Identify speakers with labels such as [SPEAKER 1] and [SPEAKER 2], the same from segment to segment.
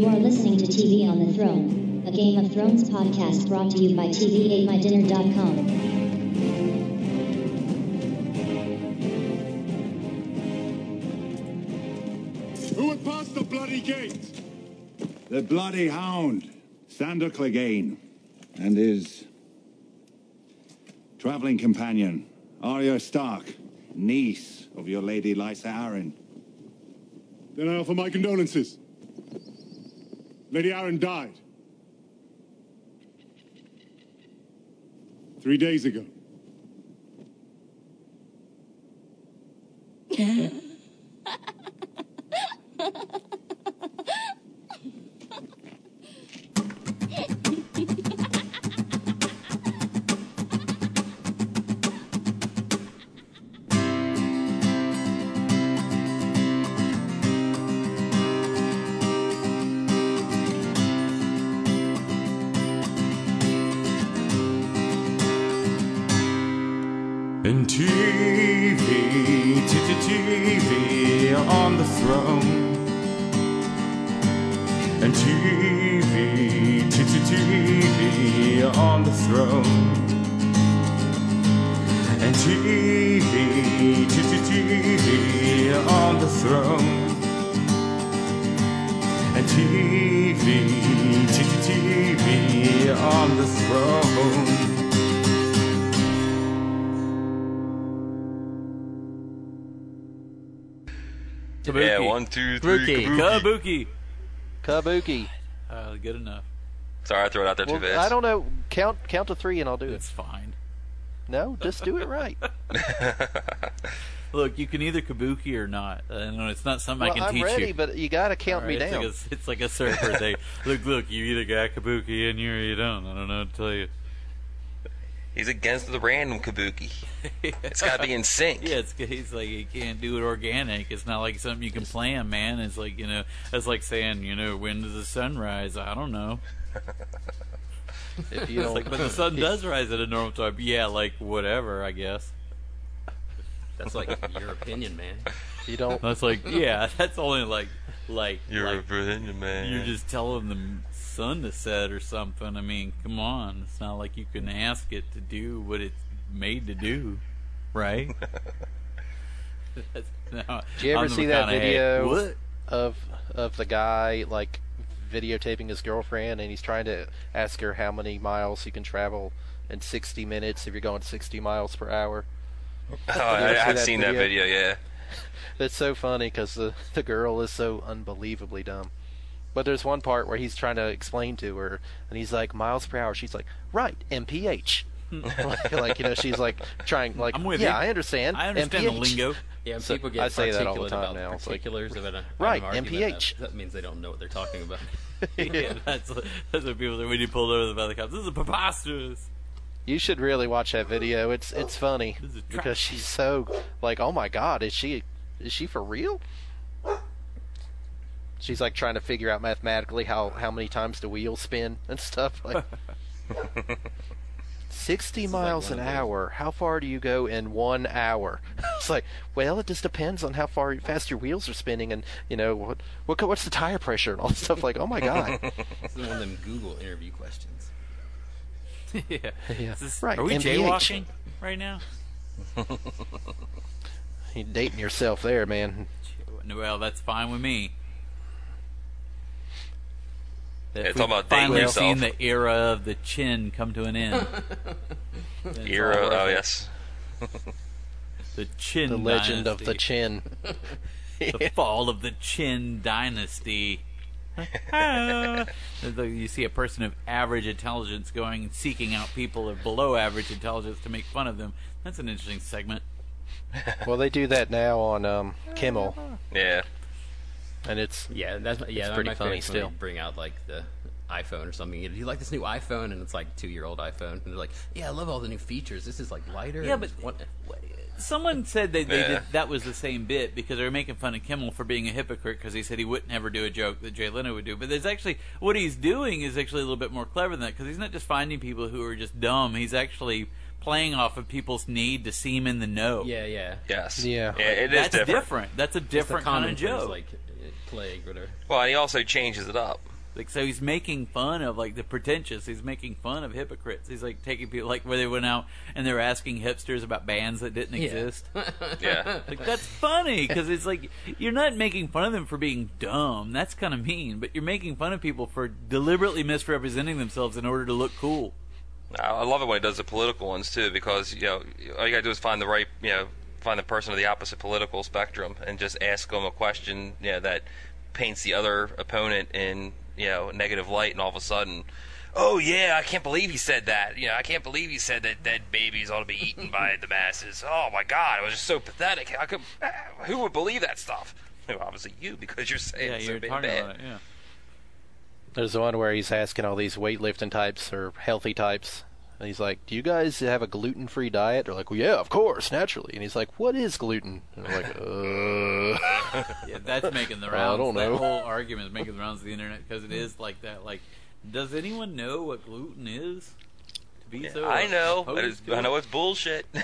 [SPEAKER 1] You are listening to TV on the Throne, a Game of Thrones podcast brought to you by TVAteMyDinner.com.
[SPEAKER 2] Who would pass the bloody gate?
[SPEAKER 3] The bloody hound, Sandor Clegane, and his traveling companion, Arya Stark, niece of your lady Lysa Arryn.
[SPEAKER 2] Then I offer my condolences. Lady Arryn died. Three days ago.
[SPEAKER 4] Kabuki.
[SPEAKER 5] Yeah, one, two, three.
[SPEAKER 4] Kabuki.
[SPEAKER 5] Kabuki.
[SPEAKER 4] Kabuki.
[SPEAKER 6] Kabuki.
[SPEAKER 4] Uh, good enough.
[SPEAKER 5] Sorry, I threw it out there
[SPEAKER 6] Well,
[SPEAKER 5] too fast.
[SPEAKER 6] I don't know. Count count to three and I'll do it.
[SPEAKER 4] It's fine.
[SPEAKER 6] No, just do it right.
[SPEAKER 4] Look, you can either kabuki or not. Uh, no, it's not something
[SPEAKER 6] well,
[SPEAKER 4] I can teach you.
[SPEAKER 6] I'm
[SPEAKER 4] teach
[SPEAKER 6] ready,
[SPEAKER 4] you.
[SPEAKER 6] but you got to count
[SPEAKER 4] All
[SPEAKER 6] me
[SPEAKER 4] right,
[SPEAKER 6] down.
[SPEAKER 4] It's like a, it's like a surfer thing. Look, look, you either got kabuki in you or you don't. I don't know what to tell you.
[SPEAKER 5] He's against the random Kabuki. It's got to be in sync.
[SPEAKER 4] Yeah, it's he's like you can't do it organic. It's not like something you can plan, man. It's like you know, it's like saying you know when does the sun rise? I don't know.
[SPEAKER 6] if you don't,
[SPEAKER 4] like, but the sun does rise at a normal time. Yeah, like whatever, I guess.
[SPEAKER 7] That's like your opinion, man.
[SPEAKER 6] you don't.
[SPEAKER 4] That's like yeah, that's only like like
[SPEAKER 5] You're
[SPEAKER 4] like
[SPEAKER 5] a Virginia man.
[SPEAKER 4] you're just telling the sun to set or something. I mean, come on. It's not like you can ask it to do what it's made to do, right? That's- no,
[SPEAKER 6] Did you ever
[SPEAKER 4] I'm
[SPEAKER 6] see that
[SPEAKER 4] kinda, hey,
[SPEAKER 6] video of of the guy like videotaping his girlfriend and he's trying to ask her how many miles he can travel in 60 minutes if you're going 60 miles per hour.
[SPEAKER 5] Oh, I,
[SPEAKER 6] see
[SPEAKER 5] I've
[SPEAKER 6] that
[SPEAKER 5] seen that
[SPEAKER 6] video?
[SPEAKER 5] video. Yeah.
[SPEAKER 6] It's so funny because the the girl is so unbelievably dumb. But there's one part where he's trying to explain to her, and he's like miles per hour. She's like, right, mph. like, like you know, she's like trying like,
[SPEAKER 4] I'm with
[SPEAKER 6] yeah,
[SPEAKER 4] you.
[SPEAKER 6] I understand.
[SPEAKER 4] I understand the lingo.
[SPEAKER 7] Yeah, and
[SPEAKER 6] So,
[SPEAKER 7] people get
[SPEAKER 6] I say that all the time
[SPEAKER 7] about
[SPEAKER 6] now.
[SPEAKER 7] the
[SPEAKER 6] It's like,
[SPEAKER 7] particulars of an
[SPEAKER 6] right,
[SPEAKER 7] an.
[SPEAKER 6] MPH.
[SPEAKER 7] That, that means they don't know what they're talking about.
[SPEAKER 4] yeah, that's that's what people say when you pulled over by the cops. This is preposterous.
[SPEAKER 6] You should really watch that video. It's it's funny
[SPEAKER 4] This is
[SPEAKER 6] because she's so like, oh my god, is she is she for real? She's like trying to figure out mathematically how how many times the wheels spin and stuff like. 60
[SPEAKER 7] is like
[SPEAKER 6] miles
[SPEAKER 7] one
[SPEAKER 6] an hour. How far do you go in one hour? it's like, well, it just depends on how far fast your wheels are spinning, and you know what, what what's the tire pressure and all this stuff. Like, oh my god,
[SPEAKER 7] This is one of them Google interview questions.
[SPEAKER 4] yeah.
[SPEAKER 6] Yeah.
[SPEAKER 4] Is this-
[SPEAKER 6] Right,
[SPEAKER 4] Are we
[SPEAKER 6] MPH.
[SPEAKER 4] jaywalking right now?
[SPEAKER 6] you dating yourself there, man.
[SPEAKER 4] Well, that's fine with me. If
[SPEAKER 5] Yeah,
[SPEAKER 4] we've
[SPEAKER 5] talking about
[SPEAKER 4] finally
[SPEAKER 5] yourself.
[SPEAKER 4] seen the era of the chin come to an end. Then
[SPEAKER 5] Era. Oh yes.
[SPEAKER 4] The chin.
[SPEAKER 6] The legend of the chin.
[SPEAKER 4] the fall of the chin dynasty. You see a person of average intelligence going and seeking out people of below average intelligence to make fun of them. That's an interesting segment.
[SPEAKER 6] Well, they do that now on um, Kimmel,
[SPEAKER 5] Yeah.
[SPEAKER 6] And it's
[SPEAKER 7] Yeah, that's yeah.
[SPEAKER 6] It's pretty funny
[SPEAKER 7] favorite's when they
[SPEAKER 6] still.
[SPEAKER 7] Bring out like the iPhone or something. Do you like this new iPhone? And it's like two year old iPhone, and they're like, "Yeah, I love all the new features. This is like lighter."
[SPEAKER 4] Yeah, but
[SPEAKER 7] one-
[SPEAKER 4] someone said that they
[SPEAKER 5] Yeah.
[SPEAKER 4] did, that was the same bit because they were making fun of Kimmel for being a hypocrite because he said he wouldn't ever do a joke that Jay Leno would do. But there's actually what he's doing is actually a little bit more clever than that because he's not just finding people who are just dumb. He's actually playing off of people's need to seem in the know.
[SPEAKER 7] yeah, yeah.
[SPEAKER 5] Yes.
[SPEAKER 6] Yeah.
[SPEAKER 5] it is
[SPEAKER 4] That's
[SPEAKER 5] different.
[SPEAKER 4] different. That's a
[SPEAKER 7] It's the
[SPEAKER 4] different kind of joke.
[SPEAKER 7] like plague, whatever.
[SPEAKER 5] Well, and he also changes it up.
[SPEAKER 4] Like so, he's making fun of like the pretentious. He's making fun of hypocrites. He's like taking people like where they went out and they were asking hipsters about bands that didn't
[SPEAKER 7] Yeah.
[SPEAKER 4] exist.
[SPEAKER 5] Yeah.
[SPEAKER 4] Like that's funny because it's like you're not making fun of them for being dumb. That's kind of mean, but you're making fun of people for deliberately misrepresenting themselves in order to look cool.
[SPEAKER 5] I I love it when he does the political ones too, because you know all you gotta do is find the right, you know, find the person of the opposite political spectrum and just ask them a question, you know, that paints the other opponent in you know negative light, and all of a sudden, oh yeah, I can't believe he said that. You know, I can't believe he said that dead babies ought to be eaten by the masses. Oh my God, it was just so pathetic. I could, uh, who would believe that stuff? Well, obviously you, because you're saying
[SPEAKER 4] Yeah,
[SPEAKER 5] it's so
[SPEAKER 4] you're
[SPEAKER 5] bad.
[SPEAKER 4] about it. Yeah.
[SPEAKER 6] There's the one where he's asking all these weightlifting types or healthy types. And he's like, "Do you guys have a gluten-free diet?" They're like, "Well, yeah, of course, naturally." And he's like, "What is gluten?" And I'm like, "Uh."
[SPEAKER 4] Yeah, that's making the
[SPEAKER 6] I
[SPEAKER 4] rounds.
[SPEAKER 6] don't know.
[SPEAKER 4] That whole argument is making the rounds of the internet because it is like that. Like, does anyone know what gluten is? To be so
[SPEAKER 5] I know.
[SPEAKER 4] opposed
[SPEAKER 5] It is, I know it's bullshit. yeah,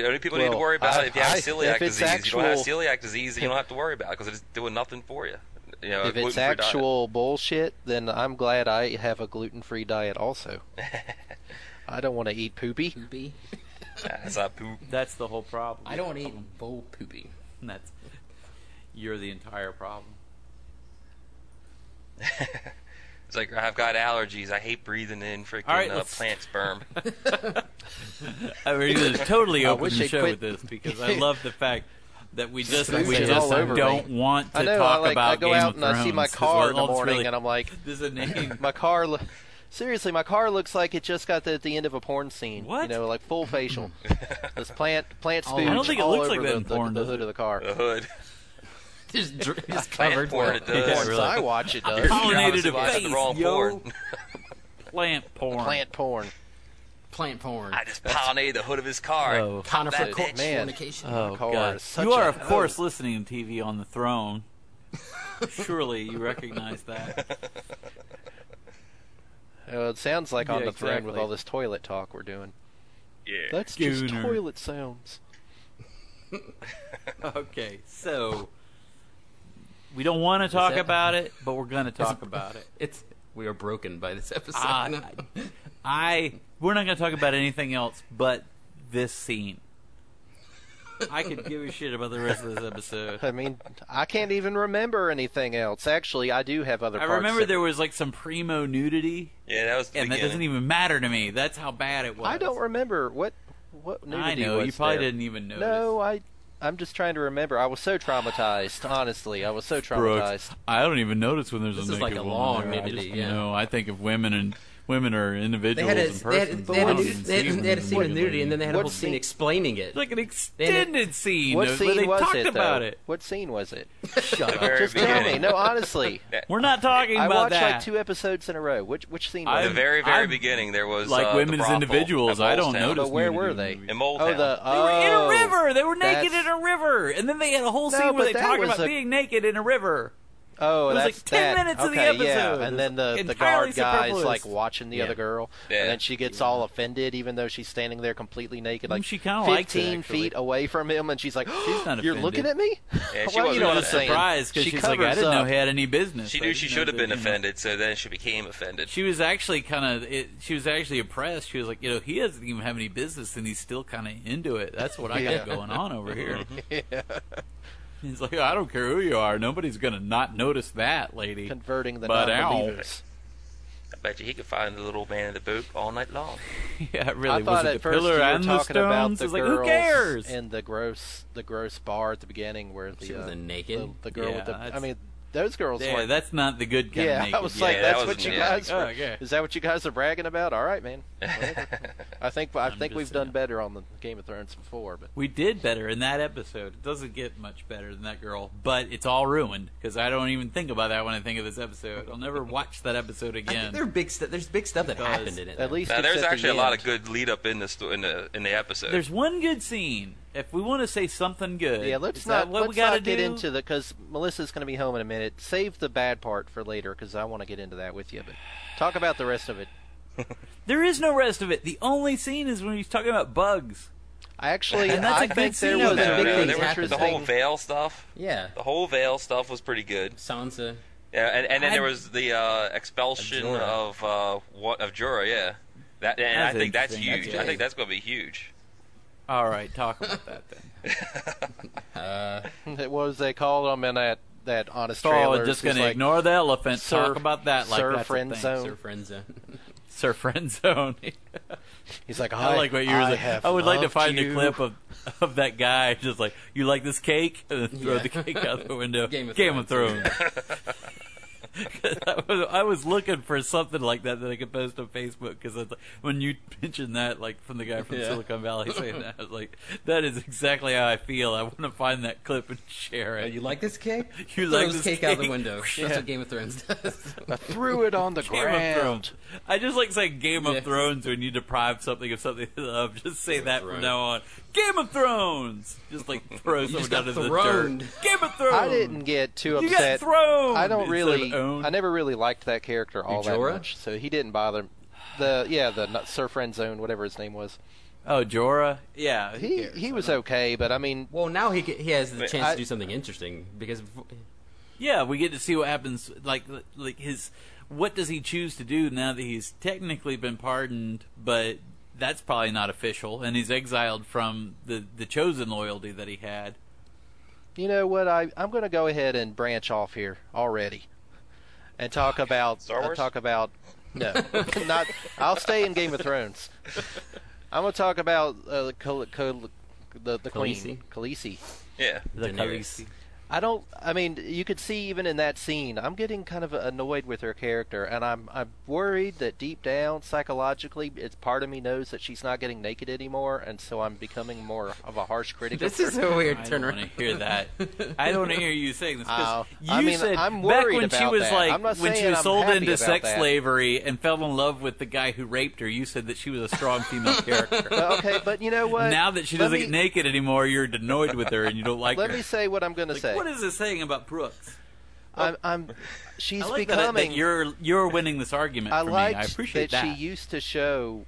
[SPEAKER 5] the only people need to worry about
[SPEAKER 6] I-
[SPEAKER 5] it if you have
[SPEAKER 6] I-
[SPEAKER 5] celiac
[SPEAKER 6] if it's
[SPEAKER 5] disease. You don't have celiac disease, you don't have to worry about it because it's doing nothing for you. You know,
[SPEAKER 6] if it's
[SPEAKER 5] gluten-free diet.
[SPEAKER 6] actual bullshit, then I'm glad I have a gluten-free diet also. I don't want to eat poopy.
[SPEAKER 7] Poopy.
[SPEAKER 5] That's not poop.
[SPEAKER 4] That's the whole problem.
[SPEAKER 7] I don't want to eat bowl poopy.
[SPEAKER 4] That's you're the entire problem.
[SPEAKER 5] It's like I've got allergies. I hate breathing in freaking
[SPEAKER 4] All right,
[SPEAKER 5] uh, plant sperm.
[SPEAKER 4] I mean, it's totally
[SPEAKER 6] I
[SPEAKER 4] open
[SPEAKER 6] wish
[SPEAKER 4] the show
[SPEAKER 6] quit-
[SPEAKER 4] with this because I love the fact that we just
[SPEAKER 6] It's
[SPEAKER 4] we
[SPEAKER 6] all
[SPEAKER 4] just
[SPEAKER 6] over me.
[SPEAKER 4] don't want to
[SPEAKER 6] I know.
[SPEAKER 4] talk
[SPEAKER 6] I like.
[SPEAKER 4] about
[SPEAKER 6] I go
[SPEAKER 4] Game
[SPEAKER 6] out
[SPEAKER 4] of
[SPEAKER 6] and I see my car in the morning,
[SPEAKER 4] really-
[SPEAKER 6] and I'm like,
[SPEAKER 4] There's a name.
[SPEAKER 6] my car. Lo- Seriously, my car looks like it just got the, at the end of a porn scene.
[SPEAKER 4] What?
[SPEAKER 6] You know, like full facial. this plant plant
[SPEAKER 7] Oh,
[SPEAKER 6] spooge
[SPEAKER 7] I don't
[SPEAKER 4] think it
[SPEAKER 6] all
[SPEAKER 4] looks
[SPEAKER 6] over
[SPEAKER 4] like that
[SPEAKER 6] the,
[SPEAKER 4] in
[SPEAKER 6] the-
[SPEAKER 4] porn,
[SPEAKER 6] the,
[SPEAKER 4] does
[SPEAKER 6] hood of the car.
[SPEAKER 5] the hood.
[SPEAKER 7] Just, dr- just covered.
[SPEAKER 5] porn, it does.
[SPEAKER 4] Yeah, really.
[SPEAKER 6] I watch it does.
[SPEAKER 4] Pollinated a face, yo.
[SPEAKER 5] porn.
[SPEAKER 4] Plant porn.
[SPEAKER 6] Plant porn.
[SPEAKER 7] Plant porn.
[SPEAKER 5] I just pollinated the hood of his car.
[SPEAKER 4] Oh.
[SPEAKER 7] Conifer
[SPEAKER 5] That
[SPEAKER 7] court
[SPEAKER 5] bitch.
[SPEAKER 6] Man.
[SPEAKER 7] fornication.
[SPEAKER 4] Oh God! You are, of course, listening to TV on the throne. Surely you recognize that.
[SPEAKER 6] Uh, it sounds like on
[SPEAKER 4] Yeah,
[SPEAKER 6] the throne with all this toilet talk we're doing.
[SPEAKER 5] Yeah.
[SPEAKER 6] That's just toilet sounds.
[SPEAKER 4] Okay, so we don't want to talk
[SPEAKER 7] that-
[SPEAKER 4] about it, but we're going to talk about it.
[SPEAKER 7] It's we are broken by this episode.
[SPEAKER 4] I, I we're not going to talk about anything else but this scene. I could give a shit about the rest of this episode.
[SPEAKER 6] I mean, I can't even remember anything else. Actually, I do have other.
[SPEAKER 4] I
[SPEAKER 6] parts
[SPEAKER 4] remember
[SPEAKER 6] that-
[SPEAKER 4] there was like some primo nudity,
[SPEAKER 5] Yeah, that was the
[SPEAKER 4] and that doesn't even matter to me. That's how bad it was.
[SPEAKER 6] I don't remember what what nudity was.
[SPEAKER 4] I know
[SPEAKER 6] was
[SPEAKER 4] you probably
[SPEAKER 6] there.
[SPEAKER 4] didn't even notice.
[SPEAKER 6] No, I. I'm just trying to remember. I was so traumatized. Honestly, I was so traumatized.
[SPEAKER 4] Brooks, I don't even notice when there's
[SPEAKER 7] This
[SPEAKER 4] a
[SPEAKER 7] is like
[SPEAKER 4] naked
[SPEAKER 7] a
[SPEAKER 4] woman
[SPEAKER 7] long.
[SPEAKER 4] I
[SPEAKER 7] nudity,
[SPEAKER 4] just,
[SPEAKER 7] yeah.
[SPEAKER 4] You know, I think of women and women are
[SPEAKER 7] they
[SPEAKER 4] individuals
[SPEAKER 7] had a,
[SPEAKER 4] and
[SPEAKER 7] they had,
[SPEAKER 4] persons.
[SPEAKER 7] they had,
[SPEAKER 4] I
[SPEAKER 7] a,
[SPEAKER 4] don't
[SPEAKER 7] nu-
[SPEAKER 4] even
[SPEAKER 7] they
[SPEAKER 4] see
[SPEAKER 7] had, they had a scene of
[SPEAKER 4] naked
[SPEAKER 7] nudity, and then they had a whole scene
[SPEAKER 6] scene?
[SPEAKER 7] explaining it.
[SPEAKER 4] like an extended scene
[SPEAKER 6] What
[SPEAKER 4] where
[SPEAKER 6] scene
[SPEAKER 4] they
[SPEAKER 6] was
[SPEAKER 4] talked
[SPEAKER 6] it?
[SPEAKER 4] about
[SPEAKER 6] though?
[SPEAKER 4] it.
[SPEAKER 6] What scene was it?
[SPEAKER 4] Shut
[SPEAKER 5] The very
[SPEAKER 6] Just tell me. No, honestly.
[SPEAKER 4] We're not talking
[SPEAKER 6] I
[SPEAKER 4] about
[SPEAKER 6] watched
[SPEAKER 4] that.
[SPEAKER 6] I watched like two episodes in a row. Which which scene was
[SPEAKER 4] I-
[SPEAKER 5] the very, very
[SPEAKER 4] I'm-
[SPEAKER 5] beginning, there was
[SPEAKER 4] like
[SPEAKER 5] uh, the
[SPEAKER 4] women's individuals. I don't
[SPEAKER 5] Mole's Town.
[SPEAKER 4] notice.
[SPEAKER 6] But where were they?
[SPEAKER 5] In Moldtown.
[SPEAKER 6] Oh, the
[SPEAKER 4] They were in a
[SPEAKER 6] oh,
[SPEAKER 4] river. They were naked in a river, and then they had a whole scene where they talked about being naked in a river.
[SPEAKER 6] Oh,
[SPEAKER 4] It was
[SPEAKER 6] that's
[SPEAKER 4] like 10
[SPEAKER 6] that.
[SPEAKER 4] minutes of the
[SPEAKER 6] okay,
[SPEAKER 4] episode.
[SPEAKER 6] Yeah, and then the the guard guy's
[SPEAKER 4] superfluous.
[SPEAKER 6] like watching the
[SPEAKER 7] Yeah.
[SPEAKER 6] other girl,
[SPEAKER 5] Yeah.
[SPEAKER 6] and then she gets all offended, even though she's standing there completely naked, like
[SPEAKER 4] she kinda liked it,
[SPEAKER 6] fifteen feet away from him, and she's like,
[SPEAKER 4] She's not
[SPEAKER 6] "You're
[SPEAKER 4] offended.
[SPEAKER 6] looking at me?"
[SPEAKER 5] Yeah, she
[SPEAKER 6] well,
[SPEAKER 5] wasn't
[SPEAKER 6] you know what I'm saying.
[SPEAKER 4] surprised because
[SPEAKER 6] She
[SPEAKER 4] she's like, I didn't know he had any business.
[SPEAKER 5] She knew she should have been offended, so then she became offended.
[SPEAKER 4] She was actually kind of. She was actually impressed. She was like, you know, he doesn't even have any business, and he's still kind of into it. That's what I got going on over here.
[SPEAKER 6] Yeah.
[SPEAKER 4] He's like, I don't care who you are. Nobody's gonna not notice that, lady.
[SPEAKER 6] Converting the
[SPEAKER 4] But ow.
[SPEAKER 6] non-believers.
[SPEAKER 5] I bet you he could find the little man in the boot all night long.
[SPEAKER 4] yeah, really.
[SPEAKER 6] I thought
[SPEAKER 4] was it
[SPEAKER 6] at
[SPEAKER 4] the
[SPEAKER 6] first
[SPEAKER 4] pillar
[SPEAKER 6] you were
[SPEAKER 4] and the
[SPEAKER 6] talking about
[SPEAKER 4] stones?
[SPEAKER 6] the
[SPEAKER 4] It's like, who cares?
[SPEAKER 6] in the gross, the gross bar at the beginning where the
[SPEAKER 7] She
[SPEAKER 6] uh,
[SPEAKER 7] wasn't naked.
[SPEAKER 6] the, the girl
[SPEAKER 4] Yeah,
[SPEAKER 6] with the. I mean, those girls
[SPEAKER 4] yeah,
[SPEAKER 6] weren't.
[SPEAKER 4] that's not the good kind
[SPEAKER 6] yeah,
[SPEAKER 4] of naked.
[SPEAKER 6] I was
[SPEAKER 4] Yeah,
[SPEAKER 6] like,
[SPEAKER 5] that
[SPEAKER 6] that's
[SPEAKER 5] wasn't-
[SPEAKER 6] what you
[SPEAKER 5] yeah.
[SPEAKER 6] guys.
[SPEAKER 4] Oh,
[SPEAKER 6] Were,
[SPEAKER 4] okay.
[SPEAKER 6] Is that what you guys are bragging about? All right, man. I think I think we've done better on the Game of Thrones before, but
[SPEAKER 4] We did better in that episode. It doesn't get much better than that girl, but it's all ruined because I don't even think about that when I think of this episode. I'll never watch that episode again.
[SPEAKER 7] there big stu- there's big stuff that
[SPEAKER 4] Because
[SPEAKER 7] happened in it.
[SPEAKER 6] at least
[SPEAKER 5] Now, there's
[SPEAKER 6] at the
[SPEAKER 5] actually a lot of good lead up in the sto- in the in the episode.
[SPEAKER 4] There's one good scene. If we want to say something good,
[SPEAKER 6] Yeah, let's
[SPEAKER 4] is
[SPEAKER 6] not
[SPEAKER 4] that what
[SPEAKER 6] let's
[SPEAKER 4] we gotta
[SPEAKER 6] not get
[SPEAKER 4] do?
[SPEAKER 6] into the because Melissa's going to be home in a minute. Save the bad part for later because I want to get into that with you. But talk about the rest of it.
[SPEAKER 4] There is no rest of it. The only scene is when he's talking about bugs.
[SPEAKER 6] I actually,
[SPEAKER 4] And that's
[SPEAKER 6] I
[SPEAKER 4] a good
[SPEAKER 6] think there
[SPEAKER 4] scene.
[SPEAKER 6] was
[SPEAKER 7] No,
[SPEAKER 6] a
[SPEAKER 5] no,
[SPEAKER 7] big
[SPEAKER 5] no,
[SPEAKER 7] things
[SPEAKER 5] there was the whole veil stuff.
[SPEAKER 7] yeah,
[SPEAKER 5] The whole veil stuff was pretty good.
[SPEAKER 7] Sansa.
[SPEAKER 5] Yeah, and, and then
[SPEAKER 4] I-
[SPEAKER 5] there was the uh, expulsion
[SPEAKER 7] Of Jorah.
[SPEAKER 5] of uh, what of Jorah. Yeah, that and
[SPEAKER 4] That's
[SPEAKER 5] I think that's huge.
[SPEAKER 4] That's
[SPEAKER 5] I think that's going to be huge.
[SPEAKER 4] All right, talk about that then.
[SPEAKER 6] Uh, what was they called them in that that honest
[SPEAKER 4] Oh,
[SPEAKER 6] trailer?
[SPEAKER 4] just going to ignore the elephant.
[SPEAKER 6] Sir-
[SPEAKER 4] talk about that like
[SPEAKER 6] Sir
[SPEAKER 4] that's a
[SPEAKER 6] Friend
[SPEAKER 4] thing.
[SPEAKER 6] Zone.
[SPEAKER 7] Sir friend zone.
[SPEAKER 4] Sir Friend Zone.
[SPEAKER 6] He's like,
[SPEAKER 4] I like what you were
[SPEAKER 6] I
[SPEAKER 4] saying.
[SPEAKER 6] have
[SPEAKER 4] I would like to find
[SPEAKER 6] you.
[SPEAKER 4] a clip of of that guy just like, you like this cake? And then throw
[SPEAKER 7] Yeah.
[SPEAKER 4] the cake out the window.
[SPEAKER 7] Game of
[SPEAKER 4] Game of
[SPEAKER 7] Thrones.
[SPEAKER 4] Thrones. I, was, I was looking for something like that that I could post on Facebook because when you mentioned that, like from the guy from
[SPEAKER 7] Yeah.
[SPEAKER 4] Silicon Valley saying that, I was like, that is exactly how I feel. I want to find that clip and share it.
[SPEAKER 7] Oh, you like this cake?
[SPEAKER 4] You
[SPEAKER 7] Throw
[SPEAKER 4] like
[SPEAKER 7] this
[SPEAKER 4] this
[SPEAKER 7] cake, out the window.
[SPEAKER 6] Yeah.
[SPEAKER 7] That's what Game of Thrones does.
[SPEAKER 6] I threw it on the
[SPEAKER 4] Game of
[SPEAKER 6] ground.
[SPEAKER 4] Thrones. I just like saying Game
[SPEAKER 7] Yeah.
[SPEAKER 4] of Thrones when you deprive something of something they love. Just say
[SPEAKER 7] Game
[SPEAKER 4] that from now on. Game of Thrones. Just like throw someone
[SPEAKER 7] just
[SPEAKER 4] down
[SPEAKER 7] got
[SPEAKER 4] into the
[SPEAKER 7] throned.
[SPEAKER 4] dirt. Game of Thrones.
[SPEAKER 6] I didn't get too
[SPEAKER 4] You got
[SPEAKER 6] upset.
[SPEAKER 4] thrown.
[SPEAKER 6] I don't really. I never really liked that character all that
[SPEAKER 7] Jorah?
[SPEAKER 6] much, so he didn't bother. The yeah, the not- Sir Friend Zone, whatever his name was.
[SPEAKER 4] Oh, Jorah. Yeah, who
[SPEAKER 6] He
[SPEAKER 4] cares?
[SPEAKER 6] he was okay, but I mean,
[SPEAKER 7] well, now he he has the chance
[SPEAKER 6] I-
[SPEAKER 7] to do something interesting because
[SPEAKER 4] Yeah, we get to see what happens. Like, like his, what does he choose to do now that he's technically been pardoned, but that's probably not official, and he's exiled from the the chosen loyalty that he had.
[SPEAKER 6] you know what? I I'm going to go ahead and branch off here already, and talk about
[SPEAKER 5] Star
[SPEAKER 6] uh, talk about no, not. I'll stay in Game of Thrones. I'm going to talk about uh, the Khal- Khal- the the
[SPEAKER 7] Khaleesi?
[SPEAKER 6] Queen Khaleesi.
[SPEAKER 5] Yeah,
[SPEAKER 4] The
[SPEAKER 7] Daenerys.
[SPEAKER 4] Khaleesi.
[SPEAKER 6] I don't. I mean, you could see even in that scene, I'm getting kind of annoyed with her character, and I'm I'm worried that deep down, psychologically, it's part of me knows that she's not getting naked anymore, and so I'm becoming more of a harsh critic.
[SPEAKER 7] This
[SPEAKER 6] of
[SPEAKER 7] is a weird
[SPEAKER 4] I don't
[SPEAKER 7] turnaround.
[SPEAKER 4] want to hear that. I don't want to hear you saying this because
[SPEAKER 6] Oh,
[SPEAKER 4] you
[SPEAKER 6] I mean,
[SPEAKER 4] said
[SPEAKER 6] I'm
[SPEAKER 4] back
[SPEAKER 6] worried
[SPEAKER 4] when she was
[SPEAKER 6] that.
[SPEAKER 4] like when she was
[SPEAKER 6] I'm
[SPEAKER 4] sold into sex
[SPEAKER 6] that.
[SPEAKER 4] slavery and fell in love with the guy who raped her. You said that she was a strong female character.
[SPEAKER 6] Well, okay, but you know what?
[SPEAKER 4] now that she
[SPEAKER 6] Let
[SPEAKER 4] doesn't
[SPEAKER 6] me-
[SPEAKER 4] get naked anymore, you're annoyed with her and you don't like
[SPEAKER 6] Let
[SPEAKER 4] her.
[SPEAKER 6] Let me say what I'm going to
[SPEAKER 4] Like,
[SPEAKER 6] say.
[SPEAKER 4] What is this saying about Brooks?
[SPEAKER 6] I'm, I'm. She's
[SPEAKER 4] I like
[SPEAKER 6] becoming.
[SPEAKER 4] that, you're you're winning this argument
[SPEAKER 6] I
[SPEAKER 4] for
[SPEAKER 6] like
[SPEAKER 4] me. I appreciate
[SPEAKER 6] that,
[SPEAKER 4] that.
[SPEAKER 6] she used to show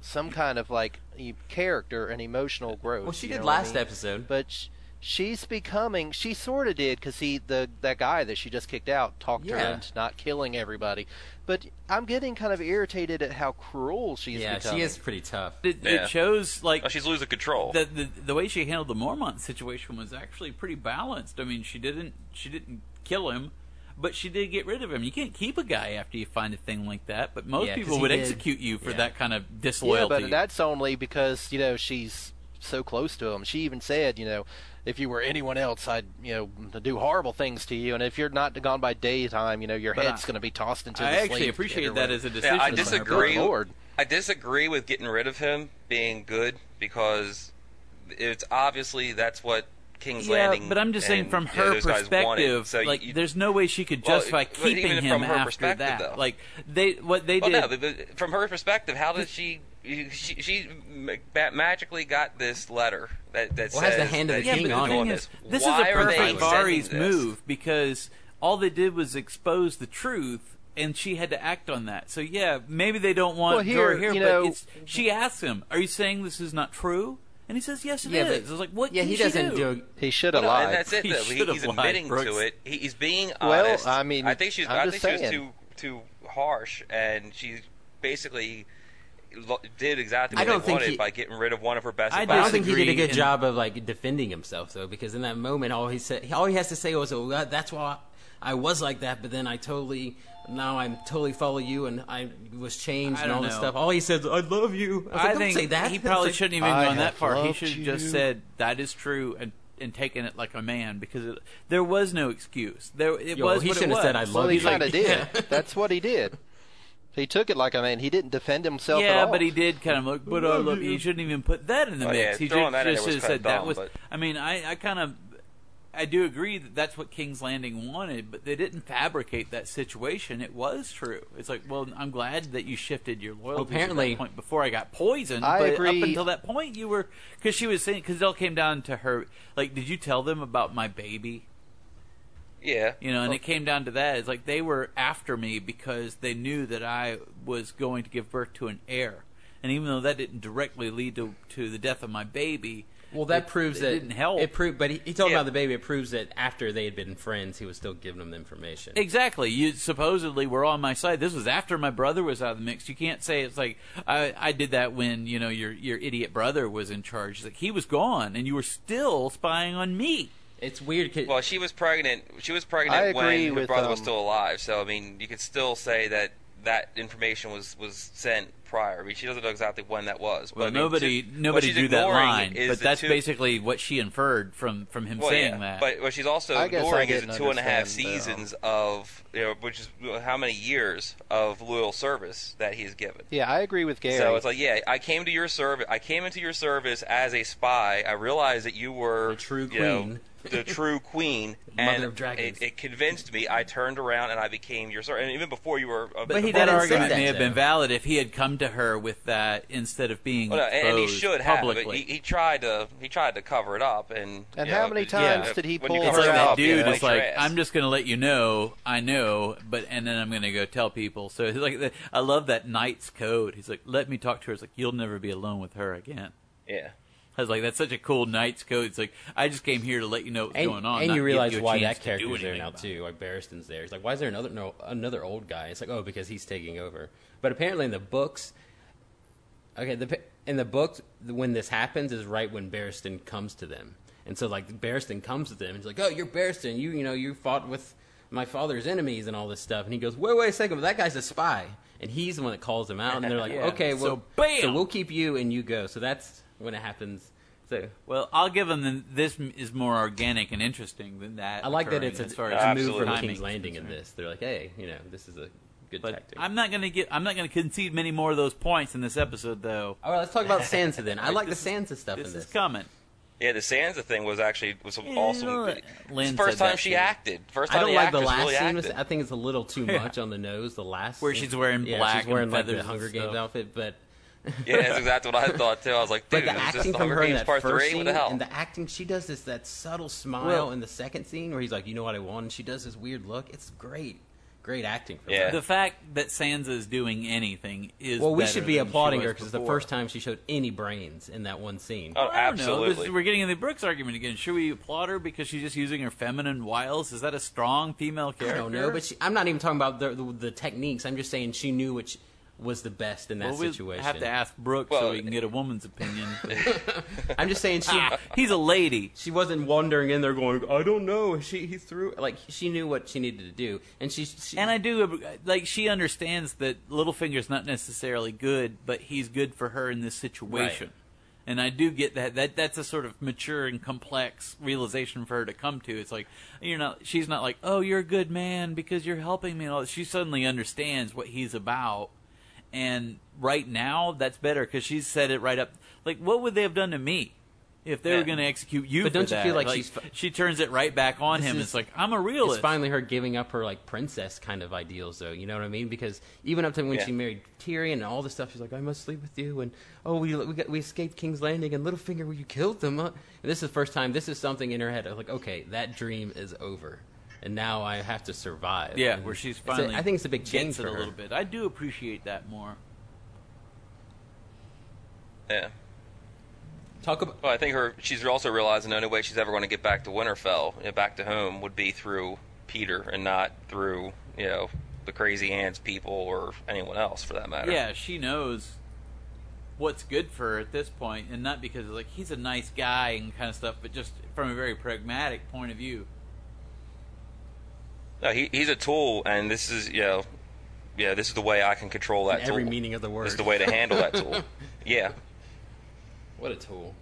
[SPEAKER 6] some kind of like e- character and emotional growth.
[SPEAKER 7] Well, she did
[SPEAKER 6] know what I
[SPEAKER 7] last
[SPEAKER 6] mean?
[SPEAKER 7] episode.
[SPEAKER 6] but sh- she's becoming. She sort of did because he the that guy that she just kicked out talked her
[SPEAKER 7] Yeah.
[SPEAKER 6] into not killing everybody. But I'm getting kind of irritated at how cruel she's
[SPEAKER 7] yeah,
[SPEAKER 6] becoming.
[SPEAKER 7] she is pretty tough.
[SPEAKER 4] it,
[SPEAKER 5] Yeah.
[SPEAKER 4] it shows like
[SPEAKER 5] oh, she's losing control.
[SPEAKER 4] the, the the way she handled the Mormont situation was actually pretty balanced. I mean, she didn't she didn't kill him, but she did get rid of him. You can't keep a guy after you find a thing like that. But most
[SPEAKER 7] Yeah, 'cause
[SPEAKER 4] people would
[SPEAKER 7] did-
[SPEAKER 4] execute you for
[SPEAKER 7] yeah.
[SPEAKER 4] that kind of
[SPEAKER 6] Yeah,
[SPEAKER 4] disloyalty.
[SPEAKER 6] but that's only because you know she's so close to him. She even said, you know, if you were anyone else, I'd you know do horrible things to you, and if you're not gone by daytime, you know your
[SPEAKER 4] But
[SPEAKER 6] head's going to be tossed into the street.
[SPEAKER 4] I
[SPEAKER 6] the
[SPEAKER 4] actually appreciate
[SPEAKER 6] pit
[SPEAKER 4] that as a decision.
[SPEAKER 5] I disagree.
[SPEAKER 4] part.
[SPEAKER 6] Lord.
[SPEAKER 5] I disagree with getting rid of him being good because it's obviously that's what King's Landing.
[SPEAKER 4] Yeah,
[SPEAKER 5] Landing.
[SPEAKER 4] but I'm just saying from
[SPEAKER 5] you
[SPEAKER 4] her
[SPEAKER 5] those guys wanted.
[SPEAKER 4] perspective,
[SPEAKER 5] So
[SPEAKER 4] like
[SPEAKER 5] you,
[SPEAKER 4] there's no way she could justify
[SPEAKER 5] but
[SPEAKER 4] keeping him
[SPEAKER 5] from her
[SPEAKER 4] after
[SPEAKER 5] perspective,
[SPEAKER 4] that.
[SPEAKER 5] though.
[SPEAKER 4] Like they what they
[SPEAKER 5] well,
[SPEAKER 4] did.
[SPEAKER 5] no, but- but from her perspective, how did she? She, she magically got this letter that that
[SPEAKER 7] Well, it has the hand of the
[SPEAKER 4] yeah,
[SPEAKER 7] king
[SPEAKER 4] but
[SPEAKER 7] on
[SPEAKER 4] the
[SPEAKER 7] it.
[SPEAKER 4] thing
[SPEAKER 5] doing
[SPEAKER 4] is,
[SPEAKER 5] this.
[SPEAKER 4] this
[SPEAKER 5] Why
[SPEAKER 4] is a perfect
[SPEAKER 5] Varys's
[SPEAKER 4] move because all they did was expose the truth, and she had to act on that. So yeah, maybe they don't want
[SPEAKER 6] Well, here,
[SPEAKER 4] her here, but
[SPEAKER 6] know-
[SPEAKER 4] it's, she asks him, "Are you saying this is not true?" And he says, "Yes, it is."
[SPEAKER 7] yeah, but
[SPEAKER 4] I was like, "What?"
[SPEAKER 7] Yeah,
[SPEAKER 4] can
[SPEAKER 7] he
[SPEAKER 4] she
[SPEAKER 7] doesn't
[SPEAKER 4] do?
[SPEAKER 7] do.
[SPEAKER 6] He should have
[SPEAKER 5] no,
[SPEAKER 6] lied.
[SPEAKER 5] and that's it.
[SPEAKER 4] He
[SPEAKER 5] Though. He,
[SPEAKER 4] should've
[SPEAKER 5] he's
[SPEAKER 4] lied,
[SPEAKER 5] admitting
[SPEAKER 4] Brooks.
[SPEAKER 5] to it. He, he's being
[SPEAKER 6] Well. I mean,
[SPEAKER 5] I think she's.
[SPEAKER 6] I'm
[SPEAKER 5] I
[SPEAKER 6] just
[SPEAKER 5] think she was too too harsh, and she basically lo- did exactly
[SPEAKER 7] I
[SPEAKER 5] what
[SPEAKER 7] don't
[SPEAKER 5] they
[SPEAKER 7] think
[SPEAKER 5] wanted
[SPEAKER 7] he-
[SPEAKER 5] by getting rid of one of her best.
[SPEAKER 4] I
[SPEAKER 7] I don't think he did a good
[SPEAKER 4] in-
[SPEAKER 7] job of like defending himself though, because in that moment, all he said, all he has to say was, "Oh, that's why I was like that," but then I totally. Now I'm totally follow you, and I was changed
[SPEAKER 4] I
[SPEAKER 7] and
[SPEAKER 4] don't
[SPEAKER 7] all this stuff. All he says, "I love you." I, was like,
[SPEAKER 4] I
[SPEAKER 7] "Don't
[SPEAKER 4] think
[SPEAKER 7] say that.
[SPEAKER 4] he probably
[SPEAKER 7] say-
[SPEAKER 4] shouldn't even
[SPEAKER 6] I
[SPEAKER 4] gone that far. He should have just said that is true and and taken it like a man because it, there was no excuse. There it
[SPEAKER 7] Yo,
[SPEAKER 4] was.
[SPEAKER 7] he
[SPEAKER 4] what it
[SPEAKER 7] shouldn't have said,
[SPEAKER 4] was.
[SPEAKER 7] "I
[SPEAKER 6] well,
[SPEAKER 7] love
[SPEAKER 6] he kind of did. That's what he did. He took it like a man. He didn't defend himself at
[SPEAKER 4] Yeah,
[SPEAKER 6] all.
[SPEAKER 4] but he did kind of look. But oh, I love you. He shouldn't even put that in the
[SPEAKER 5] Oh,
[SPEAKER 4] mix.
[SPEAKER 5] yeah,
[SPEAKER 4] he
[SPEAKER 5] throwing
[SPEAKER 4] should,
[SPEAKER 5] that in
[SPEAKER 4] just
[SPEAKER 5] was
[SPEAKER 4] should have
[SPEAKER 5] kinda
[SPEAKER 4] said that
[SPEAKER 5] dumb,
[SPEAKER 4] was.
[SPEAKER 5] but-
[SPEAKER 4] I mean, I, I kind of. I do agree that that's what King's Landing wanted, but they didn't fabricate that situation. It was true. It's like, well, I'm glad that you shifted your loyalty
[SPEAKER 7] apparently-
[SPEAKER 4] to that point before I got poisoned.
[SPEAKER 6] I
[SPEAKER 4] but
[SPEAKER 6] agree.
[SPEAKER 4] up until that point, you were because she was saying because it all came down to her. Like, did you tell them about my baby?
[SPEAKER 5] Yeah.
[SPEAKER 4] You know, and it oh. came down to that. It's like they were after me because they knew that I was going to give birth to an heir. And even though that didn't directly lead to, to the death of my baby,
[SPEAKER 7] Well, that
[SPEAKER 4] it-
[SPEAKER 7] proves
[SPEAKER 4] it
[SPEAKER 7] that
[SPEAKER 4] didn't help.
[SPEAKER 7] It proved, but he, he told
[SPEAKER 5] Yeah.
[SPEAKER 7] about the baby. It proves that after they had been friends, he was still giving them the information.
[SPEAKER 4] Exactly. You supposedly were on my side. This was after my brother was out of the mix. You can't say it's like I, I did that when you know your your idiot brother was in charge. It's like he was gone, and you were still spying on me.
[SPEAKER 7] It's weird. 'cause-
[SPEAKER 5] Well, she was pregnant. She was pregnant when her
[SPEAKER 6] with,
[SPEAKER 5] brother was
[SPEAKER 6] um,
[SPEAKER 5] still alive. So I mean, you could still say that that information was was sent prior. I mean, she doesn't know exactly when that was.
[SPEAKER 4] Well,
[SPEAKER 5] but I mean,
[SPEAKER 4] nobody
[SPEAKER 5] to-
[SPEAKER 4] nobody
[SPEAKER 5] what
[SPEAKER 4] drew that line, but that's
[SPEAKER 5] two-
[SPEAKER 4] basically what she inferred from from him
[SPEAKER 5] well,
[SPEAKER 4] saying
[SPEAKER 5] yeah,
[SPEAKER 4] that.
[SPEAKER 5] But what she's also
[SPEAKER 6] I
[SPEAKER 5] ignoring is the two and a half
[SPEAKER 6] understand,
[SPEAKER 5] seasons of you know, which is how many years of loyal service that he's given.
[SPEAKER 6] Yeah, I agree with Gary.
[SPEAKER 5] So it's like, yeah, I came to your service. I came into your service as a spy. I realized that you were
[SPEAKER 7] The true
[SPEAKER 5] you know,
[SPEAKER 7] queen.
[SPEAKER 5] the true queen,
[SPEAKER 7] Mother
[SPEAKER 5] and
[SPEAKER 7] of dragons.
[SPEAKER 5] It, it convinced me. I turned around and I became your servant. And even before you were, a,
[SPEAKER 4] But he,
[SPEAKER 7] That
[SPEAKER 4] that argument may
[SPEAKER 7] that,
[SPEAKER 4] have been valid if he had come to her with that instead of being
[SPEAKER 5] Well, no, and, and he
[SPEAKER 4] exposed
[SPEAKER 5] should have. But
[SPEAKER 4] publicly.
[SPEAKER 5] he, he tried to. He tried to cover it up, and
[SPEAKER 6] And how
[SPEAKER 5] know,
[SPEAKER 6] many times
[SPEAKER 5] yeah,
[SPEAKER 6] did he
[SPEAKER 5] when
[SPEAKER 6] pull
[SPEAKER 5] you
[SPEAKER 6] her
[SPEAKER 4] it's like
[SPEAKER 5] it
[SPEAKER 6] out?
[SPEAKER 4] that
[SPEAKER 5] up,
[SPEAKER 4] dude
[SPEAKER 5] yeah,
[SPEAKER 4] is like,
[SPEAKER 5] ass.
[SPEAKER 4] I'm just going to let you know, I know, but and then I'm going to go tell people. So it's like, I love that knight's code. He's like, let me talk to her. It's like, you'll never be alone with her again.
[SPEAKER 5] Yeah.
[SPEAKER 4] I was like, that's such a cool knight's code. It's like, I just came here to let you know what's
[SPEAKER 7] and,
[SPEAKER 4] going on.
[SPEAKER 7] and
[SPEAKER 4] not
[SPEAKER 7] you
[SPEAKER 4] give
[SPEAKER 7] realize
[SPEAKER 4] you
[SPEAKER 7] why that
[SPEAKER 4] do
[SPEAKER 7] character's there now too. Like Barristan's there. It's like, why is there another no another old guy? It's like, oh, because he's taking over. But apparently in the books, okay, the in the books when this happens is right when Barristan comes to them, and so like Barristan comes to them and he's like, oh, you're Barristan. You you know you fought with my father's enemies and all this stuff, and he goes, wait wait a second, but that guy's a spy, and he's the one that calls him out, and they're like,
[SPEAKER 4] Yeah.
[SPEAKER 7] okay,
[SPEAKER 4] So,
[SPEAKER 7] well,
[SPEAKER 4] bam!
[SPEAKER 7] so we'll keep you and you go. So that's when it happens. So
[SPEAKER 4] Well, I'll give them the, this is more organic and interesting than that.
[SPEAKER 7] I like that it's a,
[SPEAKER 4] as far
[SPEAKER 7] a move from
[SPEAKER 5] Absolutely.
[SPEAKER 7] King's Landing in this. They're like, hey, you know, this is a good
[SPEAKER 4] But
[SPEAKER 7] tactic.
[SPEAKER 4] I'm not going to get. I'm not going to concede many more of those points in this episode, though.
[SPEAKER 7] All right, let's talk about Sansa then. I like the Sansa stuff
[SPEAKER 4] This
[SPEAKER 7] in this.
[SPEAKER 4] is coming.
[SPEAKER 5] Yeah, the Sansa thing was actually was
[SPEAKER 4] Yeah,
[SPEAKER 5] awesome.
[SPEAKER 4] you know,
[SPEAKER 5] It's
[SPEAKER 4] Lynn
[SPEAKER 5] the first time she
[SPEAKER 4] too.
[SPEAKER 5] acted. First
[SPEAKER 7] I
[SPEAKER 5] time
[SPEAKER 7] don't
[SPEAKER 5] the
[SPEAKER 7] like the last
[SPEAKER 5] really
[SPEAKER 7] scene. Was. I think it's a little too
[SPEAKER 4] Yeah.
[SPEAKER 7] much on the nose. The last
[SPEAKER 4] Where
[SPEAKER 7] scene.
[SPEAKER 4] she's wearing
[SPEAKER 7] yeah,
[SPEAKER 4] black
[SPEAKER 7] she's wearing
[SPEAKER 4] and
[SPEAKER 7] like the
[SPEAKER 4] feathers and
[SPEAKER 7] Hunger Games outfit, but
[SPEAKER 5] yeah, that's exactly what I thought too. I was like,
[SPEAKER 7] but
[SPEAKER 5] dude,
[SPEAKER 7] the
[SPEAKER 5] is this
[SPEAKER 7] acting from
[SPEAKER 5] Hunger
[SPEAKER 7] her in that
[SPEAKER 5] Part
[SPEAKER 7] first
[SPEAKER 5] Three?
[SPEAKER 7] scene
[SPEAKER 5] the hell?
[SPEAKER 7] and the acting, she does this that subtle smile
[SPEAKER 4] Well-
[SPEAKER 7] in the second scene where he's like, "You know what I want," and she does this weird look. It's great, great acting. From
[SPEAKER 5] Yeah.
[SPEAKER 7] her.
[SPEAKER 4] The fact that Sansa is doing anything is
[SPEAKER 7] Well, we should be applauding her because it's the first time she showed any brains in that one scene.
[SPEAKER 5] Oh, oh
[SPEAKER 4] I don't know.
[SPEAKER 5] absolutely.
[SPEAKER 4] This- we're getting in the Brooks argument again. Should we applaud her because she's just using her feminine wiles? Is that a strong female
[SPEAKER 7] I
[SPEAKER 4] character?
[SPEAKER 7] don't know, but she, I'm not even talking about the, the the techniques. I'm just saying she knew which was the best in that
[SPEAKER 4] well, we
[SPEAKER 7] situation.
[SPEAKER 4] have to ask Brooks so
[SPEAKER 5] Well,
[SPEAKER 4] we can get a woman's opinion.
[SPEAKER 7] I'm just saying she
[SPEAKER 4] He's a lady.
[SPEAKER 7] she wasn't wandering in there going, I don't know. She he threw like she knew what she needed to do, and she, she
[SPEAKER 4] And I do like she understands that Littlefinger's not necessarily good, but he's good for her in this situation.
[SPEAKER 7] Right.
[SPEAKER 4] And I do get that. That that's a sort of mature and complex realization for her to come to. It's like you're not. She's not like, oh, you're a good man because you're helping me. And all that. She suddenly understands what he's about. And right now, that's better because she's said it right up. Like, what would they have done to me if they
[SPEAKER 5] Yeah.
[SPEAKER 4] were going to execute you?
[SPEAKER 7] But
[SPEAKER 4] for
[SPEAKER 7] don't you
[SPEAKER 4] that?
[SPEAKER 7] feel like she's fi-
[SPEAKER 4] she turns it right back on
[SPEAKER 7] This
[SPEAKER 4] him?
[SPEAKER 7] is-
[SPEAKER 4] it's like I'm a realist.
[SPEAKER 7] It's finally her giving up her like princess kind of ideals, though. You know what I mean? Because even up to when
[SPEAKER 5] Yeah.
[SPEAKER 7] she married Tyrion and all this stuff, she's like, "I must sleep with you," and oh, we we, got, we escaped King's Landing, and Littlefinger, well, you killed them. Huh? And this is the first time. This is something in her head. of like, okay, that dream is over, and now I have to survive.
[SPEAKER 4] Yeah,
[SPEAKER 7] And
[SPEAKER 4] where she's
[SPEAKER 7] it's
[SPEAKER 4] finally.
[SPEAKER 7] I think it's a big change
[SPEAKER 4] gets it
[SPEAKER 7] for
[SPEAKER 4] a little bit. I do appreciate that more.
[SPEAKER 5] yeah.
[SPEAKER 7] Talk about
[SPEAKER 5] Well, I think her. She's also realizing the only way she's ever going to get back to Winterfell, you know, back to home, would be through Petyr and not through you know the crazy ants people or anyone else for that matter.
[SPEAKER 4] Yeah, she knows what's good for her at this point, and not because like he's a nice guy and kind of stuff, but just from a very pragmatic point of view.
[SPEAKER 5] No, he, he's a tool, and this is you know, yeah, this is the way I can control that
[SPEAKER 7] In every
[SPEAKER 5] tool.
[SPEAKER 7] meaning of the word.
[SPEAKER 5] This is the way to handle that tool. Yeah.
[SPEAKER 7] what a tool.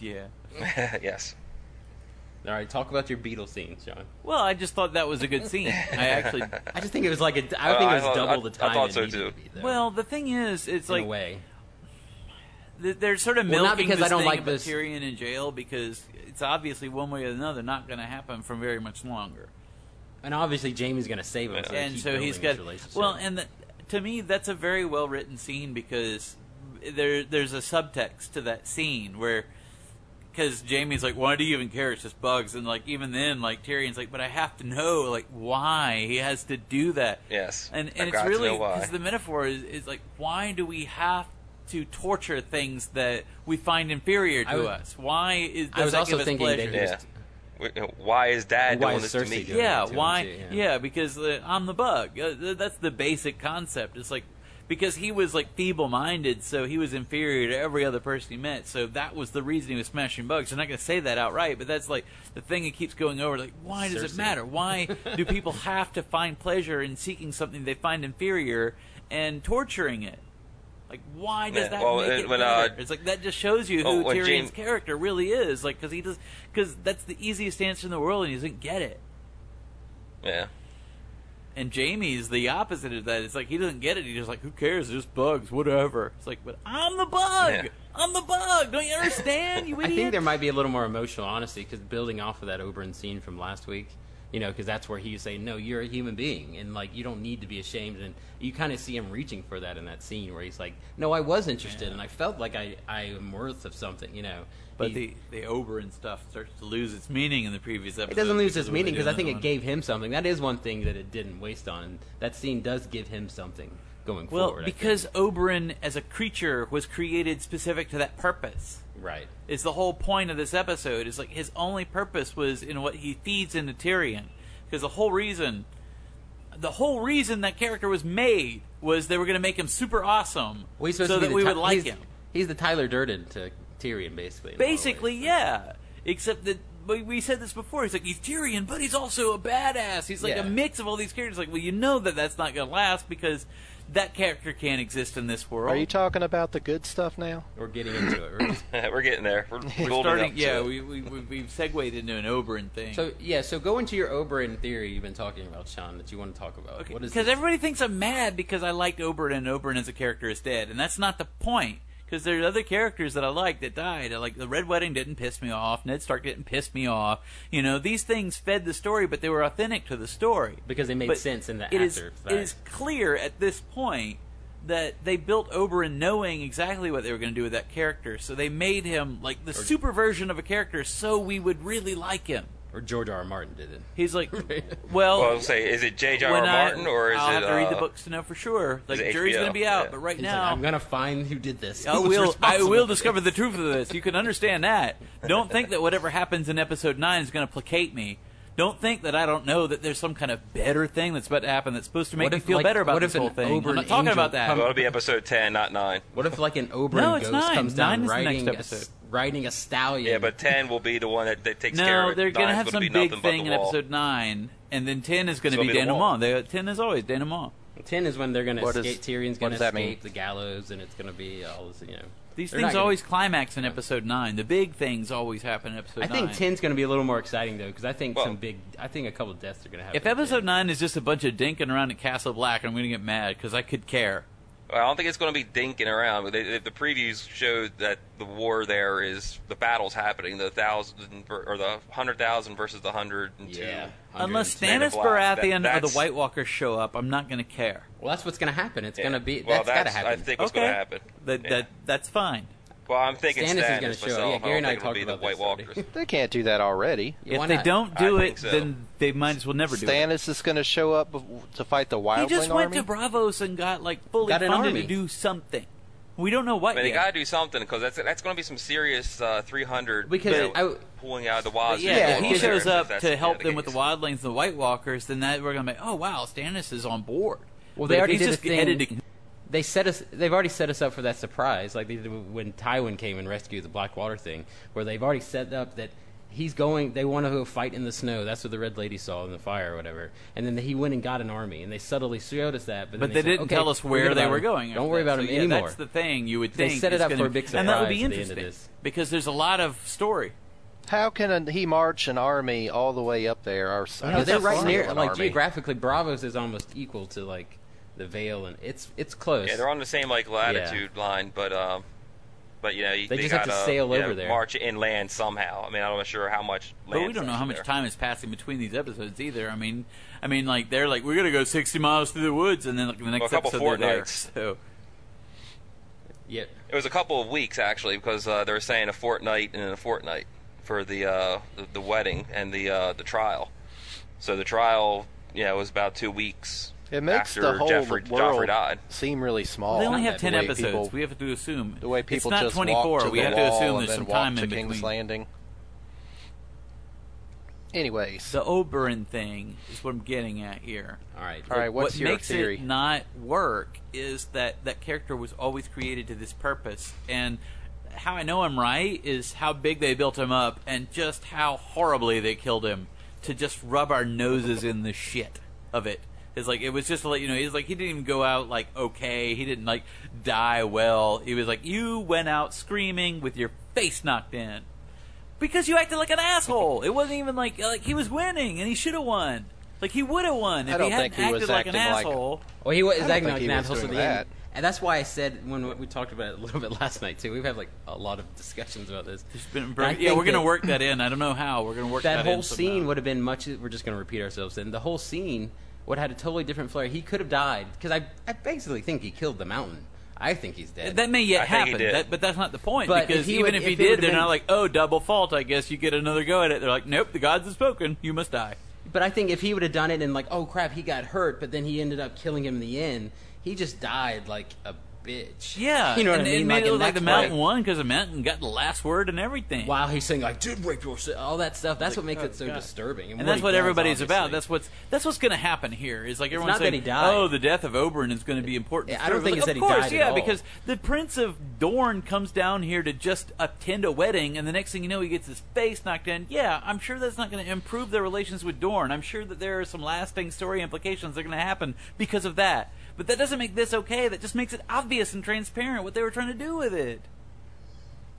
[SPEAKER 4] Yeah.
[SPEAKER 5] yes.
[SPEAKER 7] All right, talk about your beetles scenes, John.
[SPEAKER 4] Well, I just thought that was a good scene. I actually.
[SPEAKER 7] I just think it was like a. I
[SPEAKER 5] Uh,
[SPEAKER 7] think it was
[SPEAKER 5] thought-
[SPEAKER 7] double
[SPEAKER 5] I-
[SPEAKER 7] the
[SPEAKER 5] I
[SPEAKER 7] time.
[SPEAKER 5] thought so, too.
[SPEAKER 7] to be,
[SPEAKER 4] Well, the thing is, it's
[SPEAKER 7] in
[SPEAKER 4] like
[SPEAKER 7] a way.
[SPEAKER 4] th- they're sort of
[SPEAKER 7] Well, not because
[SPEAKER 4] this
[SPEAKER 7] I don't
[SPEAKER 4] thing
[SPEAKER 7] like
[SPEAKER 4] about
[SPEAKER 7] this-
[SPEAKER 4] Tyrion in jail because it's obviously one way or another not going to happen for very much longer.
[SPEAKER 7] And obviously, Jaime's going to save him. So
[SPEAKER 4] and so he's
[SPEAKER 7] building
[SPEAKER 4] got
[SPEAKER 7] this relationship.
[SPEAKER 4] well, and the, to me, that's a very well written scene because there there's a subtext to that scene where because Jaime's like, why do you even care? It's just bugs, and like even then, like Tyrion's like, but I have to know like why he has to do that.
[SPEAKER 5] Yes.
[SPEAKER 4] and
[SPEAKER 5] I've
[SPEAKER 4] and it's
[SPEAKER 5] got
[SPEAKER 4] really because the metaphor is is like, why do we have to torture things that we find inferior to
[SPEAKER 7] I was-
[SPEAKER 4] us? Why is does
[SPEAKER 7] I was
[SPEAKER 4] that
[SPEAKER 7] also
[SPEAKER 4] give us
[SPEAKER 7] thinking they
[SPEAKER 4] pleasure?
[SPEAKER 7] just-
[SPEAKER 5] Yeah. W- Why is Dad
[SPEAKER 7] why
[SPEAKER 5] doing
[SPEAKER 7] is
[SPEAKER 5] this to me?
[SPEAKER 7] doing it?
[SPEAKER 4] yeah
[SPEAKER 7] to
[SPEAKER 4] why
[SPEAKER 7] too,
[SPEAKER 4] yeah.
[SPEAKER 7] yeah.
[SPEAKER 4] because uh, i'm the bug uh, that's the basic concept it's like because he was like feeble-minded so he was inferior to every other person he met so that was the reason he was smashing bugs i'm not going to say that outright but that's like the thing that keeps going over like why does it matter why do people have to find pleasure in seeking something they find inferior and torturing it like why does that
[SPEAKER 5] well,
[SPEAKER 4] make it
[SPEAKER 5] when,
[SPEAKER 4] better?
[SPEAKER 5] uh,
[SPEAKER 4] it's like that just shows you
[SPEAKER 5] oh,
[SPEAKER 4] who
[SPEAKER 5] when
[SPEAKER 4] Tyrion's
[SPEAKER 5] Jaime-
[SPEAKER 4] character really is like because he does because that's the easiest answer in the world and he doesn't get it
[SPEAKER 5] Yeah.
[SPEAKER 4] and Jaime's the opposite of that. It's like he doesn't get it. He's just like, who cares? It's just bugs, whatever. It's like, but I'm the bug.
[SPEAKER 5] Yeah.
[SPEAKER 4] I'm the bug. Don't you understand? You idiot?
[SPEAKER 7] I think there might be a little more emotional honesty because building off of that Oberyn scene from last week, you know, because that's where he's saying, "No, you're a human being, and like you don't need to be ashamed." And you kind of see him reaching for that in that scene where he's like, "No, I was interested, and I felt like I I am worth of something," you know.
[SPEAKER 4] but
[SPEAKER 7] He-
[SPEAKER 4] the the Oberyn stuff starts to lose its meaning in the previous episode.
[SPEAKER 7] it doesn't lose its
[SPEAKER 4] of what they
[SPEAKER 7] meaning because I think it
[SPEAKER 4] one.
[SPEAKER 7] gave him something. That is one thing that it didn't waste on. And that scene does give him something going
[SPEAKER 4] Well,
[SPEAKER 7] forward. Think.
[SPEAKER 4] because Oberyn as a creature was created specific to that purpose.
[SPEAKER 7] Right,
[SPEAKER 4] Is the whole point of this episode? Is like his only purpose was in what he feeds into Tyrion, because the whole reason, the whole reason that character was made was they were going to make him super awesome,
[SPEAKER 7] well,
[SPEAKER 4] so that we
[SPEAKER 7] Ty-
[SPEAKER 4] would like
[SPEAKER 7] he's,
[SPEAKER 4] him.
[SPEAKER 7] He's the Tyler Durden to Tyrion, basically. in a lot of
[SPEAKER 4] Basically, yeah. Except that we, we said this before. He's like he's Tyrion, but he's also a badass. He's like
[SPEAKER 7] Yeah.
[SPEAKER 4] a mix of all these characters. Like, well, you know that that's not going to last because that character can't exist in this world.
[SPEAKER 6] Are you talking about the good stuff now?
[SPEAKER 7] We're getting into it. We're just-
[SPEAKER 5] We're getting there. We're,
[SPEAKER 4] We're starting,
[SPEAKER 5] up
[SPEAKER 4] yeah. We, we we we've segued into an Oberyn thing.
[SPEAKER 7] So yeah, so go into your Oberyn theory you've been talking about, Sean, that you want to talk about.
[SPEAKER 4] Okay,
[SPEAKER 7] What is
[SPEAKER 4] because everybody thinks I'm mad because I liked Oberyn and Oberyn as a character is dead, and that's not the point. Because there's other characters that I like that died. Like the Red Wedding didn't piss me off. Ned Stark didn't piss me off. You know, these things fed the story, but they were authentic to the story.
[SPEAKER 7] because they made
[SPEAKER 4] But
[SPEAKER 7] sense in the
[SPEAKER 4] it is
[SPEAKER 7] after
[SPEAKER 4] it is clear at this point that they built Oberyn knowing exactly what they were going to do with that character. So they made him like the super version of a character, so we would really like him.
[SPEAKER 7] Or George R. R. Martin did it.
[SPEAKER 4] He's like, well,
[SPEAKER 5] Well, I'll say, is it J.J.R.
[SPEAKER 4] when I-
[SPEAKER 5] Martin or is it I'll
[SPEAKER 4] have to read the
[SPEAKER 5] uh,
[SPEAKER 4] books to know for sure. Like
[SPEAKER 5] it
[SPEAKER 4] jury's going to be out,
[SPEAKER 5] Yeah.
[SPEAKER 4] but right
[SPEAKER 7] He's like,
[SPEAKER 4] now
[SPEAKER 7] I'm gonna find who did this.
[SPEAKER 4] I will. I will discover the truth of this. You can understand that. Don't think that whatever happens in episode nine is going to placate me. Don't think that I don't know that there's some kind of better thing that's about to happen that's supposed to make
[SPEAKER 7] What
[SPEAKER 4] me
[SPEAKER 7] if,
[SPEAKER 4] feel
[SPEAKER 7] like-
[SPEAKER 4] better about
[SPEAKER 7] what
[SPEAKER 4] this
[SPEAKER 7] if
[SPEAKER 4] whole
[SPEAKER 7] an
[SPEAKER 4] thing. I'm not talking about that.
[SPEAKER 5] Well, it'll be episode ten, not nine.
[SPEAKER 7] What if like an Oberyn
[SPEAKER 4] No,
[SPEAKER 7] ghost
[SPEAKER 4] nine.
[SPEAKER 7] comes
[SPEAKER 4] Nine
[SPEAKER 7] down
[SPEAKER 4] is the next
[SPEAKER 7] riding a, riding a stallion?
[SPEAKER 5] Yeah, but ten will be the one that, that takes care of
[SPEAKER 4] No,
[SPEAKER 5] it.
[SPEAKER 4] they're going to have
[SPEAKER 5] gonna
[SPEAKER 4] some
[SPEAKER 5] be
[SPEAKER 4] big
[SPEAKER 5] nothing
[SPEAKER 4] thing in episode nine, and then ten is going to
[SPEAKER 5] It's
[SPEAKER 4] be
[SPEAKER 5] gonna be
[SPEAKER 4] denouement.
[SPEAKER 5] wall.
[SPEAKER 4] Ten is always denouement.
[SPEAKER 7] ten is when they're gonna
[SPEAKER 6] What is-
[SPEAKER 7] escape. Tyrion's gonna escape
[SPEAKER 6] mean?
[SPEAKER 7] the gallows, and it's gonna be all this. You know,
[SPEAKER 4] These things
[SPEAKER 7] not gonna-
[SPEAKER 4] always climax in episode nine. The big things always happen in episode
[SPEAKER 7] I
[SPEAKER 4] nine.
[SPEAKER 7] think ten's gonna be a little more exciting though, because I think
[SPEAKER 5] Well-
[SPEAKER 7] some big. I think a couple of deaths are gonna happen.
[SPEAKER 4] If episode
[SPEAKER 7] 10.
[SPEAKER 4] nine is just a bunch of dinking around at Castle Black, I'm going to get mad because I could care.
[SPEAKER 5] Well, I don't think it's going to be dinking around. But they, the previews showed that the war there is the battle's happening. The thousand or the hundred thousand versus the hundred and two.
[SPEAKER 7] Yeah.
[SPEAKER 4] Unless
[SPEAKER 5] Man of
[SPEAKER 4] Stannis Baratheon
[SPEAKER 5] That-
[SPEAKER 4] or the White Walkers show up, I'm not going to care.
[SPEAKER 7] Well, that's what's gonna happen. It's
[SPEAKER 5] Yeah.
[SPEAKER 7] gonna be.
[SPEAKER 5] Well,
[SPEAKER 7] that's gotta
[SPEAKER 5] that's
[SPEAKER 7] happen.
[SPEAKER 5] I think what's
[SPEAKER 4] okay,
[SPEAKER 5] going to happen.
[SPEAKER 4] That
[SPEAKER 5] Yeah.
[SPEAKER 4] that that's fine.
[SPEAKER 5] Well, I'm thinking
[SPEAKER 7] Stannis is gonna show up. Yeah, Gary and I
[SPEAKER 5] don't think
[SPEAKER 7] talked about
[SPEAKER 5] the White
[SPEAKER 7] already.
[SPEAKER 5] Walkers.
[SPEAKER 6] They can't do that already.
[SPEAKER 7] Yeah,
[SPEAKER 4] if they
[SPEAKER 7] not?
[SPEAKER 4] don't do
[SPEAKER 5] think
[SPEAKER 4] it,
[SPEAKER 5] so.
[SPEAKER 4] then they might as well never do it.
[SPEAKER 6] Stannis is going to show up to fight the
[SPEAKER 4] Wildlings.
[SPEAKER 6] He
[SPEAKER 4] just went
[SPEAKER 6] army.
[SPEAKER 4] to Braavos and got like fully
[SPEAKER 7] Got
[SPEAKER 4] funded
[SPEAKER 7] army.
[SPEAKER 4] to do something. We don't know what
[SPEAKER 5] But they got to do something because that's that's going to be some serious uh, 300
[SPEAKER 7] Because
[SPEAKER 5] you know,
[SPEAKER 7] I-
[SPEAKER 5] pulling out of the wilds.
[SPEAKER 4] yeah,
[SPEAKER 6] Yeah,
[SPEAKER 4] if he shows
[SPEAKER 5] That's-
[SPEAKER 4] up to help
[SPEAKER 5] the
[SPEAKER 4] them with the. Wildlings and the White Walkers, then that we're gonna be, oh wow, Stannis is on board.
[SPEAKER 7] Well, they already
[SPEAKER 4] he's
[SPEAKER 7] did a
[SPEAKER 4] just
[SPEAKER 7] thing-
[SPEAKER 4] headed to
[SPEAKER 7] they set us. They've already set us up for that surprise, like they did when Tywin came and rescued the Blackwater thing, where they've already set up that he's going. They want to go fight in the snow. That's what the Red Lady saw in the fire or whatever. And then he went and got an army, and they subtly showed us that. But,
[SPEAKER 4] But
[SPEAKER 7] then
[SPEAKER 4] they
[SPEAKER 7] said,
[SPEAKER 4] didn't
[SPEAKER 7] okay,
[SPEAKER 4] tell us where they were
[SPEAKER 7] him.
[SPEAKER 4] going.
[SPEAKER 7] Don't worry
[SPEAKER 4] that.
[SPEAKER 7] about
[SPEAKER 4] So,
[SPEAKER 7] him
[SPEAKER 4] yeah,
[SPEAKER 7] anymore.
[SPEAKER 4] That's the thing you would think
[SPEAKER 7] They
[SPEAKER 4] think.
[SPEAKER 7] set it
[SPEAKER 4] is
[SPEAKER 7] up
[SPEAKER 4] gonna
[SPEAKER 7] for a
[SPEAKER 4] be-
[SPEAKER 7] big
[SPEAKER 4] and that would be
[SPEAKER 7] surprise at the end
[SPEAKER 4] interesting
[SPEAKER 7] of this.
[SPEAKER 4] because there's a lot of story.
[SPEAKER 6] How can he march an army all the way up there? Or, I know
[SPEAKER 7] Yeah, they're right near. Like
[SPEAKER 6] army.
[SPEAKER 7] geographically, Braavos is almost equal to like the Vale, and it's it's close.
[SPEAKER 5] Yeah, they're on the same like latitude line, but um, but you know
[SPEAKER 7] They
[SPEAKER 5] they
[SPEAKER 7] just have to
[SPEAKER 5] gotta,
[SPEAKER 7] sail
[SPEAKER 5] you know,
[SPEAKER 7] over there.
[SPEAKER 5] march inland somehow. I mean, I'm not sure how much.
[SPEAKER 4] But we don't know how much
[SPEAKER 5] there.
[SPEAKER 4] time is passing between these episodes either. I mean, I mean, like they're like we're gonna go 60 miles through the woods, and then like the next
[SPEAKER 5] a couple
[SPEAKER 4] episode they're there.
[SPEAKER 5] fortnights.
[SPEAKER 4] So
[SPEAKER 7] yeah.
[SPEAKER 5] It was a couple of weeks actually because uh, they were saying a fortnight and then a fortnight for the uh, the, the wedding and the uh, the trial. So the trial, yeah, was about two weeks
[SPEAKER 6] It makes
[SPEAKER 5] after
[SPEAKER 6] the whole
[SPEAKER 5] Joffrey,
[SPEAKER 6] world
[SPEAKER 5] Joffrey died.
[SPEAKER 6] seem really small.
[SPEAKER 4] They only have ten episodes.
[SPEAKER 6] People,
[SPEAKER 4] we have to assume
[SPEAKER 6] the way people
[SPEAKER 4] it's not
[SPEAKER 6] just
[SPEAKER 4] 24.
[SPEAKER 6] walk to
[SPEAKER 4] we
[SPEAKER 6] the
[SPEAKER 4] have to
[SPEAKER 6] wall
[SPEAKER 4] assume
[SPEAKER 6] and
[SPEAKER 4] there's
[SPEAKER 6] then
[SPEAKER 4] some
[SPEAKER 6] walk
[SPEAKER 4] time
[SPEAKER 6] to
[SPEAKER 4] in
[SPEAKER 6] King's
[SPEAKER 4] between.
[SPEAKER 6] Landing. Anyways,
[SPEAKER 4] The Oberyn thing is what I'm getting at here.
[SPEAKER 7] All right.
[SPEAKER 6] all right, what's
[SPEAKER 4] what
[SPEAKER 6] your
[SPEAKER 4] makes
[SPEAKER 6] theory?
[SPEAKER 4] it not work is that that character was always created to this purpose and how i know i'm right is how big they built him up and just how horribly they killed him to just rub our noses in the shit of it it's like it was just to let you know he's like he didn't even go out like okay he didn't like die well he was like you went out screaming with your face knocked in because you acted like an asshole. It wasn't even like like he was winning and he should have won. Like he would have won if
[SPEAKER 6] I don't
[SPEAKER 4] he hadn't
[SPEAKER 6] think he was
[SPEAKER 4] acted like an
[SPEAKER 6] acting like-
[SPEAKER 4] asshole.
[SPEAKER 7] Well, he was acting like
[SPEAKER 6] he
[SPEAKER 7] an
[SPEAKER 6] was
[SPEAKER 7] asshole to
[SPEAKER 6] doing
[SPEAKER 7] the end. And that's why I said when we talked about it a little bit last night too. We've had like a lot of discussions about this.
[SPEAKER 4] It's been-
[SPEAKER 7] And I
[SPEAKER 4] yeah,
[SPEAKER 7] think
[SPEAKER 4] we're gonna
[SPEAKER 7] that-
[SPEAKER 4] work that in. I don't know how we're gonna work that,
[SPEAKER 7] that whole
[SPEAKER 4] in
[SPEAKER 7] scene
[SPEAKER 4] somehow.
[SPEAKER 7] would have been much. We're just going to repeat ourselves. Then the whole scene would have had a totally different flair. He could have died because I, I basically think he killed the mountain. I think he's dead.
[SPEAKER 4] That may yet
[SPEAKER 5] I think he
[SPEAKER 4] happen,
[SPEAKER 5] did.
[SPEAKER 4] that, but that's not the point.
[SPEAKER 7] But
[SPEAKER 4] because
[SPEAKER 7] if he
[SPEAKER 4] even
[SPEAKER 7] would-
[SPEAKER 4] if he
[SPEAKER 7] if it
[SPEAKER 4] did,
[SPEAKER 7] would've
[SPEAKER 4] they're
[SPEAKER 7] been-
[SPEAKER 4] not like, "Oh, double fault." I guess you get another go at it. They're like, "Nope, the gods have spoken. You must die."
[SPEAKER 7] But I think if he would have done it and like, oh crap, he got hurt, but then he ended up killing him in the end. He just died like a bitch.
[SPEAKER 4] Yeah,
[SPEAKER 7] you know what
[SPEAKER 4] and
[SPEAKER 7] I mean.
[SPEAKER 4] It made
[SPEAKER 7] like,
[SPEAKER 4] it look like the mountain won because the mountain got the last word and everything.
[SPEAKER 7] While he's saying like, "Dude, rape your all that stuff. That's what makes oh, it so
[SPEAKER 4] God.
[SPEAKER 7] disturbing.
[SPEAKER 4] and
[SPEAKER 7] what
[SPEAKER 4] that's what
[SPEAKER 7] does,
[SPEAKER 4] everybody's about. That's what's that's what's going to happen here. Is like everyone's saying. "Oh, the death of Oberyn is going to be important."
[SPEAKER 7] Yeah, I don't think it's
[SPEAKER 4] Like,
[SPEAKER 7] that
[SPEAKER 4] of
[SPEAKER 7] he
[SPEAKER 4] course,
[SPEAKER 7] died
[SPEAKER 4] yeah, because the Prince of Dorne comes down here to just attend a wedding, and the next thing you know, he gets his face knocked in. Yeah, I'm sure that's not going to improve their relations with Dorne. I'm sure that there are some lasting story implications that are going to happen because of that. But that doesn't make this okay. That just makes it obvious and transparent what they were trying to do with it.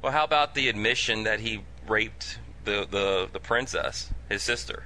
[SPEAKER 5] Well, how about the admission that he raped the the, the princess, his sister?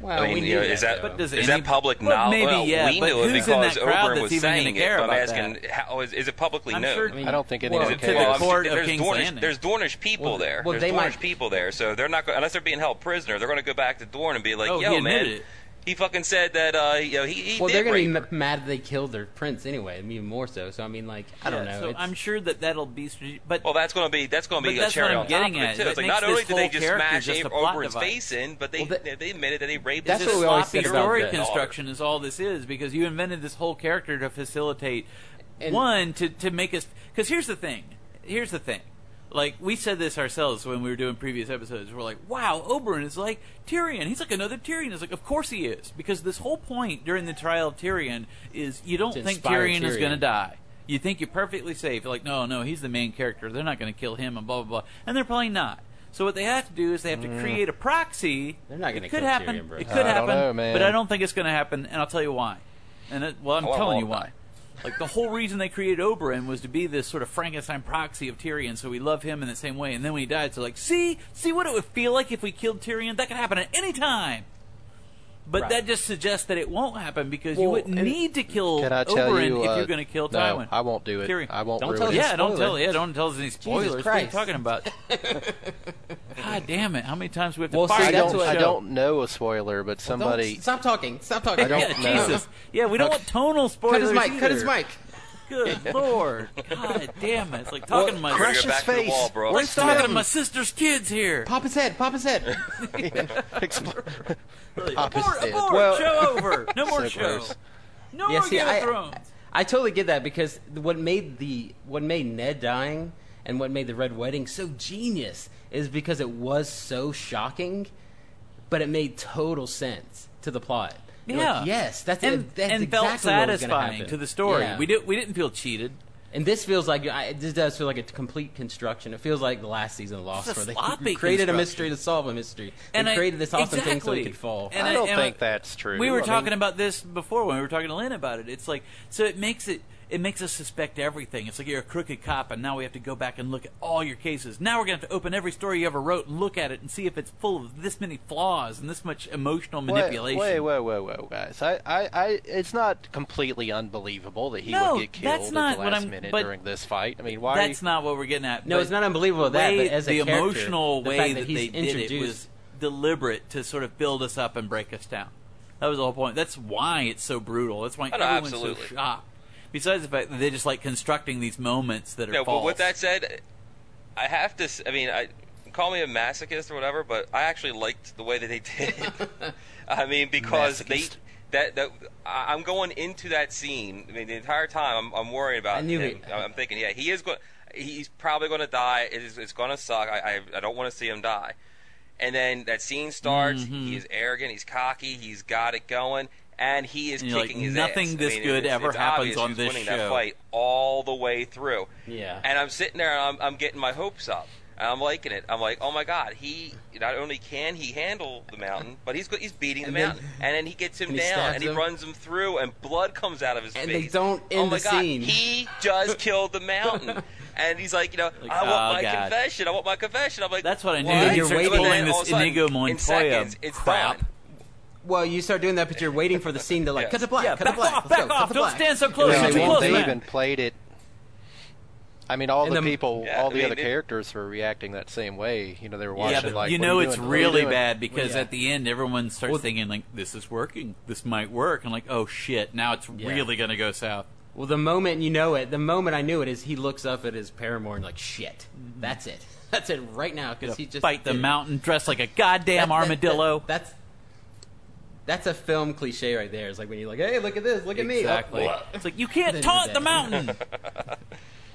[SPEAKER 7] Well,
[SPEAKER 5] I mean,
[SPEAKER 7] we
[SPEAKER 5] you know,
[SPEAKER 7] that,
[SPEAKER 5] is that
[SPEAKER 7] though.
[SPEAKER 4] But does
[SPEAKER 5] is
[SPEAKER 4] any-
[SPEAKER 5] that public
[SPEAKER 4] well,
[SPEAKER 5] knowledge?
[SPEAKER 4] maybe,
[SPEAKER 5] well,
[SPEAKER 4] yeah,
[SPEAKER 5] we
[SPEAKER 4] but
[SPEAKER 5] knew it
[SPEAKER 4] who's in
[SPEAKER 5] because
[SPEAKER 4] that crowd
[SPEAKER 5] Oberyn
[SPEAKER 4] that's
[SPEAKER 5] was
[SPEAKER 4] even gonna
[SPEAKER 5] saying it.
[SPEAKER 4] care
[SPEAKER 5] I'm
[SPEAKER 4] about
[SPEAKER 5] asking,
[SPEAKER 4] that?
[SPEAKER 5] how is, is it publicly
[SPEAKER 4] I'm
[SPEAKER 5] known?
[SPEAKER 4] sure-
[SPEAKER 7] I mean,
[SPEAKER 6] I don't think
[SPEAKER 7] well,
[SPEAKER 6] anyone
[SPEAKER 5] Is it-
[SPEAKER 4] to
[SPEAKER 6] cares.
[SPEAKER 5] well, I'm-
[SPEAKER 4] court of
[SPEAKER 5] there's
[SPEAKER 4] King's
[SPEAKER 5] Dornish, there's Dornish people
[SPEAKER 7] Well,
[SPEAKER 5] there.
[SPEAKER 7] well,
[SPEAKER 5] there's
[SPEAKER 7] they
[SPEAKER 5] Dornish
[SPEAKER 7] might-
[SPEAKER 5] people there, so they're not go- unless they're being held prisoner. They're going to go back to Dorne and be like,
[SPEAKER 4] Oh,
[SPEAKER 5] "Yo,
[SPEAKER 4] admitted
[SPEAKER 5] man,
[SPEAKER 4] it.
[SPEAKER 5] He fucking said that uh, you know he, he
[SPEAKER 7] well,
[SPEAKER 5] did
[SPEAKER 7] they're gonna be
[SPEAKER 5] rape
[SPEAKER 7] m-
[SPEAKER 5] her."
[SPEAKER 7] mad that they killed their prince anyway, even more so. So I mean, like, I don't know.
[SPEAKER 4] So
[SPEAKER 7] It's-
[SPEAKER 4] I'm sure that that'll be, but
[SPEAKER 5] Well, that's going to be that's going to
[SPEAKER 4] But
[SPEAKER 5] be a
[SPEAKER 4] that's
[SPEAKER 5] cherry
[SPEAKER 4] what I'm
[SPEAKER 5] on top of
[SPEAKER 4] getting
[SPEAKER 5] it
[SPEAKER 4] at.
[SPEAKER 5] too.
[SPEAKER 4] It
[SPEAKER 5] It's like
[SPEAKER 4] makes
[SPEAKER 5] not only
[SPEAKER 4] this
[SPEAKER 5] did they
[SPEAKER 4] whole
[SPEAKER 5] just
[SPEAKER 4] character
[SPEAKER 5] smash
[SPEAKER 4] just a
[SPEAKER 5] Ab-
[SPEAKER 4] plot
[SPEAKER 5] Oberyn's
[SPEAKER 4] device.
[SPEAKER 5] face in, but they
[SPEAKER 7] Well, that-
[SPEAKER 5] they admitted that he raped
[SPEAKER 7] That's
[SPEAKER 5] his
[SPEAKER 7] what we always
[SPEAKER 4] sloppy
[SPEAKER 7] said about
[SPEAKER 4] story
[SPEAKER 7] the-
[SPEAKER 4] construction is all this is because you invented this whole character to facilitate
[SPEAKER 7] And-
[SPEAKER 4] one to to make us because here's the thing here's the thing like we said this ourselves when we were doing previous episodes we're like wow Oberyn is like Tyrion he's like another Tyrion it's like of course he is because this whole point during the trial of Tyrion is you don't think
[SPEAKER 7] inspire
[SPEAKER 4] Tyrion, is going to die you think you're perfectly safe you're like no no he's the main character they're not going to kill him and blah blah blah and they're probably not so what they have to do is they have to mm. create a proxy.
[SPEAKER 7] They're not gonna
[SPEAKER 4] could
[SPEAKER 7] kill
[SPEAKER 4] happen.
[SPEAKER 7] Tyrion, bro.
[SPEAKER 4] It could
[SPEAKER 6] I don't
[SPEAKER 4] happen,
[SPEAKER 6] know, man.
[SPEAKER 4] but I don't think it's going to happen, and I'll tell you why. And it, well, I'm
[SPEAKER 5] I
[SPEAKER 4] telling you why. Like the whole reason they created Oberyn was to be this sort of Frankenstein proxy of Tyrion, so we love him in the same way. And then when he died, so like, see, see what it would feel like if we killed Tyrion. That could happen at any time. But
[SPEAKER 7] Right.
[SPEAKER 4] that just suggests that it won't happen because you wouldn't need to kill
[SPEAKER 6] Can I tell
[SPEAKER 4] Oberyn
[SPEAKER 6] you?
[SPEAKER 4] if
[SPEAKER 6] uh,
[SPEAKER 4] you're going to kill
[SPEAKER 6] no,
[SPEAKER 4] Tywin.
[SPEAKER 6] I won't do it.
[SPEAKER 4] Tyrion.
[SPEAKER 6] I won't
[SPEAKER 7] Don't tell
[SPEAKER 6] it.
[SPEAKER 7] us
[SPEAKER 4] Yeah, don't tell. Yeah, don't tell us any spoilers. What are you talking about? God damn it! How many times do we have to
[SPEAKER 7] Well, see,
[SPEAKER 4] fire
[SPEAKER 6] I don't. I don't know a spoiler, but
[SPEAKER 7] Don't-
[SPEAKER 6] somebody.
[SPEAKER 7] stop talking. Stop talking.
[SPEAKER 6] I don't
[SPEAKER 4] yeah,
[SPEAKER 6] know.
[SPEAKER 4] Jesus. Yeah, we don't want tonal spoilers.
[SPEAKER 7] Cut his mic. Cut his mic.
[SPEAKER 4] Good lord. God damn it. It's like talking to my
[SPEAKER 5] We're
[SPEAKER 6] Crush his
[SPEAKER 5] back
[SPEAKER 6] face.
[SPEAKER 5] wall, bro.
[SPEAKER 4] Let's talking to my sister's kids here.
[SPEAKER 7] Pop his head. Pop his head.
[SPEAKER 6] Expl-
[SPEAKER 4] Really,
[SPEAKER 6] Pop his
[SPEAKER 4] abort,
[SPEAKER 6] head.
[SPEAKER 4] abort,
[SPEAKER 6] Well-
[SPEAKER 4] show over. No more
[SPEAKER 6] So
[SPEAKER 4] show.
[SPEAKER 6] gross.
[SPEAKER 4] No
[SPEAKER 7] Yeah,
[SPEAKER 4] more
[SPEAKER 7] see,
[SPEAKER 4] Game
[SPEAKER 7] I,
[SPEAKER 4] of Thrones.
[SPEAKER 7] I totally get that because what made the what made Ned dying and what made the Red Wedding so genius is because it was so shocking, but it made total sense to the plot. You're like,
[SPEAKER 4] Yeah.
[SPEAKER 7] yes, that's
[SPEAKER 4] and,
[SPEAKER 7] that's
[SPEAKER 4] and
[SPEAKER 7] exactly
[SPEAKER 4] felt
[SPEAKER 7] what was gonna
[SPEAKER 4] satisfying to the story.
[SPEAKER 7] Yeah.
[SPEAKER 4] We did we didn't feel cheated.
[SPEAKER 7] And this feels like I, this does feel like a complete construction. It feels like the last season of Lost,
[SPEAKER 4] It's a
[SPEAKER 7] where they created a mystery to solve a mystery.
[SPEAKER 4] And
[SPEAKER 7] they
[SPEAKER 4] I-
[SPEAKER 7] created this awesome thing so
[SPEAKER 4] exactly.
[SPEAKER 7] it could fall.
[SPEAKER 4] And
[SPEAKER 6] I don't
[SPEAKER 4] and
[SPEAKER 6] think that's true.
[SPEAKER 4] We were
[SPEAKER 6] I mean-
[SPEAKER 4] talking about this before when we were talking to Lynn about it. It's like so it makes it it makes us suspect everything. It's like you're a crooked cop, and now we have to go back and look at all your cases. Now we're going to have to open every story you ever wrote and look at it and see if it's full of this many flaws and this much emotional manipulation.
[SPEAKER 6] Wait, wait, wait, wait, wait, guys! I, I, I, it's not completely unbelievable that he
[SPEAKER 4] No,
[SPEAKER 6] would get
[SPEAKER 4] that's
[SPEAKER 6] killed
[SPEAKER 4] not
[SPEAKER 6] at the
[SPEAKER 4] what
[SPEAKER 6] last
[SPEAKER 4] I'm-
[SPEAKER 6] minute
[SPEAKER 4] but
[SPEAKER 6] during this fight. I mean, why?
[SPEAKER 4] That's not what we're getting at.
[SPEAKER 7] No,
[SPEAKER 4] but
[SPEAKER 7] it's not unbelievable that,
[SPEAKER 4] way-
[SPEAKER 7] but as a
[SPEAKER 4] the emotional
[SPEAKER 7] the
[SPEAKER 4] way that,
[SPEAKER 7] that he's
[SPEAKER 4] they did it was deliberate to sort of build us up and break us down. That was the whole point. That's why it's so brutal. That's why
[SPEAKER 5] Oh, no,
[SPEAKER 4] everyone's
[SPEAKER 5] absolutely.
[SPEAKER 4] so shocked. Besides the fact that they're just like constructing these moments that are
[SPEAKER 5] No,
[SPEAKER 4] false.
[SPEAKER 5] but with that said, I have to. I mean, I call me a masochist or whatever, but I actually liked the way that they did it. I mean, because
[SPEAKER 6] Masochist.
[SPEAKER 5] they that that I- I'm going into that scene. I mean, the entire time I'm, I'm worrying about
[SPEAKER 7] I knew
[SPEAKER 5] him.
[SPEAKER 7] he-
[SPEAKER 5] I'm thinking, yeah, he is going. He's probably going to die. It is, it's going to suck. I, I I don't want to see him die. And then that scene starts.
[SPEAKER 4] Mm-hmm.
[SPEAKER 5] He is arrogant. He's cocky. He's got it going. And he is
[SPEAKER 4] And
[SPEAKER 5] kicking
[SPEAKER 4] like,
[SPEAKER 5] his
[SPEAKER 4] nothing
[SPEAKER 5] ass. I
[SPEAKER 4] this
[SPEAKER 5] mean,
[SPEAKER 4] good
[SPEAKER 5] it's,
[SPEAKER 4] ever
[SPEAKER 5] it's
[SPEAKER 4] happens on this
[SPEAKER 5] winning
[SPEAKER 4] show.
[SPEAKER 5] that fight all the way through.
[SPEAKER 7] Yeah.
[SPEAKER 5] And I'm sitting there and I'm, I'm getting my hopes up. And I'm liking it. I'm like, oh my god, he not only can he handle the mountain, but he's he's beating the
[SPEAKER 7] And then-
[SPEAKER 5] mountain, and then he gets him
[SPEAKER 7] and
[SPEAKER 5] down,
[SPEAKER 7] stabs
[SPEAKER 5] and he
[SPEAKER 7] him.
[SPEAKER 5] runs him through, and blood comes out of his
[SPEAKER 7] And
[SPEAKER 5] face.
[SPEAKER 7] And they don't
[SPEAKER 5] oh
[SPEAKER 7] end
[SPEAKER 5] my
[SPEAKER 7] the
[SPEAKER 5] god,
[SPEAKER 7] scene.
[SPEAKER 5] he just killed the mountain, and he's like, you know,
[SPEAKER 4] Like,
[SPEAKER 5] I want
[SPEAKER 4] oh,
[SPEAKER 5] my
[SPEAKER 4] God.
[SPEAKER 5] confession. I want my confession. I'm like,
[SPEAKER 4] That's what I knew.
[SPEAKER 5] What?
[SPEAKER 7] You're
[SPEAKER 5] And
[SPEAKER 7] waiting-
[SPEAKER 5] then
[SPEAKER 4] this
[SPEAKER 5] of a sudden,
[SPEAKER 4] Inigo
[SPEAKER 5] in
[SPEAKER 4] Montoya
[SPEAKER 5] seconds, it's
[SPEAKER 4] crap.
[SPEAKER 5] done.
[SPEAKER 7] Well, you start doing that, but you're waiting for the scene to like
[SPEAKER 5] Yes.
[SPEAKER 7] cut to black,
[SPEAKER 4] Yeah,
[SPEAKER 7] cut
[SPEAKER 4] back
[SPEAKER 7] to black,
[SPEAKER 4] off,
[SPEAKER 7] let's
[SPEAKER 4] back
[SPEAKER 7] go, cut
[SPEAKER 4] off.
[SPEAKER 7] to
[SPEAKER 4] Don't
[SPEAKER 7] black.
[SPEAKER 4] stand so close. Yeah,
[SPEAKER 6] I
[SPEAKER 4] too
[SPEAKER 6] mean,
[SPEAKER 4] close,
[SPEAKER 6] they
[SPEAKER 4] man.
[SPEAKER 6] even played it. I mean, all the
[SPEAKER 7] the-
[SPEAKER 6] people,
[SPEAKER 5] Yeah,
[SPEAKER 6] all
[SPEAKER 5] I
[SPEAKER 6] the
[SPEAKER 5] mean,
[SPEAKER 6] other
[SPEAKER 5] it-
[SPEAKER 6] characters were reacting that same way. You know, they were
[SPEAKER 4] Yeah,
[SPEAKER 6] watching
[SPEAKER 4] but
[SPEAKER 6] like,
[SPEAKER 4] you know
[SPEAKER 6] you
[SPEAKER 4] it's
[SPEAKER 6] doing? What are you
[SPEAKER 4] really bad because
[SPEAKER 7] yeah.
[SPEAKER 4] at the end everyone starts
[SPEAKER 7] Well-
[SPEAKER 4] thinking like this is working, this might work, and like oh shit, now it's
[SPEAKER 7] Yeah.
[SPEAKER 4] really gonna go south.
[SPEAKER 7] Well, the moment you know it, the moment I knew it is he looks up at his paramour and like, shit, that's it, that's it right now because he just
[SPEAKER 4] Fight the mountain dressed like a goddamn
[SPEAKER 7] That- that-
[SPEAKER 4] armadillo.
[SPEAKER 7] that- that's that's a film cliche right there. It's like when you're like, hey, look at this, look at me.
[SPEAKER 4] exactly.
[SPEAKER 7] Oh,
[SPEAKER 4] It's like you can't
[SPEAKER 7] Then
[SPEAKER 4] taunt the
[SPEAKER 7] dead.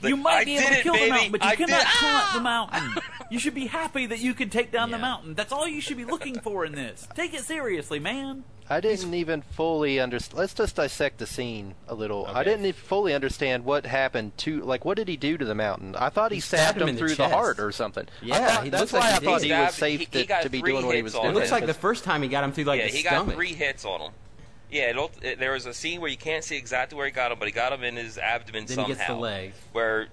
[SPEAKER 4] mountain. you
[SPEAKER 5] Like,
[SPEAKER 4] might
[SPEAKER 5] "I
[SPEAKER 4] be able to kill
[SPEAKER 5] baby.
[SPEAKER 4] the mountain, but you
[SPEAKER 5] I
[SPEAKER 4] cannot
[SPEAKER 5] did-
[SPEAKER 4] taunt the ah! mountain. You should be happy that you can take down the mountain. That's all you should be looking for in this. Take it seriously, man.
[SPEAKER 6] I didn't even fully understand. Let's just dissect the scene a little. I didn't even fully understand what happened to, like, what did he do to the mountain? I thought he,
[SPEAKER 7] He
[SPEAKER 6] stabbed,
[SPEAKER 7] stabbed him
[SPEAKER 6] him
[SPEAKER 7] in the
[SPEAKER 6] through the, heart or something.
[SPEAKER 7] Yeah,
[SPEAKER 6] thought-
[SPEAKER 7] he
[SPEAKER 6] that's
[SPEAKER 7] looks
[SPEAKER 6] why
[SPEAKER 7] like
[SPEAKER 6] I
[SPEAKER 7] he
[SPEAKER 6] thought
[SPEAKER 7] did.
[SPEAKER 6] he was
[SPEAKER 5] Stabbed-
[SPEAKER 6] safe
[SPEAKER 5] he-
[SPEAKER 6] to,
[SPEAKER 5] he got
[SPEAKER 6] to be
[SPEAKER 5] three
[SPEAKER 6] doing what he
[SPEAKER 5] hits
[SPEAKER 6] was
[SPEAKER 5] on
[SPEAKER 6] doing.
[SPEAKER 7] It looks like the first time he got him through like
[SPEAKER 5] yeah,
[SPEAKER 7] the
[SPEAKER 5] he got
[SPEAKER 7] stomach.
[SPEAKER 5] three hits on him. Yeah, it, ult- it, there was a scene where you can't see exactly where he got him, but he got him in his abdomen
[SPEAKER 7] Then
[SPEAKER 5] somehow.
[SPEAKER 7] he gets the leg.
[SPEAKER 5] Where,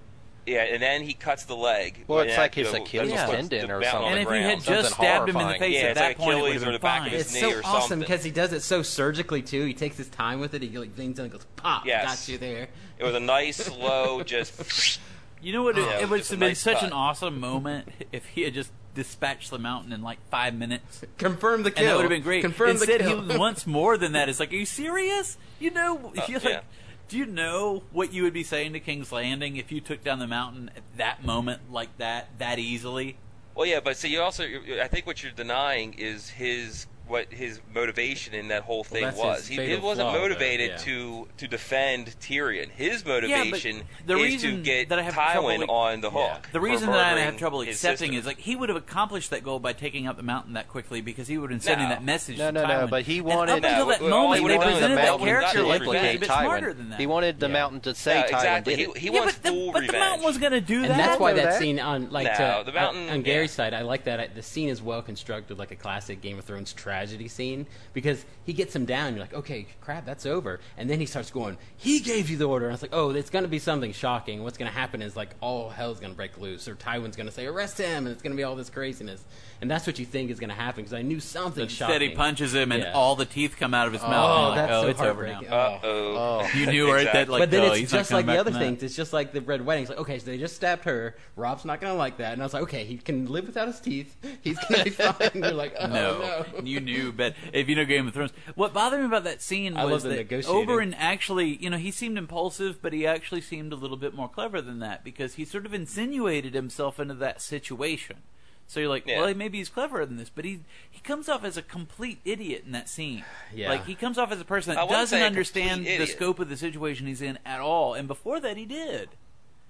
[SPEAKER 5] yeah, and then he cuts the leg.
[SPEAKER 6] Well, it's like his Achilles
[SPEAKER 5] that's what's
[SPEAKER 6] tendon or something.
[SPEAKER 4] And if he had just
[SPEAKER 6] Something
[SPEAKER 4] stabbed him in the face
[SPEAKER 5] Yeah,
[SPEAKER 4] at
[SPEAKER 5] it's
[SPEAKER 4] that
[SPEAKER 5] like
[SPEAKER 4] point, it would
[SPEAKER 5] Achilles
[SPEAKER 4] have
[SPEAKER 5] or
[SPEAKER 4] been
[SPEAKER 5] the back of
[SPEAKER 4] fine.
[SPEAKER 5] his
[SPEAKER 7] It's
[SPEAKER 5] knee
[SPEAKER 7] so
[SPEAKER 5] or
[SPEAKER 7] awesome because he does it so surgically too. He takes his time with it. He like leans down and goes pop.
[SPEAKER 5] Yes.
[SPEAKER 7] Got you there.
[SPEAKER 5] It was a nice, slow, just.
[SPEAKER 4] You know what? It,
[SPEAKER 5] Yeah,
[SPEAKER 4] it
[SPEAKER 5] it
[SPEAKER 4] would have
[SPEAKER 5] a
[SPEAKER 4] been
[SPEAKER 5] nice
[SPEAKER 4] such
[SPEAKER 5] cut.
[SPEAKER 4] an awesome moment if he had just dispatched the mountain in like five minutes.
[SPEAKER 7] Confirm the kill.
[SPEAKER 4] And that would have been great.
[SPEAKER 7] Confirm
[SPEAKER 4] Instead,
[SPEAKER 7] the kill.
[SPEAKER 4] he wants more than that. It's like, are you serious? You know, oh, you're like, do you know what you would be saying to King's Landing if you took down the mountain at that moment like that, that easily?
[SPEAKER 5] Well, yeah, but see, you also, I think what you're denying is his what his motivation in that whole thing
[SPEAKER 7] that's
[SPEAKER 5] was. He, he wasn't
[SPEAKER 7] flaw, though,
[SPEAKER 5] motivated
[SPEAKER 7] yeah.
[SPEAKER 5] to to defend Tyrion. His
[SPEAKER 4] Yeah,
[SPEAKER 5] motivation
[SPEAKER 4] the
[SPEAKER 5] is
[SPEAKER 4] reason
[SPEAKER 5] to get
[SPEAKER 4] that I have
[SPEAKER 5] Tywin
[SPEAKER 4] trouble-
[SPEAKER 5] on the
[SPEAKER 7] Yeah.
[SPEAKER 5] hook.
[SPEAKER 4] The reason that I have trouble accepting is like he would have accomplished that goal by taking out the mountain that quickly because he would have been sending
[SPEAKER 5] No.
[SPEAKER 4] that message.
[SPEAKER 6] No,
[SPEAKER 4] to
[SPEAKER 6] no, no, but he
[SPEAKER 4] And
[SPEAKER 6] wanted-
[SPEAKER 4] up until
[SPEAKER 5] No,
[SPEAKER 4] that
[SPEAKER 5] well, all
[SPEAKER 4] moment
[SPEAKER 5] he
[SPEAKER 4] they
[SPEAKER 5] wanted
[SPEAKER 4] presented
[SPEAKER 5] the
[SPEAKER 4] that
[SPEAKER 5] mountain
[SPEAKER 4] character,
[SPEAKER 5] to
[SPEAKER 4] like he was a bit
[SPEAKER 6] Tywin.
[SPEAKER 4] smarter than that.
[SPEAKER 6] He wanted the
[SPEAKER 7] Yeah.
[SPEAKER 6] mountain to say
[SPEAKER 5] No,
[SPEAKER 6] Tywin
[SPEAKER 5] exactly.
[SPEAKER 6] did it.
[SPEAKER 5] He, he
[SPEAKER 4] yeah,
[SPEAKER 5] wants
[SPEAKER 4] but the,
[SPEAKER 5] full
[SPEAKER 4] but the mountain was going to do that.
[SPEAKER 7] and that's why that,
[SPEAKER 6] that.
[SPEAKER 7] scene on like
[SPEAKER 5] No,
[SPEAKER 7] to,
[SPEAKER 5] the mountain-
[SPEAKER 7] on, on Gary's side, I like that. Uh, the scene is well constructed, like a classic Game of Thrones tragedy scene, because he gets him down. You're like, okay, crap, that's over. And then he starts going, he gave you the order. And I was like, oh, it's going to be something shocking. What's going to happen is like all hell's going to break loose, or Tywin's going to say, arrest him, and it's going to be all this craziness. And that's what you think is going to happen because I knew something
[SPEAKER 4] Instead,
[SPEAKER 7] shocking.
[SPEAKER 4] he punches him, and
[SPEAKER 7] Yeah.
[SPEAKER 4] all the teeth come out of his
[SPEAKER 7] Oh,
[SPEAKER 4] mouth. and you're like,
[SPEAKER 7] that's
[SPEAKER 4] oh,
[SPEAKER 7] so
[SPEAKER 4] it's over now.
[SPEAKER 7] heartbreaking.
[SPEAKER 5] Uh oh.
[SPEAKER 4] You knew right that, like,
[SPEAKER 7] but then
[SPEAKER 4] oh,
[SPEAKER 7] it's just like the other
[SPEAKER 4] from that.
[SPEAKER 7] things. It's just like the red wedding. It's like, okay, so they just stabbed her. Robb's not gonna like that. And I was like, okay, he can live without his teeth. He's gonna be fine. And you're like, oh
[SPEAKER 4] no,
[SPEAKER 7] no.
[SPEAKER 4] you knew, but if you know Game of Thrones, what bothered me about that scene
[SPEAKER 7] I
[SPEAKER 4] was that. Oberyn actually, you know, he seemed impulsive, but he actually seemed a little bit more clever than that because he sort of insinuated himself into that situation. So you're like,
[SPEAKER 5] Yeah.
[SPEAKER 4] well, maybe he's cleverer than this, but he he comes off as a complete idiot in that scene.
[SPEAKER 7] Yeah.
[SPEAKER 4] like he comes off as a person that doesn't understand the scope of the situation he's in at all, and before that, he did.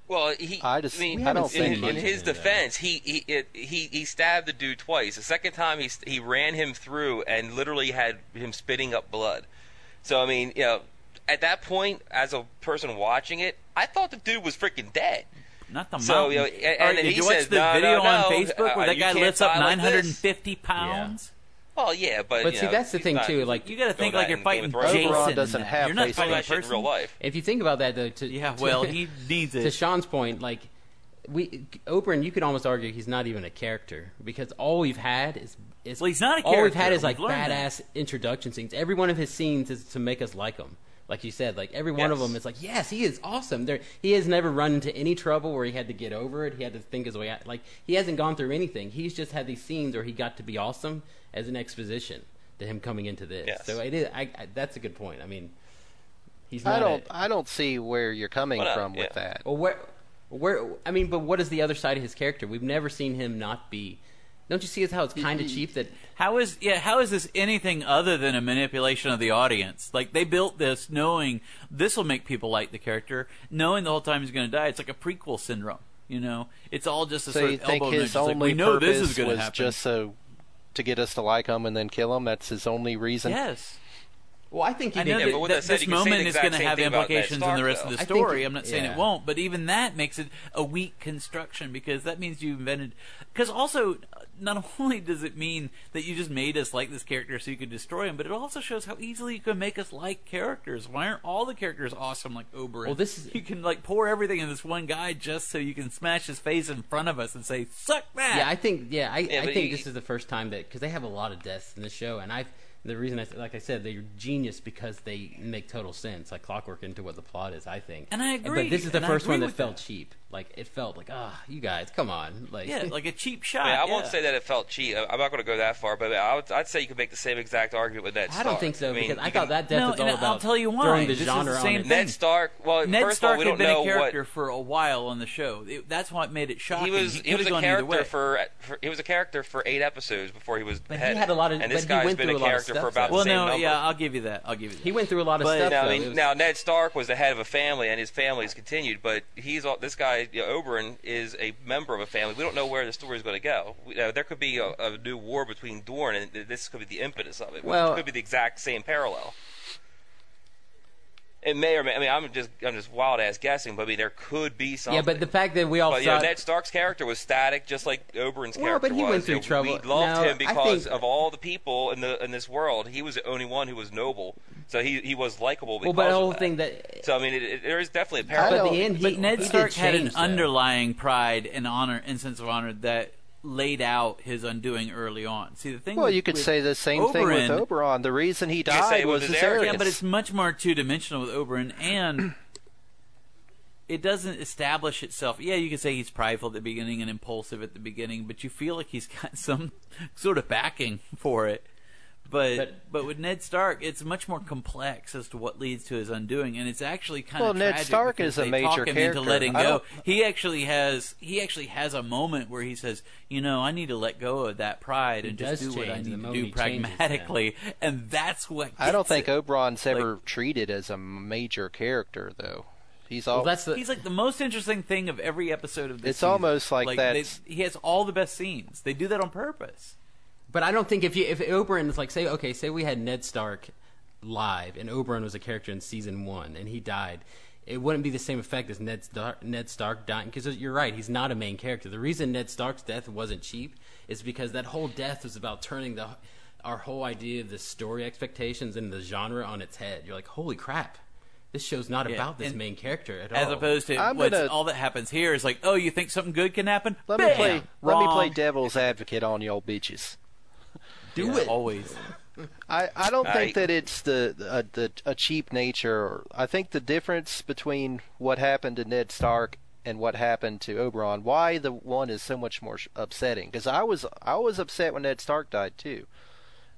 [SPEAKER 5] Well, he.
[SPEAKER 6] I just-
[SPEAKER 5] mean,
[SPEAKER 6] we
[SPEAKER 7] haven't
[SPEAKER 5] in,
[SPEAKER 7] seen
[SPEAKER 5] in, in his defense, he he it, he he stabbed the dude twice. The second time, he he ran him through and literally had him spitting up blood. So I mean, you know, at that point, as a person watching it, I thought the dude was freaking dead.
[SPEAKER 4] Not the
[SPEAKER 5] So,
[SPEAKER 4] mountain.
[SPEAKER 5] you know, and-
[SPEAKER 4] All right,
[SPEAKER 5] and then
[SPEAKER 4] did
[SPEAKER 5] he
[SPEAKER 4] you watch
[SPEAKER 5] says,
[SPEAKER 4] the
[SPEAKER 5] "No,
[SPEAKER 4] video
[SPEAKER 5] no,
[SPEAKER 4] on
[SPEAKER 5] no,
[SPEAKER 4] Facebook
[SPEAKER 5] uh,
[SPEAKER 4] where that guy lifts up
[SPEAKER 5] die like this."
[SPEAKER 4] 950 pounds?
[SPEAKER 5] Well, yeah, but
[SPEAKER 7] But
[SPEAKER 5] you
[SPEAKER 7] see,
[SPEAKER 5] know,
[SPEAKER 7] that's the thing
[SPEAKER 5] not-
[SPEAKER 7] too. Like,
[SPEAKER 4] You got to think like you're fighting
[SPEAKER 5] Game of Thrones.
[SPEAKER 4] Jason. Oberyn
[SPEAKER 6] doesn't
[SPEAKER 4] that.
[SPEAKER 6] have
[SPEAKER 4] You're not fighting
[SPEAKER 5] that
[SPEAKER 4] a
[SPEAKER 5] shit in real life.
[SPEAKER 7] if you think about that, though, to
[SPEAKER 4] Yeah, well, he needs
[SPEAKER 7] to. Sean's point, like we Oberyn, you could almost argue he's not even a character because all we've had is. is
[SPEAKER 4] Well, he's not a character.
[SPEAKER 7] All we've had is like
[SPEAKER 4] We've learned
[SPEAKER 7] badass introduction scenes. Every one of his scenes is to make us like him. Like you said, like every one of them is like, yes, he is awesome. There, he has never run into any trouble where he had to get over it. He had to think his way out. Like he hasn't gone through anything. He's just had these scenes where he got to be awesome as an exposition to him coming into this.
[SPEAKER 5] Yes.
[SPEAKER 7] So it is. I, I, that's a good point. I mean, he's
[SPEAKER 6] I don't.
[SPEAKER 7] A,
[SPEAKER 6] I don't see where you're coming
[SPEAKER 5] Well, no,
[SPEAKER 6] from with
[SPEAKER 5] yeah.
[SPEAKER 6] that.
[SPEAKER 7] well, where, where? I mean, but what is the other side of his character? We've never seen him not be Don't you see as how it's kind of cheap that
[SPEAKER 4] How is yeah? How is this anything other than a manipulation of the audience? Like they built this knowing this will make people like the character, knowing the whole time he's going to die. It's like a prequel syndrome. You know, it's all just a
[SPEAKER 6] So
[SPEAKER 4] sort
[SPEAKER 6] you
[SPEAKER 4] of
[SPEAKER 6] think
[SPEAKER 4] elbow nudge.
[SPEAKER 6] his
[SPEAKER 4] It's like, we know this is going to happen.
[SPEAKER 6] just so to get us to like him and then kill him? That's his only reason.
[SPEAKER 4] yes.
[SPEAKER 7] Well, I think he
[SPEAKER 4] I know
[SPEAKER 7] did.
[SPEAKER 5] Yeah,
[SPEAKER 4] that,
[SPEAKER 5] but with
[SPEAKER 4] that
[SPEAKER 5] that said,
[SPEAKER 4] this
[SPEAKER 5] you can say the
[SPEAKER 4] moment is going to have
[SPEAKER 5] thing about
[SPEAKER 4] implications in the rest
[SPEAKER 5] though.
[SPEAKER 4] of the
[SPEAKER 7] I think
[SPEAKER 4] story.
[SPEAKER 7] it-
[SPEAKER 4] I'm not saying
[SPEAKER 7] yeah.
[SPEAKER 4] it won't, but even that makes it a weak construction because that means you invented. Because also, not only does it mean that you just made us like this character so you could destroy him, but it also shows how easily you can make us like characters. Why aren't all the characters awesome like Oberyn?
[SPEAKER 7] Well, this is-
[SPEAKER 4] you can like pour everything in this one guy just so you can smash his face in front of us and say "suck that."
[SPEAKER 7] Yeah, I think yeah, I,
[SPEAKER 5] Yeah,
[SPEAKER 7] I think
[SPEAKER 5] you-
[SPEAKER 7] this is the first time that because they have a lot of deaths in the show, and I the reason I like I said they're genius because they make total sense, like clockwork into what the plot is. I think,
[SPEAKER 4] And I agree,
[SPEAKER 7] But this is the
[SPEAKER 4] and
[SPEAKER 7] first one that
[SPEAKER 4] with
[SPEAKER 7] felt cheap. Like it felt like ah, you guys, come on, like
[SPEAKER 4] yeah, like a cheap shot.
[SPEAKER 5] I, mean, I won't say that it felt cheap. I'm not going to go that far, but I would, I'd say you could make the same exact argument with Ned
[SPEAKER 7] I don't think so
[SPEAKER 5] I mean,
[SPEAKER 7] because I thought
[SPEAKER 5] can-
[SPEAKER 7] that death
[SPEAKER 4] No,
[SPEAKER 7] was all about
[SPEAKER 4] I'll tell you why.
[SPEAKER 7] throwing the
[SPEAKER 4] This is the same
[SPEAKER 7] it.
[SPEAKER 4] thing.
[SPEAKER 5] Ned Stark. Well,
[SPEAKER 4] Ned
[SPEAKER 5] first
[SPEAKER 4] Stark
[SPEAKER 5] of all, we
[SPEAKER 4] had
[SPEAKER 5] don't
[SPEAKER 4] been
[SPEAKER 5] know
[SPEAKER 4] a character
[SPEAKER 5] what
[SPEAKER 4] for a while on the show. It- that's what made it shocking.
[SPEAKER 5] he was. He,
[SPEAKER 4] could've
[SPEAKER 5] was a
[SPEAKER 4] gone either way.
[SPEAKER 5] character for, for. He was a character for eight episodes before he was.
[SPEAKER 7] But he had a lot of-
[SPEAKER 5] And this guy's been a
[SPEAKER 7] a lot of
[SPEAKER 5] character for about.
[SPEAKER 4] Well,
[SPEAKER 5] the same
[SPEAKER 4] no,
[SPEAKER 5] number.
[SPEAKER 4] yeah, I'll give you that. I'll give you that.
[SPEAKER 7] He went through a lot of stuff.
[SPEAKER 5] Now, I
[SPEAKER 7] though.
[SPEAKER 5] mean,
[SPEAKER 7] It was-
[SPEAKER 5] now Ned Stark was the head of a family, and his family's continued. But he's all, this guy, you know, Oberyn, is a member of a family. We don't know where the story is going to go. We, uh, there could be a, a new war between Dorne, and this could be the impetus of it.
[SPEAKER 7] Well-
[SPEAKER 5] could be the exact same parallel. It may or may. I mean, I'm just I'm just wild ass guessing, but I mean, there could be something.
[SPEAKER 7] yeah, but the fact that we all
[SPEAKER 5] But you know, Ned Stark's character was static, just like Oberyn's
[SPEAKER 7] Well,
[SPEAKER 5] character
[SPEAKER 7] but he
[SPEAKER 5] was.
[SPEAKER 7] went through
[SPEAKER 5] You know,
[SPEAKER 7] trouble.
[SPEAKER 5] We loved him because
[SPEAKER 7] think-
[SPEAKER 5] of all the people in the in this world. He was the only one who was noble, so he he was likable because
[SPEAKER 7] well, but the
[SPEAKER 5] of
[SPEAKER 7] whole
[SPEAKER 5] that.
[SPEAKER 7] thing that
[SPEAKER 5] So I mean, it, it, there is definitely a parallel.
[SPEAKER 7] at the end, he,
[SPEAKER 4] But Ned
[SPEAKER 7] he
[SPEAKER 4] Stark had an
[SPEAKER 7] change, though.
[SPEAKER 4] underlying pride and honor and sense of honor that laid out his undoing early on. See, the thing.
[SPEAKER 6] Well,
[SPEAKER 4] with-
[SPEAKER 6] you could say the same thing with
[SPEAKER 4] Oberyn.
[SPEAKER 6] The reason he
[SPEAKER 5] could say
[SPEAKER 6] died
[SPEAKER 5] was
[SPEAKER 6] was
[SPEAKER 5] his
[SPEAKER 6] his
[SPEAKER 5] arrogance.
[SPEAKER 6] arrogance.
[SPEAKER 4] Yeah, but it's much more two dimensional with Oberyn, and it doesn't establish itself. Yeah, you could say he's prideful at the beginning and impulsive at the beginning, but you feel like he's got some sort of backing for it. But, but
[SPEAKER 7] But-
[SPEAKER 4] with Ned Stark, it's much more complex as to what leads to his undoing, and it's actually kind
[SPEAKER 6] Well,
[SPEAKER 4] of
[SPEAKER 6] Ned Stark is a
[SPEAKER 4] they
[SPEAKER 6] major
[SPEAKER 4] talk him
[SPEAKER 6] character.
[SPEAKER 4] into letting
[SPEAKER 6] I
[SPEAKER 4] go.
[SPEAKER 6] don't-
[SPEAKER 4] He actually has he actually has a moment where he says, "You know, I need to let go of that pride
[SPEAKER 7] He
[SPEAKER 4] and just do what I need to do
[SPEAKER 7] he changes,
[SPEAKER 4] pragmatically," and that's what
[SPEAKER 6] I don't think
[SPEAKER 4] it.
[SPEAKER 6] Oberyn's
[SPEAKER 4] Like-
[SPEAKER 6] ever treated as a major character, though. He's all
[SPEAKER 7] Well, that's the
[SPEAKER 4] He's like the most interesting thing of every episode of this.
[SPEAKER 6] It's
[SPEAKER 4] season.
[SPEAKER 6] almost like
[SPEAKER 4] they-
[SPEAKER 6] that's-
[SPEAKER 4] he has all the best scenes. They do that on purpose.
[SPEAKER 7] But I don't think if you if Oberyn is like say okay say we had Ned Stark live and Oberyn was a character in season one and he died, it wouldn't be the same effect as Ned Stark, Ned Stark dying because you're right he's not a main character. The reason Ned Stark's death wasn't cheap is because that whole death was about turning the our whole idea of the story expectations and the genre on its head. You're like holy crap. This show's not
[SPEAKER 4] Yeah,
[SPEAKER 7] about this
[SPEAKER 4] and
[SPEAKER 7] main character at all.
[SPEAKER 4] As opposed to
[SPEAKER 6] I'm
[SPEAKER 4] what's,
[SPEAKER 6] gonna-
[SPEAKER 4] all that happens here is like, oh, you think something good can happen?
[SPEAKER 6] Let me
[SPEAKER 4] Bam!
[SPEAKER 6] play. Let me play devil's advocate on y'all bitches.
[SPEAKER 4] Do it always.
[SPEAKER 6] I, I don't
[SPEAKER 5] I-
[SPEAKER 6] think that it's the a, the a cheap nature. I think the difference between what happened to Ned Stark and what happened to Oberyn, why the one is so much more upsetting. Because I was I was upset when Ned Stark died too,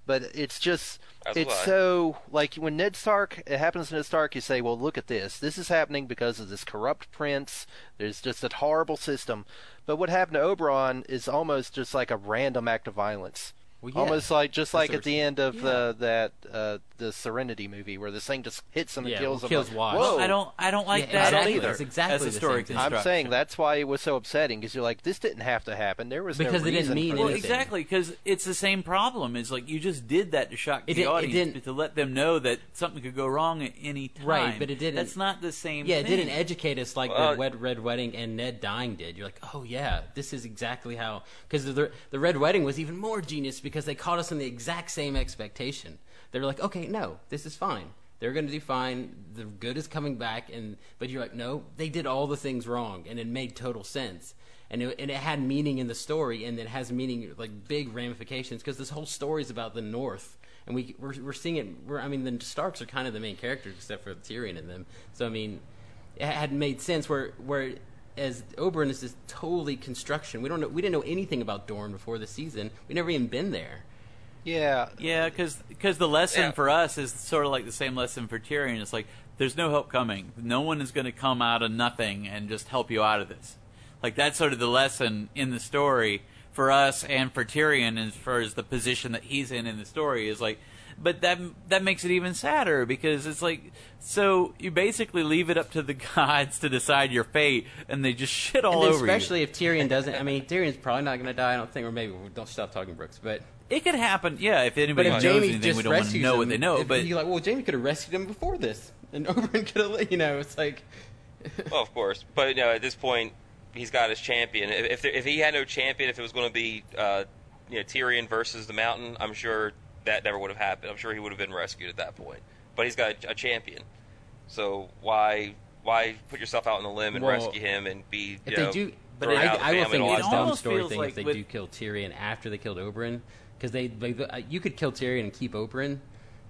[SPEAKER 6] but it's just
[SPEAKER 5] As
[SPEAKER 6] it's
[SPEAKER 5] was I.
[SPEAKER 6] so like when Ned Stark it happens to Ned Stark, you say, well, look at this. This is happening because of this corrupt prince. There's just a horrible system. But what happened to Oberyn is almost just like a random act of violence.
[SPEAKER 7] Well, yeah.
[SPEAKER 6] Almost like just like at the end of the that uh, the Serenity movie where this thing just hits him and
[SPEAKER 7] Yeah,
[SPEAKER 6] kills
[SPEAKER 7] well,
[SPEAKER 6] him.
[SPEAKER 7] kills
[SPEAKER 6] like, Whoa!
[SPEAKER 4] I don't. I don't like
[SPEAKER 7] Yeah,
[SPEAKER 4] that
[SPEAKER 7] exactly.
[SPEAKER 4] either.
[SPEAKER 7] That's exactly
[SPEAKER 4] as a
[SPEAKER 7] the
[SPEAKER 4] story.
[SPEAKER 6] I'm saying that's why it was so upsetting because you're like this didn't have to happen. There was
[SPEAKER 7] Because
[SPEAKER 6] no
[SPEAKER 7] it didn't mean
[SPEAKER 6] for
[SPEAKER 4] Well,
[SPEAKER 7] anything.
[SPEAKER 4] exactly, because it's the same problem. Is like you just did that to shock
[SPEAKER 7] It
[SPEAKER 4] the
[SPEAKER 7] didn't- it
[SPEAKER 4] audience,
[SPEAKER 7] didn't-
[SPEAKER 4] to let them know that something could go wrong at any time.
[SPEAKER 7] Right, but it didn't-
[SPEAKER 4] That's not the same.
[SPEAKER 7] Yeah, it didn't educate us like
[SPEAKER 5] Well,
[SPEAKER 7] the Red, Red Wedding and Ned dying did. You're like, oh yeah, this is exactly how. Because the the Red Wedding was even more genius because they caught us in the exact same expectation. They were like, okay, no, this is fine. They're going to do fine. The good is coming back, and but you're like, no, they did all the things wrong, and it made total sense. And it, and it had meaning in the story, and it has meaning like big ramifications because this whole story is about the North, and we we're, we're seeing it. We're, I mean, the Starks are kind of the main characters except for Tyrion and them. So I mean, it had made sense where where as Oberyn is this totally construction. We don't know. We didn't know anything about Dorne before the season. We never even been there.
[SPEAKER 6] Yeah,
[SPEAKER 4] Yeah, because the lesson
[SPEAKER 5] Yeah.
[SPEAKER 4] for us is sort of like the same lesson for Tyrion. It's like there's no help coming. No one is going to come out of nothing and just help you out of this. Like that's sort of the lesson in the story for us and for Tyrion as far as the position that he's in in the story is like but that that makes it even sadder because it's like so you basically leave it up to the gods to decide your fate and they just shit all
[SPEAKER 7] And then
[SPEAKER 4] over you.
[SPEAKER 7] especially if Tyrion doesn't. I mean, Tyrion's probably not going to die. I don't think, or maybe we don't stop talking Brooks. But
[SPEAKER 4] It could happen, yeah. If
[SPEAKER 7] but
[SPEAKER 4] anybody
[SPEAKER 7] if
[SPEAKER 4] knows
[SPEAKER 7] Jaime
[SPEAKER 4] anything, we don't want to know
[SPEAKER 7] him,
[SPEAKER 4] what they know.
[SPEAKER 7] if
[SPEAKER 4] But
[SPEAKER 7] you're like, well, Jaime could have rescued him before this, and Oberyn could have, you know, it's like,
[SPEAKER 5] Well, of course, but you know, at this point, he's got his champion. If if, there, if he had no champion, if it was going to be uh, you know Tyrion versus the Mountain, I'm sure that never would have happened. I'm sure he would have been rescued at that point. But he's got a, a champion, so why why put yourself out on the limb and
[SPEAKER 7] Well,
[SPEAKER 5] rescue him and be
[SPEAKER 7] if
[SPEAKER 5] you
[SPEAKER 7] they
[SPEAKER 5] know,
[SPEAKER 7] do. But
[SPEAKER 5] thrown
[SPEAKER 7] I,
[SPEAKER 5] out of the
[SPEAKER 7] I will think
[SPEAKER 5] and all
[SPEAKER 7] it's a dumb
[SPEAKER 4] almost
[SPEAKER 7] story
[SPEAKER 4] feels
[SPEAKER 7] thing
[SPEAKER 4] like
[SPEAKER 7] if they
[SPEAKER 4] with-
[SPEAKER 7] do kill Tyrion after they killed Oberyn, because they, they uh, you could kill Tyrion and keep Oberyn.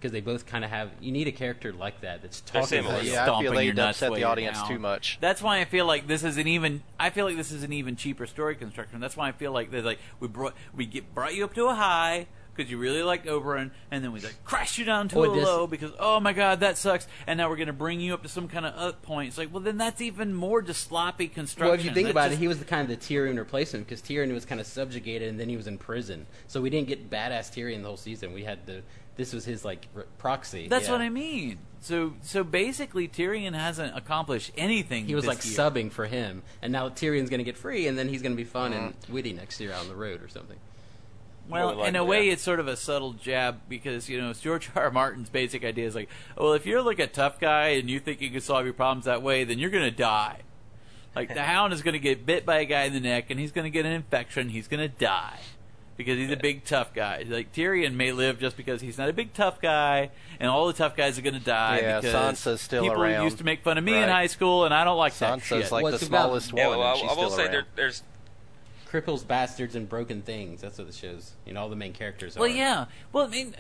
[SPEAKER 7] Because they both kind of have, you need a character like that that's talking
[SPEAKER 5] similar.
[SPEAKER 7] about
[SPEAKER 6] Yeah, I
[SPEAKER 4] stomping
[SPEAKER 6] feel
[SPEAKER 4] your
[SPEAKER 6] they'd
[SPEAKER 4] nuts
[SPEAKER 6] upset
[SPEAKER 4] way
[SPEAKER 6] the audience
[SPEAKER 4] down.
[SPEAKER 6] too much.
[SPEAKER 4] That's why I feel like this is an even. I feel like this is an even cheaper story construction. That's why I feel like they're like we brought we get brought you up to a high because you really liked Oberyn, and then we like crash you down to
[SPEAKER 7] Well,
[SPEAKER 4] a
[SPEAKER 7] this-
[SPEAKER 4] low because oh my god that sucks, and now we're gonna bring you up to some kind of up point. It's like well then that's even more just sloppy construction.
[SPEAKER 7] Well, if you think about
[SPEAKER 4] just-
[SPEAKER 7] it, he was the kind of the Tyrion replacement because Tyrion was kind of subjugated and then he was in prison. So we didn't get badass Tyrion the whole season. We had the this was his like r- proxy.
[SPEAKER 4] That's what I mean. So so basically, Tyrion hasn't accomplished anything.
[SPEAKER 7] He was
[SPEAKER 4] this
[SPEAKER 7] like
[SPEAKER 4] year.
[SPEAKER 7] subbing for him, and now Tyrion's going to get free, and then he's going to be fun and
[SPEAKER 4] Uh-huh.
[SPEAKER 7] witty next year out on the road or something.
[SPEAKER 4] Well,
[SPEAKER 5] More
[SPEAKER 4] in a
[SPEAKER 5] likely,
[SPEAKER 4] way,
[SPEAKER 5] yeah.
[SPEAKER 4] it's sort of a subtle jab because you know George R. R. Martin's basic idea is like, well, if you're like a tough guy and you think you can solve your problems that way, then you're gonna die. Like the Hound is gonna get bit by a guy in the neck and he's gonna get an infection. He's gonna die because he's a big tough guy. Like Tyrion may live just because he's not a big tough guy, and all the tough guys are gonna die.
[SPEAKER 6] Yeah,
[SPEAKER 4] because
[SPEAKER 6] Sansa's still
[SPEAKER 4] people
[SPEAKER 6] around.
[SPEAKER 4] used to make fun of me in high school, and I don't like that
[SPEAKER 6] Sansa's
[SPEAKER 4] shit.
[SPEAKER 6] like
[SPEAKER 7] Well,
[SPEAKER 6] the
[SPEAKER 7] it's about-
[SPEAKER 6] smallest
[SPEAKER 5] Yeah,
[SPEAKER 6] one,
[SPEAKER 5] well,
[SPEAKER 6] and
[SPEAKER 5] I,
[SPEAKER 6] she's
[SPEAKER 5] I will
[SPEAKER 6] still
[SPEAKER 5] say
[SPEAKER 6] around.
[SPEAKER 5] there, there's
[SPEAKER 7] Cripples, bastards, and broken things. That's what the show's. You know, all the main characters are.
[SPEAKER 4] Well, yeah. Well, I mean,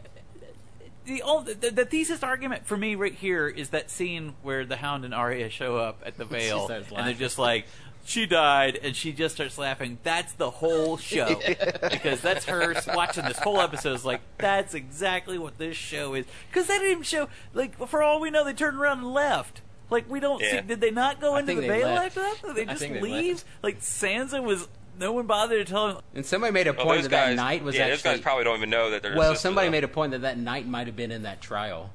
[SPEAKER 4] the, only, the the thesis argument for me right here is that scene where the Hound and Arya show up at the Vale, and they're just like. She died, and she just starts laughing. That's the whole show, because that's her watching this whole episode. Is like that's exactly what this show is. Because they didn't even show like for all we know, they turned around and left. Like we don't
[SPEAKER 5] Yeah.
[SPEAKER 4] see. Did they not go
[SPEAKER 7] I
[SPEAKER 4] into the
[SPEAKER 7] think they
[SPEAKER 4] Vale
[SPEAKER 7] left.
[SPEAKER 4] after that? Did they just
[SPEAKER 7] think they
[SPEAKER 4] leave?
[SPEAKER 7] left.
[SPEAKER 4] Like Sansa was. No one bothered to tell him.
[SPEAKER 7] And somebody made a point
[SPEAKER 5] those
[SPEAKER 7] that
[SPEAKER 5] guys.
[SPEAKER 7] that night was
[SPEAKER 5] yeah,
[SPEAKER 7] actually.
[SPEAKER 5] those guys probably don't even know that there's.
[SPEAKER 7] well, somebody
[SPEAKER 5] uh,
[SPEAKER 7] made a point that that night might have been in that trial,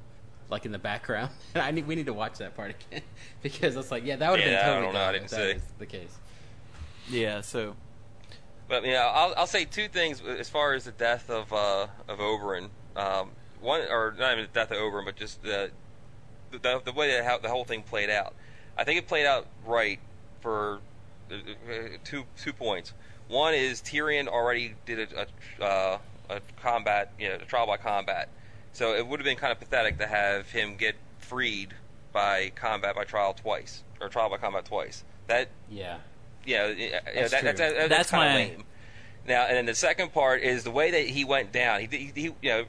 [SPEAKER 7] like in the background. And I need we need to watch that part again because it's like, yeah, that would have
[SPEAKER 5] Yeah, I
[SPEAKER 7] been totally
[SPEAKER 5] don't know. I didn't
[SPEAKER 7] if that
[SPEAKER 5] see.
[SPEAKER 7] was the case.
[SPEAKER 4] Yeah. So
[SPEAKER 5] But yeah, I'll, I'll say two things as far as the death of uh, of Oberyn. Um, one, or not even the death of Oberyn, but just the the, the way that how the whole thing played out. I think it played out right for two two points. One is Tyrion already did a a, uh, a combat, you know, a trial by combat. So it would have been kind of pathetic to have him get freed by combat by trial twice, or trial by combat twice. That
[SPEAKER 7] Yeah.
[SPEAKER 5] yeah, yeah,
[SPEAKER 7] That's
[SPEAKER 5] that,
[SPEAKER 7] true.
[SPEAKER 5] that's, that's,
[SPEAKER 4] That's
[SPEAKER 5] kind of lame. Now, and then the second part is the way that he went down. He, he, he you know,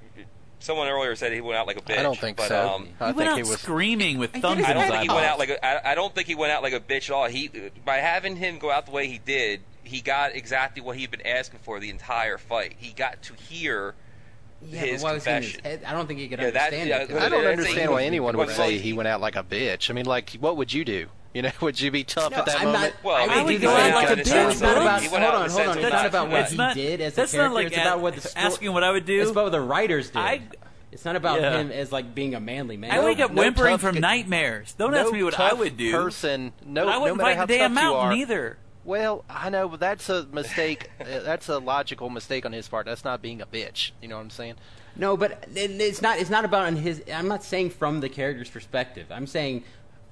[SPEAKER 5] someone earlier said he went out like a bitch.
[SPEAKER 6] I don't think
[SPEAKER 5] but,
[SPEAKER 6] so.
[SPEAKER 5] Um,
[SPEAKER 6] I
[SPEAKER 4] he
[SPEAKER 6] think
[SPEAKER 4] out
[SPEAKER 6] he was.
[SPEAKER 4] screaming with thumbs in
[SPEAKER 5] I
[SPEAKER 4] his
[SPEAKER 5] don't think he went out like a, I, I don't think he went out like a bitch at all. He by having him go out the way he did, he got exactly what he'd been asking for the entire fight. He got to hear
[SPEAKER 7] Yeah,
[SPEAKER 5] his
[SPEAKER 7] but why was his
[SPEAKER 5] confession.
[SPEAKER 7] head? I don't think he could
[SPEAKER 5] Yeah, that-
[SPEAKER 7] understand
[SPEAKER 5] yeah,
[SPEAKER 7] it. 'cause
[SPEAKER 6] I don't understand why anyone would say
[SPEAKER 5] he-
[SPEAKER 6] he went out like a bitch. I mean, like, what would you do? You know, would you be tough
[SPEAKER 7] No,
[SPEAKER 6] at that
[SPEAKER 7] I'm
[SPEAKER 6] moment?
[SPEAKER 7] not.
[SPEAKER 5] Well,
[SPEAKER 7] I
[SPEAKER 5] I
[SPEAKER 7] would
[SPEAKER 5] mean,
[SPEAKER 7] do
[SPEAKER 5] he
[SPEAKER 7] the
[SPEAKER 5] went
[SPEAKER 7] same
[SPEAKER 5] out
[SPEAKER 7] like
[SPEAKER 5] in
[SPEAKER 7] a bitch. It's not about.
[SPEAKER 5] he
[SPEAKER 7] Hold
[SPEAKER 5] went out in
[SPEAKER 7] on, hold on. It's not
[SPEAKER 5] not-
[SPEAKER 7] about what he did as a
[SPEAKER 4] that's not
[SPEAKER 7] character.
[SPEAKER 4] like
[SPEAKER 7] It's about what the sto-
[SPEAKER 4] asking what I would do.
[SPEAKER 7] It's about what the writers did.
[SPEAKER 4] I-
[SPEAKER 7] it's not about
[SPEAKER 4] Yeah.
[SPEAKER 7] him as like being a manly man.
[SPEAKER 4] I wake up
[SPEAKER 6] no
[SPEAKER 4] whimpering from
[SPEAKER 6] g-
[SPEAKER 4] nightmares. Don't
[SPEAKER 6] no
[SPEAKER 4] ask me what I would do.
[SPEAKER 6] Person, no,
[SPEAKER 4] but I wouldn't
[SPEAKER 6] matter
[SPEAKER 4] fight
[SPEAKER 6] how
[SPEAKER 4] the damn
[SPEAKER 6] tough you
[SPEAKER 4] mountain
[SPEAKER 6] are.
[SPEAKER 4] either.
[SPEAKER 6] Well, I know, but that's a mistake. uh, that's a logical mistake on his part. That's not being a bitch. You know what I'm saying?
[SPEAKER 7] No, but it's not. It's not about in his. I'm not saying from the character's perspective. I'm saying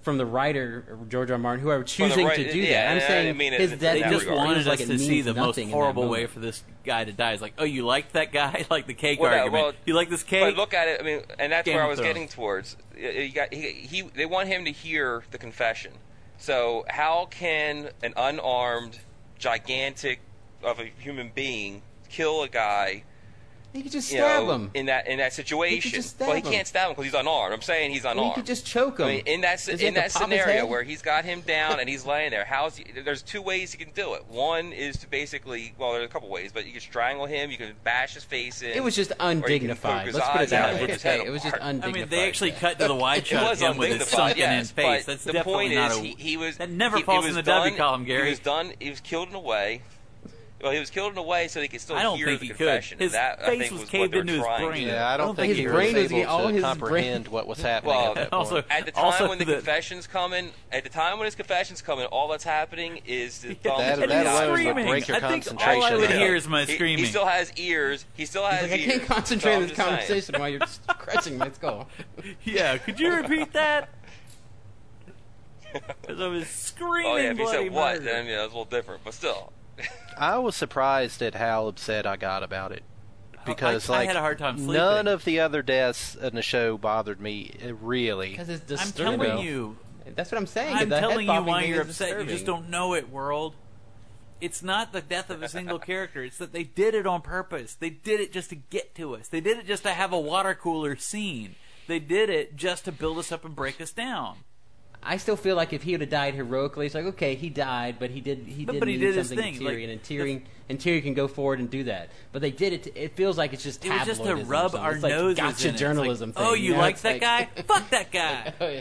[SPEAKER 7] from the writer George R. R. Martin, whoever
[SPEAKER 5] the
[SPEAKER 7] choosing
[SPEAKER 5] right-
[SPEAKER 7] to do
[SPEAKER 5] yeah,
[SPEAKER 7] that. I'm
[SPEAKER 5] I
[SPEAKER 7] saying
[SPEAKER 5] mean it
[SPEAKER 7] his death.
[SPEAKER 4] They
[SPEAKER 5] that
[SPEAKER 4] just
[SPEAKER 5] regard.
[SPEAKER 4] wanted us
[SPEAKER 7] like
[SPEAKER 4] to see the most
[SPEAKER 7] nothing in that
[SPEAKER 4] horrible way for this guy to die. It's like, oh, you like that guy? like the cake
[SPEAKER 5] Well,
[SPEAKER 4] argument.
[SPEAKER 5] well,
[SPEAKER 4] you like this cake?
[SPEAKER 5] But look at it. I mean, and that's
[SPEAKER 4] Game
[SPEAKER 5] where I was
[SPEAKER 4] Thrones.
[SPEAKER 5] getting towards. Y- You got, he, he, they want him to hear the confession. So how can an unarmed, gigantic of a human being kill a guy?
[SPEAKER 7] He could just
[SPEAKER 5] You
[SPEAKER 7] stab
[SPEAKER 5] know,
[SPEAKER 7] him.
[SPEAKER 5] in that in that situation.
[SPEAKER 7] just stab
[SPEAKER 5] well, he
[SPEAKER 7] him.
[SPEAKER 5] can't stab him because he's unarmed. I'm saying he's
[SPEAKER 7] Well,
[SPEAKER 5] unarmed.
[SPEAKER 7] he could just choke him.
[SPEAKER 5] I mean, in that
[SPEAKER 7] Does
[SPEAKER 5] in that scenario where he's got him down and he's laying there, how's he, there's two ways you can do it. One is to basically, well, there's a couple ways, but you can strangle him, you can bash his face in.
[SPEAKER 7] It was just
[SPEAKER 5] or you can poke
[SPEAKER 7] undignified. Let's put it that
[SPEAKER 5] out
[SPEAKER 7] way.
[SPEAKER 5] rip his
[SPEAKER 7] it was just
[SPEAKER 5] apart.
[SPEAKER 4] I
[SPEAKER 7] undignified.
[SPEAKER 4] mean, they actually
[SPEAKER 7] yeah.
[SPEAKER 4] cut to the wide shot
[SPEAKER 5] was
[SPEAKER 4] of him with his
[SPEAKER 5] undignified,
[SPEAKER 4] sunken
[SPEAKER 5] yes,
[SPEAKER 4] in face. That's
[SPEAKER 5] the
[SPEAKER 4] definitely
[SPEAKER 5] point
[SPEAKER 4] not
[SPEAKER 5] is
[SPEAKER 4] a.
[SPEAKER 5] he, he was
[SPEAKER 4] that never
[SPEAKER 5] he-
[SPEAKER 4] falls in
[SPEAKER 5] was
[SPEAKER 4] the W
[SPEAKER 5] done-
[SPEAKER 4] column, Gary.
[SPEAKER 5] It was done. It was killed in a way. Well, he was killed in a way so he could still
[SPEAKER 4] I don't
[SPEAKER 5] hear
[SPEAKER 4] think
[SPEAKER 5] the
[SPEAKER 4] he could.
[SPEAKER 5] confession.
[SPEAKER 4] His
[SPEAKER 5] that I
[SPEAKER 4] face
[SPEAKER 5] think
[SPEAKER 4] was
[SPEAKER 5] was
[SPEAKER 4] caved into his brain.
[SPEAKER 6] Yeah, I don't,
[SPEAKER 7] don't
[SPEAKER 6] think
[SPEAKER 7] think
[SPEAKER 6] he
[SPEAKER 7] his
[SPEAKER 6] was
[SPEAKER 7] brain was
[SPEAKER 6] able
[SPEAKER 7] all
[SPEAKER 6] to
[SPEAKER 7] his
[SPEAKER 6] comprehend
[SPEAKER 7] brain-
[SPEAKER 6] what was happening
[SPEAKER 5] Well,
[SPEAKER 6] at that
[SPEAKER 4] also-
[SPEAKER 6] point.
[SPEAKER 5] At the time
[SPEAKER 4] Also
[SPEAKER 5] when the
[SPEAKER 4] the-
[SPEAKER 5] confession's coming, at the time when his confession's coming, all that's happening is the thumb
[SPEAKER 6] That- that
[SPEAKER 4] he's
[SPEAKER 6] alone would
[SPEAKER 4] screaming.
[SPEAKER 6] break your
[SPEAKER 4] I think all I would hear is my
[SPEAKER 5] He-
[SPEAKER 4] screaming.
[SPEAKER 5] He, still has ears. He still has
[SPEAKER 7] He's like, I can't concentrate on
[SPEAKER 5] I'm
[SPEAKER 7] this conversation while you're just crushing my skull.
[SPEAKER 4] yeah, could you repeat that? Because I was screaming
[SPEAKER 5] Oh yeah, if he said what, then yeah, it's a little different. But still,
[SPEAKER 6] I was surprised at how upset I got about it because
[SPEAKER 4] I
[SPEAKER 6] like
[SPEAKER 4] had a hard time sleeping.
[SPEAKER 6] none of the other deaths in the show bothered me uh, really.
[SPEAKER 7] Because it's disturbing.
[SPEAKER 4] I'm
[SPEAKER 7] disturbing.
[SPEAKER 4] telling you,
[SPEAKER 7] That's what I'm saying.
[SPEAKER 4] I'm
[SPEAKER 7] the
[SPEAKER 4] telling you why you're
[SPEAKER 7] is
[SPEAKER 4] upset. You just don't know it, world. It's not the death of a single character. It's that they did it on purpose. They did it just to get to us. They did it just to have a water cooler scene. They did it just to build us up and break us down.
[SPEAKER 7] I still feel like if he would have died heroically, it's like okay, he died, but he did he
[SPEAKER 4] But-
[SPEAKER 7] did
[SPEAKER 4] but he
[SPEAKER 7] mean
[SPEAKER 4] did his
[SPEAKER 7] something
[SPEAKER 4] thing,
[SPEAKER 7] to
[SPEAKER 4] like,
[SPEAKER 7] and Tyrion and Tyrion can go forward and do that. But they did it. To, it feels like it's just
[SPEAKER 4] It was just to rub our
[SPEAKER 7] it's like
[SPEAKER 4] noses
[SPEAKER 7] gotcha
[SPEAKER 4] in it. It's like,
[SPEAKER 7] journalism.
[SPEAKER 4] oh,
[SPEAKER 7] thing,
[SPEAKER 4] you
[SPEAKER 7] know?
[SPEAKER 4] like
[SPEAKER 7] It's
[SPEAKER 4] that guy? Fuck that guy.
[SPEAKER 7] Oh, yeah.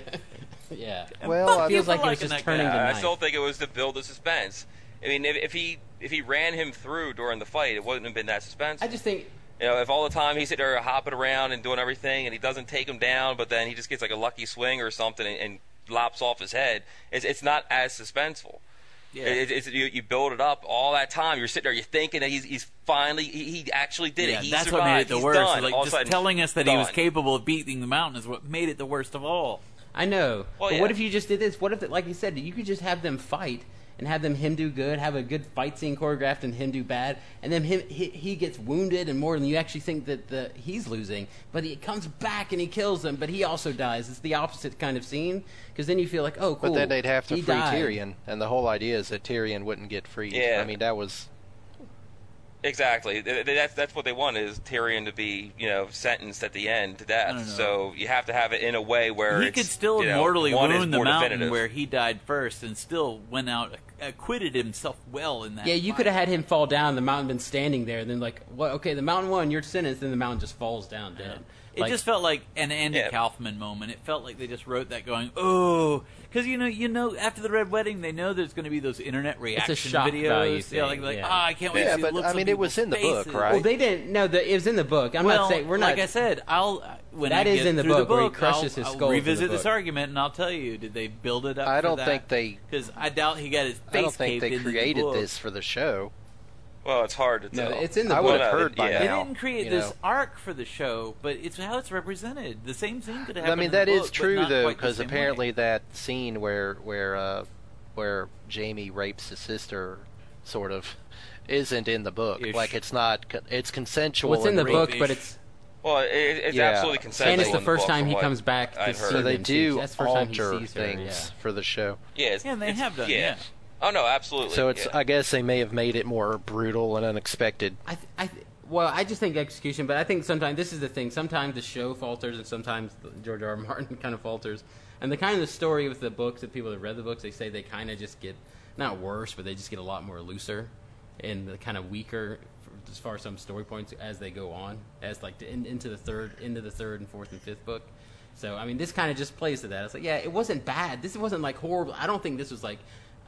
[SPEAKER 7] yeah.
[SPEAKER 6] Well,
[SPEAKER 4] fuck
[SPEAKER 6] I-
[SPEAKER 4] you
[SPEAKER 7] feels like it was just turning
[SPEAKER 4] guy.
[SPEAKER 7] the
[SPEAKER 5] I still think it was to build the suspense. I mean, if, if he if he ran him through during the fight, it wouldn't have been that suspense.
[SPEAKER 7] I just think
[SPEAKER 5] You know, if all the time he's sitting there hopping around and doing everything, and he doesn't take him down, but then he just gets like a lucky swing or something and, and lops off his head, it's, it's not as suspenseful.
[SPEAKER 4] Yeah.
[SPEAKER 5] It, it's, you, you build it up all that time. You're sitting there, you're thinking that he's, he's finally, he, he actually did
[SPEAKER 4] yeah,
[SPEAKER 5] it. He
[SPEAKER 4] that's
[SPEAKER 5] survived.
[SPEAKER 4] what made it the
[SPEAKER 5] he's
[SPEAKER 4] worst.
[SPEAKER 5] Done.
[SPEAKER 4] Like
[SPEAKER 5] all
[SPEAKER 4] just
[SPEAKER 5] sudden,
[SPEAKER 4] telling us that he was capable of beating the mountain is what made it the worst of all.
[SPEAKER 7] I know.
[SPEAKER 5] Well,
[SPEAKER 7] but
[SPEAKER 5] yeah.
[SPEAKER 7] what if you just did this? What if, like you said, you could just have them fight and have them him do good, have a good fight scene choreographed and him do bad, and then him he, he gets wounded and more than you actually think that the, he's losing, but he comes back and he kills them, but he also dies. It's the opposite kind of scene because then you feel like, oh, cool.
[SPEAKER 6] But then they'd have to free
[SPEAKER 7] died.
[SPEAKER 6] Tyrion, and the whole idea is that Tyrion wouldn't get freed.
[SPEAKER 5] Yeah.
[SPEAKER 6] I mean that was
[SPEAKER 5] Exactly. Th- th- That's that's what they want is Tyrion to be, you know, sentenced at the end to death.
[SPEAKER 4] I don't know.
[SPEAKER 5] So you have to have it in a way where
[SPEAKER 4] he
[SPEAKER 5] it's,
[SPEAKER 4] could still
[SPEAKER 5] you know,
[SPEAKER 4] mortally wound the
[SPEAKER 5] more
[SPEAKER 4] mountain
[SPEAKER 5] definitive.
[SPEAKER 4] where he died first, and still went out acquitted himself well in that.
[SPEAKER 7] Yeah, you could have had him fall down. The mountain been standing there. Then like, well, okay, the mountain won. You're sentenced. Then the mountain just falls down dead.
[SPEAKER 4] It
[SPEAKER 7] Like-
[SPEAKER 4] just felt like an Andy
[SPEAKER 5] Yeah.
[SPEAKER 4] Kaufman moment. It felt like they just wrote that going, oh, because you know, you know, after the red wedding, they know there's going to be those internet reaction
[SPEAKER 7] shock
[SPEAKER 4] videos.
[SPEAKER 7] value
[SPEAKER 4] yeah, like, like,
[SPEAKER 7] yeah.
[SPEAKER 4] ah, I can't wait
[SPEAKER 6] Yeah,
[SPEAKER 4] to see
[SPEAKER 6] but,
[SPEAKER 4] looks
[SPEAKER 6] I mean, it was in the book, right?
[SPEAKER 7] Well, they didn't. No, the, it was in the book. I'm
[SPEAKER 4] well,
[SPEAKER 7] not saying we're not. like.
[SPEAKER 4] I said, I'll uh, when
[SPEAKER 7] That
[SPEAKER 4] I
[SPEAKER 7] is
[SPEAKER 4] get
[SPEAKER 7] in the
[SPEAKER 4] through
[SPEAKER 7] book
[SPEAKER 4] the
[SPEAKER 7] where he
[SPEAKER 4] book,
[SPEAKER 7] crushes
[SPEAKER 4] I'll,
[SPEAKER 7] his
[SPEAKER 4] I'll
[SPEAKER 7] skull the
[SPEAKER 4] revisit this
[SPEAKER 7] book.
[SPEAKER 4] argument, and I'll tell you, did they build it up?
[SPEAKER 6] I don't
[SPEAKER 4] that?
[SPEAKER 6] think they-
[SPEAKER 4] because I doubt he got his face
[SPEAKER 6] I don't think
[SPEAKER 4] caved
[SPEAKER 6] they
[SPEAKER 4] into the
[SPEAKER 6] created this for the show.
[SPEAKER 5] Well, it's hard to
[SPEAKER 7] No,
[SPEAKER 5] tell.
[SPEAKER 7] it's in the
[SPEAKER 6] I
[SPEAKER 7] book.
[SPEAKER 6] would have heard by
[SPEAKER 5] yeah.
[SPEAKER 4] They
[SPEAKER 6] now.
[SPEAKER 4] didn't create
[SPEAKER 6] you
[SPEAKER 4] this
[SPEAKER 6] know.
[SPEAKER 4] arc for the show, but it's how it's represented. The same thing could happen.
[SPEAKER 6] I
[SPEAKER 4] happened.
[SPEAKER 6] mean
[SPEAKER 4] in the
[SPEAKER 6] that is
[SPEAKER 4] book, but
[SPEAKER 6] true though, because apparently
[SPEAKER 4] way.
[SPEAKER 6] that scene where where uh, where Jaime rapes his sister, sort of, isn't in the book.
[SPEAKER 4] Ish.
[SPEAKER 6] Like it's not. It's consensual.
[SPEAKER 7] What's in the book,
[SPEAKER 4] rape-ish.
[SPEAKER 7] but it's
[SPEAKER 5] Well, it, it's
[SPEAKER 6] Yeah.
[SPEAKER 5] absolutely consensual.
[SPEAKER 7] and it's the first
[SPEAKER 5] book
[SPEAKER 7] time he comes back to see.
[SPEAKER 6] So they
[SPEAKER 7] them, too.
[SPEAKER 6] do
[SPEAKER 7] That's the first time he
[SPEAKER 6] alter
[SPEAKER 7] sees her,
[SPEAKER 6] things
[SPEAKER 7] yeah.
[SPEAKER 6] for the show.
[SPEAKER 5] Yeah, it's,
[SPEAKER 4] Yeah, they have done, yeah.
[SPEAKER 5] Oh no, absolutely.
[SPEAKER 6] So it's.
[SPEAKER 5] yeah.
[SPEAKER 6] I guess they may have made it more brutal and unexpected.
[SPEAKER 7] I, th- I th- well, I just think execution, but I think sometimes this is the thing. Sometimes the show falters, and sometimes the- George R. R. Martin kind of falters. And the kind of the story with the books, the people that read the books, they say they kind of just get not worse, but they just get a lot more looser and the kind of weaker as far as some story points as they go on, as like the, in, into the third, into the third and fourth and fifth book. So I mean, this kind of just plays to that. It's like, yeah, it wasn't bad. This wasn't like horrible. I don't think this was like,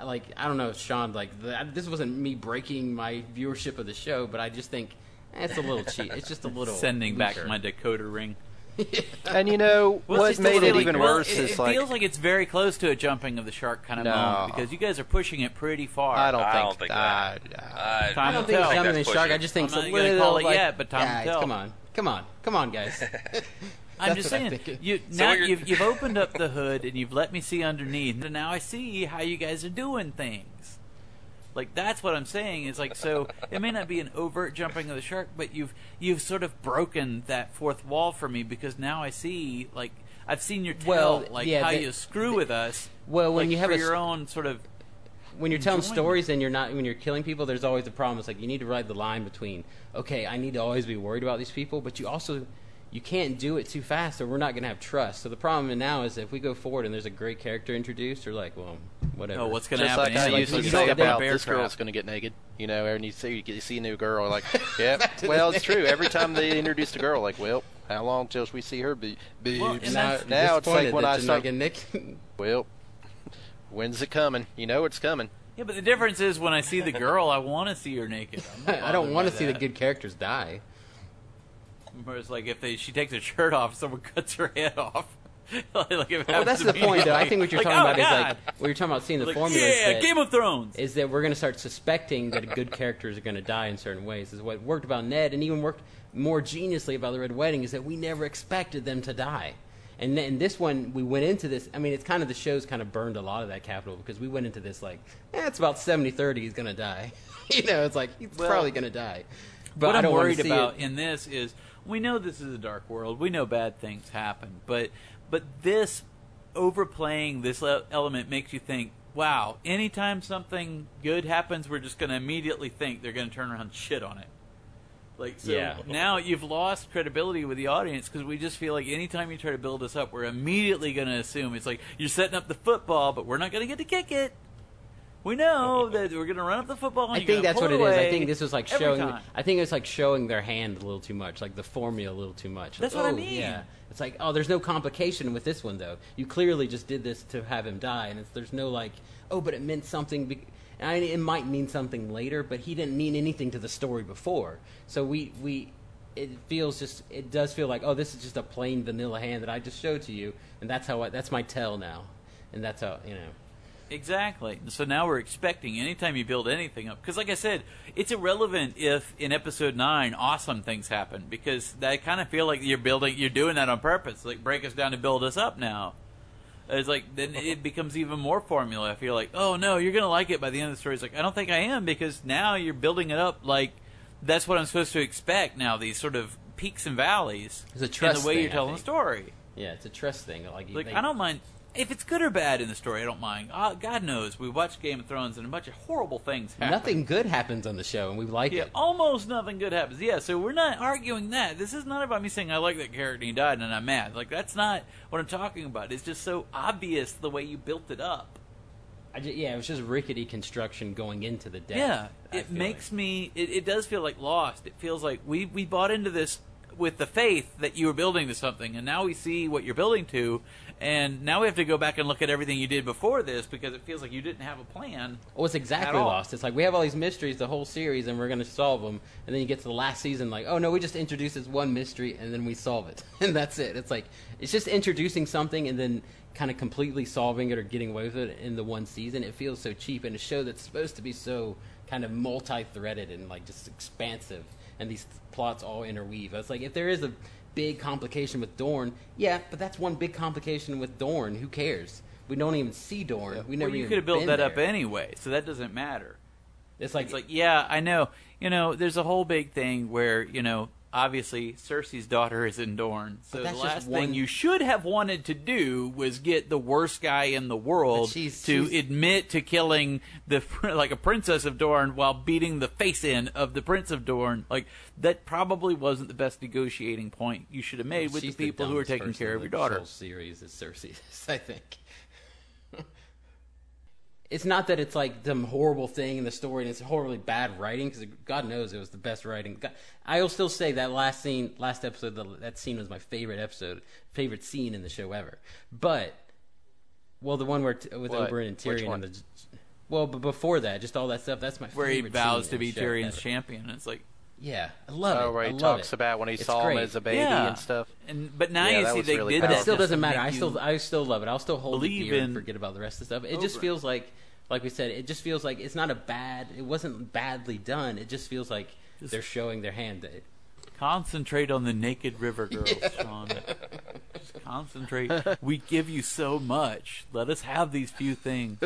[SPEAKER 7] like I don't know, Sean. Like the, this wasn't me breaking my viewership of the show, but I just think eh, it's a little cheap. It's just a little
[SPEAKER 4] sending back
[SPEAKER 7] weaker.
[SPEAKER 4] my decoder ring.
[SPEAKER 6] And you know
[SPEAKER 4] Well,
[SPEAKER 6] what made it
[SPEAKER 4] little-
[SPEAKER 6] even
[SPEAKER 4] well,
[SPEAKER 6] worse
[SPEAKER 4] it,
[SPEAKER 6] is
[SPEAKER 4] it
[SPEAKER 6] like
[SPEAKER 4] feels like it's very close to a jumping of the shark kind of
[SPEAKER 6] No.
[SPEAKER 4] moment because you guys are pushing it pretty far.
[SPEAKER 6] I don't
[SPEAKER 5] I
[SPEAKER 6] think.
[SPEAKER 5] don't think
[SPEAKER 6] I-
[SPEAKER 5] I,
[SPEAKER 7] I don't think it's jumping the
[SPEAKER 5] that's
[SPEAKER 7] shark. I just think
[SPEAKER 4] I'm
[SPEAKER 7] it's a
[SPEAKER 4] not gonna
[SPEAKER 7] little
[SPEAKER 4] call it
[SPEAKER 7] like,
[SPEAKER 4] yet, but time will tell.
[SPEAKER 7] Come on, come on, come on, guys.
[SPEAKER 4] I'm
[SPEAKER 7] That's
[SPEAKER 4] just
[SPEAKER 7] what I'm
[SPEAKER 4] saying, you
[SPEAKER 5] So
[SPEAKER 4] now
[SPEAKER 5] you're-
[SPEAKER 4] you've, you've opened up the hood and you've let me see underneath, and now I see how you guys are doing things. Like that's what I'm saying is like so it may not be an overt jumping of the shark, but you've you've sort of broken that fourth wall for me because now I see like I've seen your tell
[SPEAKER 7] Well,
[SPEAKER 4] like
[SPEAKER 7] yeah,
[SPEAKER 4] how
[SPEAKER 7] the-
[SPEAKER 4] you screw with us.
[SPEAKER 7] Well, when
[SPEAKER 4] like,
[SPEAKER 7] you have
[SPEAKER 4] for
[SPEAKER 7] a,
[SPEAKER 4] your own sort of
[SPEAKER 7] when you're telling
[SPEAKER 4] enjoying
[SPEAKER 7] stories and you're not when you're killing people, there's always a problem. It's like you need to ride the line between okay, I need to always be worried about these people, but you also you can't do it too fast, or we're not going to have trust. So the problem now is if we go forward and there's a great character introduced, or like, well, whatever.
[SPEAKER 4] oh what's going to happen?
[SPEAKER 6] like how you
[SPEAKER 4] you
[SPEAKER 6] used to
[SPEAKER 4] step
[SPEAKER 6] say about
[SPEAKER 4] bear
[SPEAKER 6] this
[SPEAKER 4] trap.
[SPEAKER 6] girl's going to get naked, you know, and you see you see a new girl, like, yeah, well, it's true. Every time they introduce a girl, like, well, how long till we see her be?
[SPEAKER 4] Well,
[SPEAKER 6] boobs?
[SPEAKER 4] and
[SPEAKER 7] now,
[SPEAKER 6] now it's like
[SPEAKER 7] disappointed
[SPEAKER 6] when I
[SPEAKER 7] you're
[SPEAKER 6] start-
[SPEAKER 7] not getting Nick.
[SPEAKER 6] well, when's it coming? You know it's coming.
[SPEAKER 4] Yeah, but the difference is when I see the girl, I want to see her naked. I'm not
[SPEAKER 7] I don't want to see the good characters die.
[SPEAKER 4] Whereas, like, if they, she takes her shirt off, someone cuts her head off. like,
[SPEAKER 7] Well, that's the point, though. I think what you're
[SPEAKER 4] like,
[SPEAKER 7] talking
[SPEAKER 4] oh,
[SPEAKER 7] about is like what you're talking about seeing the
[SPEAKER 4] Like,
[SPEAKER 7] formula.
[SPEAKER 4] yeah,
[SPEAKER 7] is that,
[SPEAKER 4] Game of Thrones.
[SPEAKER 7] is that we're going to start suspecting that good characters are going to die in certain ways. Is what worked about Ned, and even worked more geniusly about the Red Wedding, is that we never expected them to die. And then this one, we went into this. I mean, it's kind of the show's kind of burned a lot of that capital because we went into this like, eh, it's about 70 30, he's going to die. you know, it's like, he's
[SPEAKER 4] Well,
[SPEAKER 7] probably going to die. But
[SPEAKER 4] what I'm worried about
[SPEAKER 7] it.
[SPEAKER 4] in this is we know this is a dark world. We know bad things happen, but but this overplaying this element makes you think, wow, anytime something good happens, we're just going to immediately think they're going to turn around and shit on it. Like so
[SPEAKER 7] Yeah.
[SPEAKER 4] now you've lost credibility with the audience because we just feel like anytime you try to build us up, we're immediately going to assume it's like you're setting up the football, but we're not going to get to kick it. We know that we're going to run up the football. And
[SPEAKER 7] I think that's what it is. I think this was like showing.
[SPEAKER 4] time.
[SPEAKER 7] I think it's like showing their hand a little too much, like the formula a little too much.
[SPEAKER 4] That's
[SPEAKER 7] Like,
[SPEAKER 4] what I
[SPEAKER 7] oh,
[SPEAKER 4] mean.
[SPEAKER 7] Yeah, it's like oh, there's no complication with this one though. You clearly just did this to have him die, and it's, there's no like oh, but it meant something. Be- I mean, it might mean something later, but he didn't mean anything to the story before. So we we. It feels just. It does feel like, oh, this is just a plain vanilla hand that I just showed to you, and that's how. I, that's my tell now, and that's how you know.
[SPEAKER 4] Exactly. So now we're expecting anytime you build anything up, because like I said, it's irrelevant if in episode nine awesome things happen, because I kind of feel like you're building, you're doing that on purpose, like break us down to build us up now. It's like then it becomes even more formula. I feel like, oh no, you're gonna like it by the end of the story. It's like I don't think I am because now you're building it up like that's what I'm supposed to expect now. These sort of peaks and valleys
[SPEAKER 7] It's a
[SPEAKER 4] in
[SPEAKER 7] trust
[SPEAKER 4] the way
[SPEAKER 7] thing,
[SPEAKER 4] you're telling the story.
[SPEAKER 7] Yeah, it's a trust thing. Like,
[SPEAKER 4] Like
[SPEAKER 7] think-
[SPEAKER 4] I don't mind if it's good or bad in the story. I don't mind. Uh, God knows we watched Game of Thrones and a bunch of horrible things happen.
[SPEAKER 7] Nothing good happens on the show, and we like
[SPEAKER 4] Yeah,
[SPEAKER 7] it.
[SPEAKER 4] almost nothing good happens. Yeah, so we're not arguing that. This is not about me saying I like that character and he died and I'm mad. Like that's not what I'm talking about. It's just so obvious the way you built it up.
[SPEAKER 7] I ju- yeah, it was just rickety construction going into the death.
[SPEAKER 4] Yeah,
[SPEAKER 7] I
[SPEAKER 4] it makes
[SPEAKER 7] like.
[SPEAKER 4] me. It, it does feel like Lost. It feels like we we bought into this with the faith that you were building to something, and now we see what you're building to, and now we have to go back and look at everything you did before this because it feels like you didn't have a plan.
[SPEAKER 7] Well, it's exactly lost. It's like we have all these mysteries the whole series, and we're going to solve them, and then you get to the last season, like, oh no, we just introduce this one mystery, and then we solve it, and that's it. It's like it's just introducing something, and then kind of completely solving it or getting away with it in the one season. It feels so cheap, in a show that's supposed to be so kind of multi-threaded and like just expansive, and these plots all interweave. It's like if there is a big complication with Dorne, yeah, but that's one big complication with Dorne. Who cares? We don't even see Dorne. We never
[SPEAKER 4] Well, you could have built that up anyway, so that doesn't matter.
[SPEAKER 7] It's like,
[SPEAKER 4] It's like, yeah, I know. You know, there's a whole big thing where, you know, obviously Cersei's daughter is in Dorne. So the last
[SPEAKER 7] one-
[SPEAKER 4] thing you should have wanted to do was get the worst guy in the world
[SPEAKER 7] she's-
[SPEAKER 4] to
[SPEAKER 7] she's-
[SPEAKER 4] admit to killing the like a princess of Dorne while beating the face in of the prince of Dorne. Like that probably wasn't the best negotiating point you should have made with
[SPEAKER 7] She's
[SPEAKER 4] the people who are taking care of your daughter.
[SPEAKER 7] whole series is Cersei. I think. It's not that it's like some horrible thing in the story and it's horribly bad writing because God knows it was the best writing. God, I will still say that last scene, last episode, the, that scene was my favorite episode, favorite scene in the show ever. But well, the one where t- with
[SPEAKER 6] What?
[SPEAKER 7] Oberyn and Tyrion and the. Well, but before that, just all that stuff. That's my favorite.
[SPEAKER 4] Where he
[SPEAKER 7] favorite
[SPEAKER 4] vows
[SPEAKER 7] scene
[SPEAKER 4] to be Tyrion's
[SPEAKER 7] ever.
[SPEAKER 4] champion. It's like
[SPEAKER 7] Yeah, I love
[SPEAKER 6] Oh,
[SPEAKER 7] it.
[SPEAKER 6] where
[SPEAKER 7] I
[SPEAKER 6] he
[SPEAKER 7] love
[SPEAKER 6] talks
[SPEAKER 7] it.
[SPEAKER 6] about when he
[SPEAKER 7] It's
[SPEAKER 6] saw him as a baby
[SPEAKER 4] yeah.
[SPEAKER 6] and stuff.
[SPEAKER 4] And but now
[SPEAKER 6] Yeah,
[SPEAKER 4] you see they
[SPEAKER 6] really
[SPEAKER 4] did
[SPEAKER 7] but
[SPEAKER 4] that.
[SPEAKER 7] it still doesn't matter. I still I still love it. I'll still hold
[SPEAKER 4] believe
[SPEAKER 7] it dear and forget about the rest of the stuff. It just feels like like we said, it just feels like it's not a bad it wasn't badly done. It just feels like they're showing their hand. It-
[SPEAKER 4] Concentrate on the naked river girls, Sean. Just concentrate. We give you so much. Let us have these few things.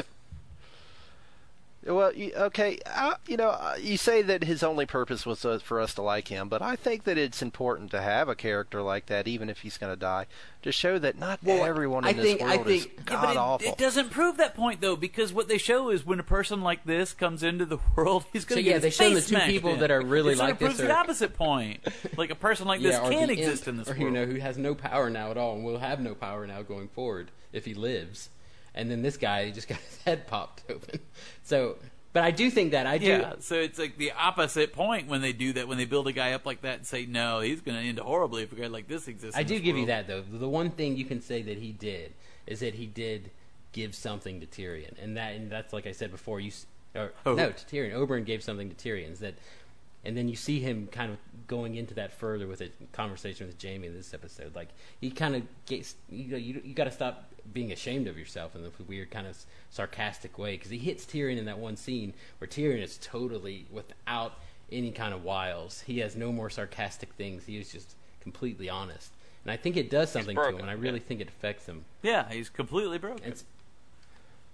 [SPEAKER 6] Well, okay, uh, you know, uh, you say that his only purpose was uh, for us to like him, but I think that it's important to have a character like that, even if he's going to die, to show that not
[SPEAKER 7] Well,
[SPEAKER 6] everyone
[SPEAKER 7] I
[SPEAKER 6] in this
[SPEAKER 7] think- I
[SPEAKER 6] world is
[SPEAKER 7] think-
[SPEAKER 4] Yeah,
[SPEAKER 6] god
[SPEAKER 4] but it,
[SPEAKER 6] awful.
[SPEAKER 4] it doesn't prove that point though, because what they show is when a person like this comes into the world, he's going to.
[SPEAKER 7] So,
[SPEAKER 4] to
[SPEAKER 7] yeah,
[SPEAKER 4] get
[SPEAKER 7] they
[SPEAKER 4] his
[SPEAKER 7] show the two people
[SPEAKER 4] in.
[SPEAKER 7] that are really
[SPEAKER 4] it sort
[SPEAKER 7] like
[SPEAKER 4] of proves
[SPEAKER 7] this
[SPEAKER 4] the opposite point. Like a person like this
[SPEAKER 7] yeah, or
[SPEAKER 4] can
[SPEAKER 7] the
[SPEAKER 4] exist
[SPEAKER 7] imp,
[SPEAKER 4] in this world.
[SPEAKER 7] or
[SPEAKER 4] world.
[SPEAKER 7] you know who has no power now at all and will have no power now going forward if he lives. And then this guy just got his head popped open. So, but I do think that I do.
[SPEAKER 4] yeah, so it's like the opposite point when they do that, when they build a guy up like that and say, no, he's going to end horribly if a guy like this exists.
[SPEAKER 7] I do give you that though. The one thing you can say that he did is that he did give something to Tyrion, and that and that's like I said before. You Or,
[SPEAKER 4] Oh.
[SPEAKER 7] No, to Tyrion. Oberyn gave something to Tyrion. Is that, and then you see him kind of going into that further with a conversation with Jaime in this episode. Like he kind of gets you. know, You, you got to stop being ashamed of yourself in a weird kind of sarcastic way because he hits Tyrion in that one scene where Tyrion is totally without any kind of wiles. He has no more sarcastic things. He is just completely honest. And I think it does something to him, and I really
[SPEAKER 5] yeah.
[SPEAKER 7] think it affects him.
[SPEAKER 4] Yeah, he's completely broken.
[SPEAKER 7] It's,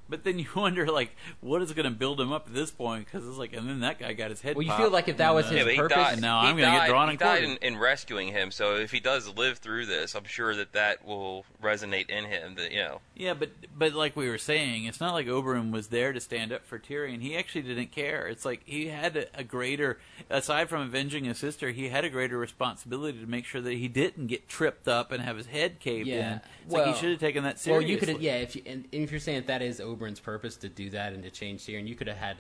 [SPEAKER 4] But then you wonder, like, what is going to build him up at this point? Because it's like, and then that guy got his head.
[SPEAKER 7] Well, you feel like if that was
[SPEAKER 4] uh,
[SPEAKER 7] his
[SPEAKER 5] Yeah,
[SPEAKER 7] purpose-
[SPEAKER 5] died.
[SPEAKER 4] Now I'm gonna get drawn
[SPEAKER 5] He
[SPEAKER 4] and
[SPEAKER 5] died in, in rescuing him, so if he does live through this, I'm sure that that will resonate in him. That you know,
[SPEAKER 4] Yeah, but but like we were saying, it's not like Oberyn was there to stand up for Tyrion. He actually didn't care. It's like he had a, a greater, aside from avenging his sister, he had a greater responsibility to make sure that he didn't get tripped up and have his head caved
[SPEAKER 7] Yeah.
[SPEAKER 4] in. It's like
[SPEAKER 7] Well-
[SPEAKER 4] he should have taken that seriously.
[SPEAKER 7] Well,
[SPEAKER 4] seriously.
[SPEAKER 7] you could yeah. If you, and, and if you're saying that, that is Oberyn's purpose to do that and to change Tyrion, you could have had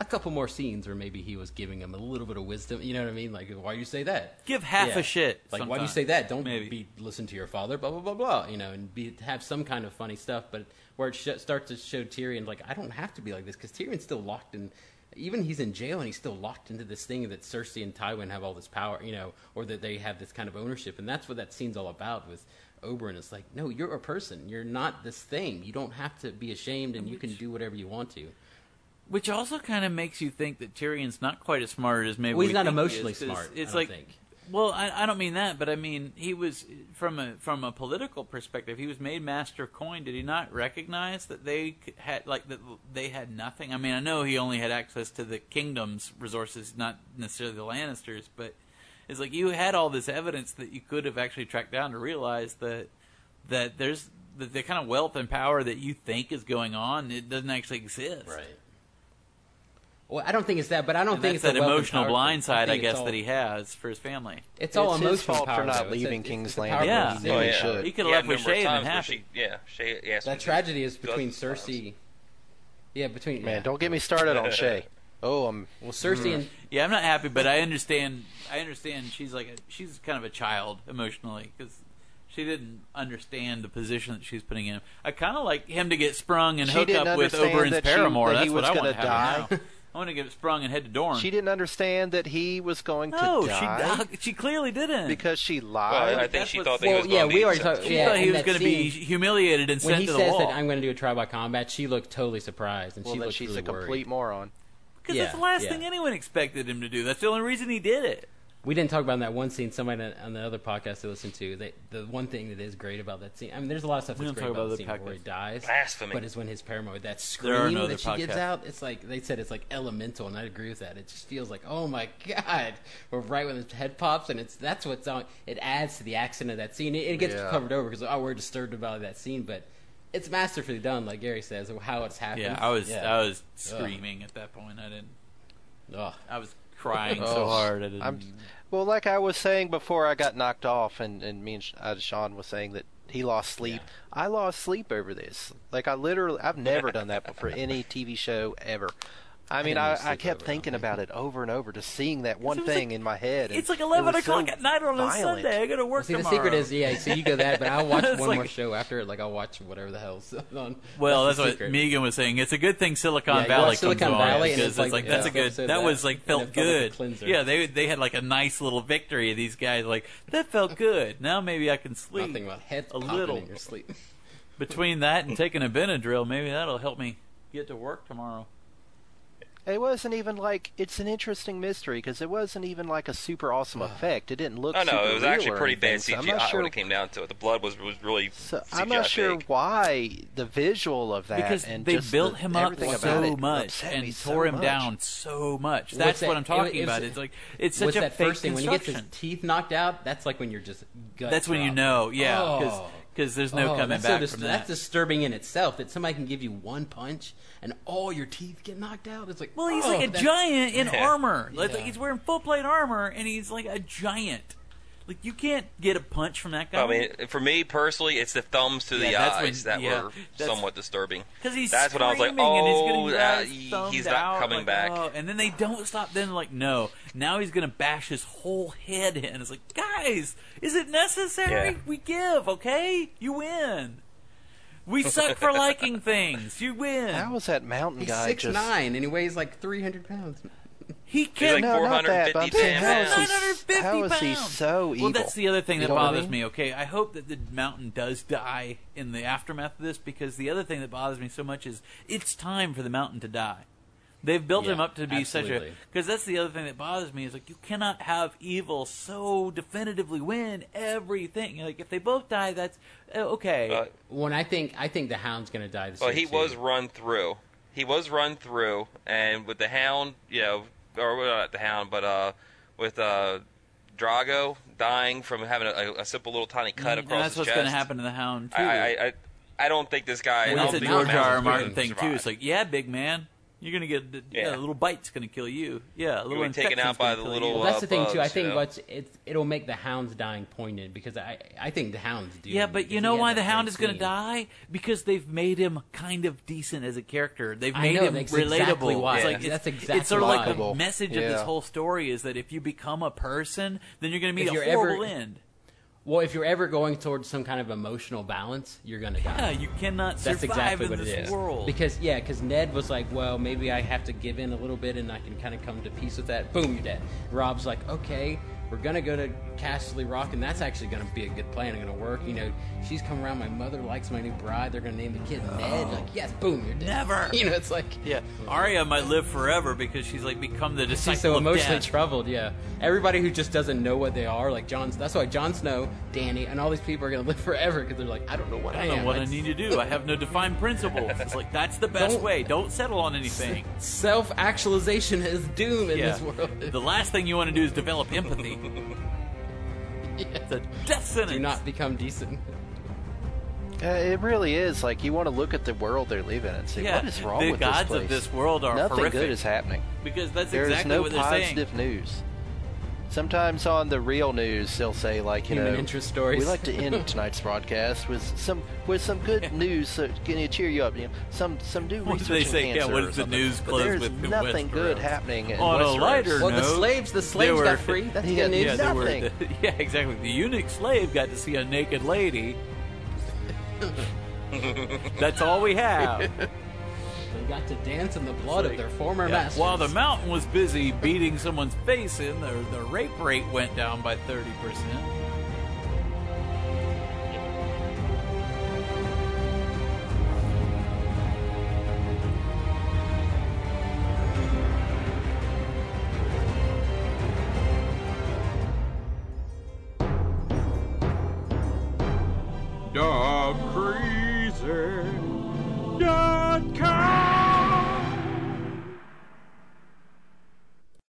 [SPEAKER 7] a couple more scenes where maybe he was giving him a little bit of wisdom. You know what I mean? Like, why do you say that?
[SPEAKER 4] Give half
[SPEAKER 7] Yeah.
[SPEAKER 4] a shit.
[SPEAKER 7] Like, why do you say that? Don't
[SPEAKER 4] Maybe.
[SPEAKER 7] be listen to your father. Blah blah blah blah. You know, and be have some kind of funny stuff. But where it sh- starts to show Tyrion, like, I don't have to be like this because Tyrion's still locked in. Even he's in jail and he's still locked into this thing that Cersei and Tywin have all this power, you know, or that they have this kind of ownership, and that's what that scene's all about. With Oberyn, is like, no, you're a person. You're not this thing. You don't have to be ashamed, and you can do whatever you want to.
[SPEAKER 4] Which also kind of makes you think that Tyrion's not quite as smart as maybe.
[SPEAKER 7] Well, he's
[SPEAKER 4] we
[SPEAKER 7] not
[SPEAKER 4] he
[SPEAKER 7] emotionally
[SPEAKER 4] 'cause
[SPEAKER 7] smart, I
[SPEAKER 4] It's like,
[SPEAKER 7] think.
[SPEAKER 4] well, I, I don't mean that, but I mean he was from a from a political perspective. He was made master of coin. Did he not recognize that they had like that they had nothing? I mean, I know he only had access to the kingdom's resources, not necessarily the Lannisters, but it's like you had all this evidence that you could have actually tracked down to realize that that there's the, the kind of wealth and power that you think is going on. It doesn't actually exist. Right.
[SPEAKER 7] Well, I don't think it's that, but I don't
[SPEAKER 4] And
[SPEAKER 7] think
[SPEAKER 4] that's
[SPEAKER 7] it's
[SPEAKER 4] that
[SPEAKER 7] a wealth and
[SPEAKER 4] emotional
[SPEAKER 7] power
[SPEAKER 4] blind side, I,
[SPEAKER 7] think
[SPEAKER 4] guess,
[SPEAKER 7] all-
[SPEAKER 4] that he has for his family.
[SPEAKER 7] It's all
[SPEAKER 6] It's his
[SPEAKER 7] emotional
[SPEAKER 6] fault for not
[SPEAKER 7] though.
[SPEAKER 6] Leaving
[SPEAKER 7] it's-
[SPEAKER 6] King's Landing
[SPEAKER 7] power
[SPEAKER 4] Yeah.
[SPEAKER 7] of
[SPEAKER 6] when
[SPEAKER 7] the
[SPEAKER 6] he
[SPEAKER 7] city.
[SPEAKER 6] should.
[SPEAKER 4] He could have
[SPEAKER 5] yeah,
[SPEAKER 4] left with
[SPEAKER 5] number
[SPEAKER 4] Shae and
[SPEAKER 5] times
[SPEAKER 4] been happy.
[SPEAKER 5] She, yeah, Shae asked
[SPEAKER 7] That tragedy is between
[SPEAKER 5] somewhere else.
[SPEAKER 7] Cersei. Yeah, between
[SPEAKER 6] Man,
[SPEAKER 7] yeah.
[SPEAKER 6] don't get me started on Shae. Oh, I'm
[SPEAKER 7] Well, Cersei and mm.
[SPEAKER 4] Yeah, I'm not happy, but I understand. I understand she's like a, she's kind of a child emotionally because she didn't understand the position that she's putting in. I kind of like him to get sprung and
[SPEAKER 6] She
[SPEAKER 4] hook up with
[SPEAKER 6] understand
[SPEAKER 4] Oberyn's
[SPEAKER 6] that she-
[SPEAKER 4] paramour.
[SPEAKER 6] that
[SPEAKER 4] That's what I want
[SPEAKER 6] gonna
[SPEAKER 4] to happen
[SPEAKER 6] die.
[SPEAKER 4] now. I want to get sprung and head to Dorne.
[SPEAKER 6] She didn't understand that he was going to die.
[SPEAKER 4] no,
[SPEAKER 6] die
[SPEAKER 4] she she clearly didn't
[SPEAKER 6] because she
[SPEAKER 5] Well,
[SPEAKER 6] lied.
[SPEAKER 5] I think
[SPEAKER 4] That's
[SPEAKER 5] she
[SPEAKER 4] what-
[SPEAKER 5] thought that he
[SPEAKER 7] well,
[SPEAKER 5] was
[SPEAKER 7] yeah,
[SPEAKER 5] going to
[SPEAKER 7] we
[SPEAKER 5] be
[SPEAKER 7] already
[SPEAKER 5] sent
[SPEAKER 7] talked.
[SPEAKER 4] She
[SPEAKER 7] Yeah,
[SPEAKER 4] thought he was going to be humiliated and
[SPEAKER 7] when
[SPEAKER 4] sent
[SPEAKER 7] he
[SPEAKER 4] to the wall.
[SPEAKER 7] When he says that I'm going to do a trial by combat. She looked totally surprised, and
[SPEAKER 6] well,
[SPEAKER 7] she
[SPEAKER 6] then
[SPEAKER 7] looked
[SPEAKER 6] she's
[SPEAKER 7] really
[SPEAKER 6] a complete
[SPEAKER 7] worried.
[SPEAKER 6] moron.
[SPEAKER 4] Because
[SPEAKER 7] Yeah,
[SPEAKER 4] that's the last
[SPEAKER 7] yeah.
[SPEAKER 4] thing anyone expected him to do. That's the only reason he did it.
[SPEAKER 7] We didn't talk about that one scene. Somebody on- on the other podcast I listened to, they, the one thing that is great about that scene. I mean, there's a lot of stuff
[SPEAKER 4] We
[SPEAKER 7] that's great
[SPEAKER 4] talk
[SPEAKER 7] about the scene
[SPEAKER 4] the
[SPEAKER 7] before he dies.
[SPEAKER 5] Blasphemy.
[SPEAKER 7] But it's when his paramour, that
[SPEAKER 4] There
[SPEAKER 7] scream
[SPEAKER 4] no
[SPEAKER 7] that she
[SPEAKER 4] other
[SPEAKER 7] gives out. It's like they said, it's like elemental, and I agree with that. It just feels like, oh my god, or right when his head pops, and it's that's what's on. It adds to the accent of that scene. It, it gets
[SPEAKER 6] Yeah.
[SPEAKER 7] covered over because oh, we're disturbed about that scene, but it's masterfully done, like Gary says, how it's happened.
[SPEAKER 4] Yeah, I was
[SPEAKER 7] Yeah.
[SPEAKER 4] I was screaming at that point. I didn't.
[SPEAKER 7] Ugh.
[SPEAKER 4] I was crying so
[SPEAKER 6] Oh,
[SPEAKER 4] hard. I didn't.
[SPEAKER 6] I'm, well, like I was saying before I got knocked off, and, and me and uh, Sean was saying that he lost sleep. I lost sleep over this. Like I literally, I've never done that before any TV show ever. I mean,
[SPEAKER 7] didn't
[SPEAKER 6] I, I, kept
[SPEAKER 7] over
[SPEAKER 6] thinking
[SPEAKER 7] I don't
[SPEAKER 6] about it over and over, just seeing that one thing
[SPEAKER 4] like-
[SPEAKER 6] in my head. and
[SPEAKER 4] it's like
[SPEAKER 6] it
[SPEAKER 4] eleven
[SPEAKER 6] so
[SPEAKER 4] o'clock at night on a
[SPEAKER 6] violent.
[SPEAKER 4] Sunday. I got to work
[SPEAKER 7] See, the secret is, yeah. So you go that, but I'll watch one
[SPEAKER 4] like-
[SPEAKER 7] more show after it. Like I'll watch whatever the hell's on.
[SPEAKER 4] Well, that's,
[SPEAKER 7] the
[SPEAKER 4] what
[SPEAKER 7] secret.
[SPEAKER 4] Megan was saying. It's a good thing Silicon
[SPEAKER 7] Yeah, you
[SPEAKER 4] Valley
[SPEAKER 7] watch Silicon
[SPEAKER 4] comes on
[SPEAKER 7] Valley, and
[SPEAKER 4] because
[SPEAKER 7] it's like
[SPEAKER 4] like
[SPEAKER 7] the
[SPEAKER 4] that's a good.
[SPEAKER 7] episode
[SPEAKER 4] That was like felt
[SPEAKER 7] it felt like
[SPEAKER 4] good. yeah, they they had like a nice little victory. These guys like that felt good. Now maybe I can sleep.
[SPEAKER 7] Nothing about head
[SPEAKER 4] a little
[SPEAKER 7] in your sleep.
[SPEAKER 4] between that and taking a Benadryl. Maybe that'll help me get to work tomorrow.
[SPEAKER 6] It wasn't even like it's an interesting mystery because it wasn't even like a super awesome effect. It didn't look.
[SPEAKER 5] Oh no,
[SPEAKER 6] super
[SPEAKER 5] it was actually pretty bad
[SPEAKER 6] anything, so I'm not sure
[SPEAKER 5] when it came down to it. The blood was was really
[SPEAKER 6] So
[SPEAKER 5] CGI
[SPEAKER 6] I'm not sure
[SPEAKER 5] fake.
[SPEAKER 6] why the visual of that
[SPEAKER 4] because
[SPEAKER 6] and
[SPEAKER 4] they
[SPEAKER 6] just
[SPEAKER 4] built
[SPEAKER 6] the-
[SPEAKER 4] him up so much and
[SPEAKER 6] me so
[SPEAKER 4] tore him
[SPEAKER 6] much.
[SPEAKER 4] down so much. That's
[SPEAKER 7] that-
[SPEAKER 4] what I'm talking
[SPEAKER 7] it was-
[SPEAKER 4] about. It's like it's such a
[SPEAKER 7] that
[SPEAKER 4] fake
[SPEAKER 7] first thing when he gets his teeth knocked out? That's like when you're just. Gut
[SPEAKER 4] That's when you know, yeah,
[SPEAKER 7] Oh.
[SPEAKER 4] Because there's no
[SPEAKER 7] Oh,
[SPEAKER 4] coming
[SPEAKER 7] that's so
[SPEAKER 4] back
[SPEAKER 7] dis-
[SPEAKER 4] from
[SPEAKER 7] That's disturbing in itself that somebody can give you one punch and all your teeth get knocked out. It's like,
[SPEAKER 4] Well, he's
[SPEAKER 7] oh,
[SPEAKER 4] like a giant in
[SPEAKER 5] Yeah.
[SPEAKER 4] armor. Like,
[SPEAKER 7] Yeah.
[SPEAKER 4] like he's wearing full plate armor, and he's like a giant. Like you can't get a punch from that guy.
[SPEAKER 5] I mean, for me personally, it's the thumbs to the
[SPEAKER 4] Yeah, that's when-
[SPEAKER 5] eyes that
[SPEAKER 4] yeah,
[SPEAKER 5] were somewhat disturbing.
[SPEAKER 4] because he's
[SPEAKER 5] That's when I was like,
[SPEAKER 4] screaming and he's
[SPEAKER 5] oh,
[SPEAKER 4] getting
[SPEAKER 5] uh,
[SPEAKER 4] his
[SPEAKER 5] he-
[SPEAKER 4] thumbs
[SPEAKER 5] he's not
[SPEAKER 4] out,
[SPEAKER 5] coming
[SPEAKER 4] like,
[SPEAKER 5] back.
[SPEAKER 4] oh, and then they don't stop. Then like, no, now he's gonna bash his whole head in. It's like, guys, is it necessary?
[SPEAKER 5] Yeah.
[SPEAKER 4] We give, okay? You win. We suck for liking things. You win.
[SPEAKER 6] How is that mountain
[SPEAKER 7] He's
[SPEAKER 6] guy
[SPEAKER 7] six
[SPEAKER 6] just?
[SPEAKER 7] nine and he weighs like three hundred pounds.
[SPEAKER 4] He
[SPEAKER 5] He's
[SPEAKER 4] can't.
[SPEAKER 5] like
[SPEAKER 6] No, not that. But I'm
[SPEAKER 5] 450
[SPEAKER 6] saying, how is he?
[SPEAKER 4] 950
[SPEAKER 6] How is he
[SPEAKER 4] pounds.
[SPEAKER 6] so evil?
[SPEAKER 4] Well, that's the other thing
[SPEAKER 6] You
[SPEAKER 4] that
[SPEAKER 6] know what I
[SPEAKER 4] bothers
[SPEAKER 6] mean?
[SPEAKER 4] me. Okay, I hope that the mountain does die in the aftermath of this because the other thing that bothers me so much is it's time for the mountain to die. They've built
[SPEAKER 7] Yeah,
[SPEAKER 4] him up to be such a because that's the other thing that bothers me is like you cannot have evil so definitively win everything. Like if they both die, that's uh, okay.
[SPEAKER 5] Uh,
[SPEAKER 7] When I think I think the Hound's gonna die this
[SPEAKER 5] well,
[SPEAKER 7] year.
[SPEAKER 5] he
[SPEAKER 7] too.
[SPEAKER 5] was run through. He was run through, and with the Hound, you know, or not the Hound, but uh, with uh, Drogo dying from having a, a simple little tiny cut across.
[SPEAKER 4] and
[SPEAKER 5] that's
[SPEAKER 4] what's going to happen to the Hound too.
[SPEAKER 5] I, I, I, I don't think this guy. I
[SPEAKER 4] it's a R. R. Martin thing too. It's like, yeah, big man, you're gonna get yeah,
[SPEAKER 5] Yeah.
[SPEAKER 4] a little bite's gonna kill you. Yeah, a little
[SPEAKER 5] You'll taken out by the little,
[SPEAKER 4] you.
[SPEAKER 7] Well, that's the thing uh, too. I think
[SPEAKER 5] you know?
[SPEAKER 7] what's it's it'll make the Hound's dying poignant because I I think the Hound's do.
[SPEAKER 4] Yeah, but you know why the Hound is going to die? Because they've made him kind of decent as a character. They've
[SPEAKER 7] I
[SPEAKER 4] made
[SPEAKER 7] know,
[SPEAKER 4] him
[SPEAKER 7] that's
[SPEAKER 4] relatable.
[SPEAKER 7] exactly why.
[SPEAKER 4] It's
[SPEAKER 7] Yeah.
[SPEAKER 4] like it's,
[SPEAKER 7] That's
[SPEAKER 4] it's sort of like the message of this whole story is that if you become a person, then you're going to meet
[SPEAKER 7] If
[SPEAKER 4] a
[SPEAKER 7] you're
[SPEAKER 4] horrible
[SPEAKER 7] ever-
[SPEAKER 4] end.
[SPEAKER 7] Well, if you're ever going towards some kind of emotional balance, you're gonna die.
[SPEAKER 4] Yeah, you cannot
[SPEAKER 7] That's
[SPEAKER 4] survive
[SPEAKER 7] exactly
[SPEAKER 4] in
[SPEAKER 7] what it
[SPEAKER 4] this
[SPEAKER 7] is.
[SPEAKER 4] world.
[SPEAKER 7] Because yeah, because Ned was like, well, maybe I have to give in a little bit, and I can kind of come to peace with that. Boom, you're dead. Robb's like, okay, we're gonna go to Casterly Rock, and that's actually gonna be a good plan. It's gonna work. You know, she's come around. My mother likes my new bride. They're gonna name the kid Ned. Oh. Like, yes, boom, you're dead.
[SPEAKER 4] Never.
[SPEAKER 7] You know, it's like
[SPEAKER 4] yeah, Arya might live forever because she's like become the disciple
[SPEAKER 7] She's so
[SPEAKER 4] of
[SPEAKER 7] emotionally
[SPEAKER 4] death.
[SPEAKER 7] troubled, yeah. Everybody who just doesn't know what they are, like Jon. That's why Jon Snow, Dany, and all these people are gonna live forever because they're like, I don't know what I,
[SPEAKER 4] I don't know
[SPEAKER 7] am.
[SPEAKER 4] what I
[SPEAKER 7] It's
[SPEAKER 4] need to do. I have no defined principles. It's like that's the best
[SPEAKER 7] Don't-
[SPEAKER 4] way. Don't settle on anything.
[SPEAKER 7] Self-actualization is doom in
[SPEAKER 4] yeah.
[SPEAKER 7] this world.
[SPEAKER 4] The last thing you want to do is develop empathy. It's a death sentence.
[SPEAKER 7] Do not become decent.
[SPEAKER 6] Uh, it really is. Like you want to look at the world they're living in and say,
[SPEAKER 4] Yeah,
[SPEAKER 6] what is wrong
[SPEAKER 4] the
[SPEAKER 6] with
[SPEAKER 4] gods
[SPEAKER 6] this
[SPEAKER 4] of
[SPEAKER 6] place?
[SPEAKER 4] this world are
[SPEAKER 6] Nothing
[SPEAKER 4] horrific.
[SPEAKER 6] good is happening.
[SPEAKER 4] because that's
[SPEAKER 6] There is
[SPEAKER 4] exactly
[SPEAKER 6] no
[SPEAKER 4] what they're saying.
[SPEAKER 6] positive news. Sometimes on the real news, they'll say like, you
[SPEAKER 7] Human
[SPEAKER 6] know,
[SPEAKER 7] interest stories.
[SPEAKER 6] we like to end tonight's broadcast with some with some good news so can you cheer you up? You know, some some new
[SPEAKER 4] What do
[SPEAKER 6] research
[SPEAKER 4] they say?
[SPEAKER 6] in
[SPEAKER 4] Yeah,
[SPEAKER 6] cancer
[SPEAKER 4] what
[SPEAKER 6] or
[SPEAKER 4] the news
[SPEAKER 6] But
[SPEAKER 4] close
[SPEAKER 6] there's
[SPEAKER 4] with in
[SPEAKER 6] nothing good
[SPEAKER 4] Westeros?
[SPEAKER 6] happening in
[SPEAKER 4] On a lighter
[SPEAKER 7] Well, the slaves, the slaves
[SPEAKER 4] were-
[SPEAKER 7] got free. That's
[SPEAKER 6] Yeah,
[SPEAKER 7] good news.
[SPEAKER 4] Yeah, they were.
[SPEAKER 6] Nothing.
[SPEAKER 4] yeah, exactly. The eunuch slave got to see a naked lady. That's all we have.
[SPEAKER 7] They got to dance in the blood of their former
[SPEAKER 4] Yeah.
[SPEAKER 7] masters.
[SPEAKER 4] While the mountain was busy beating someone's face in, the, the rape rate went down by 30%.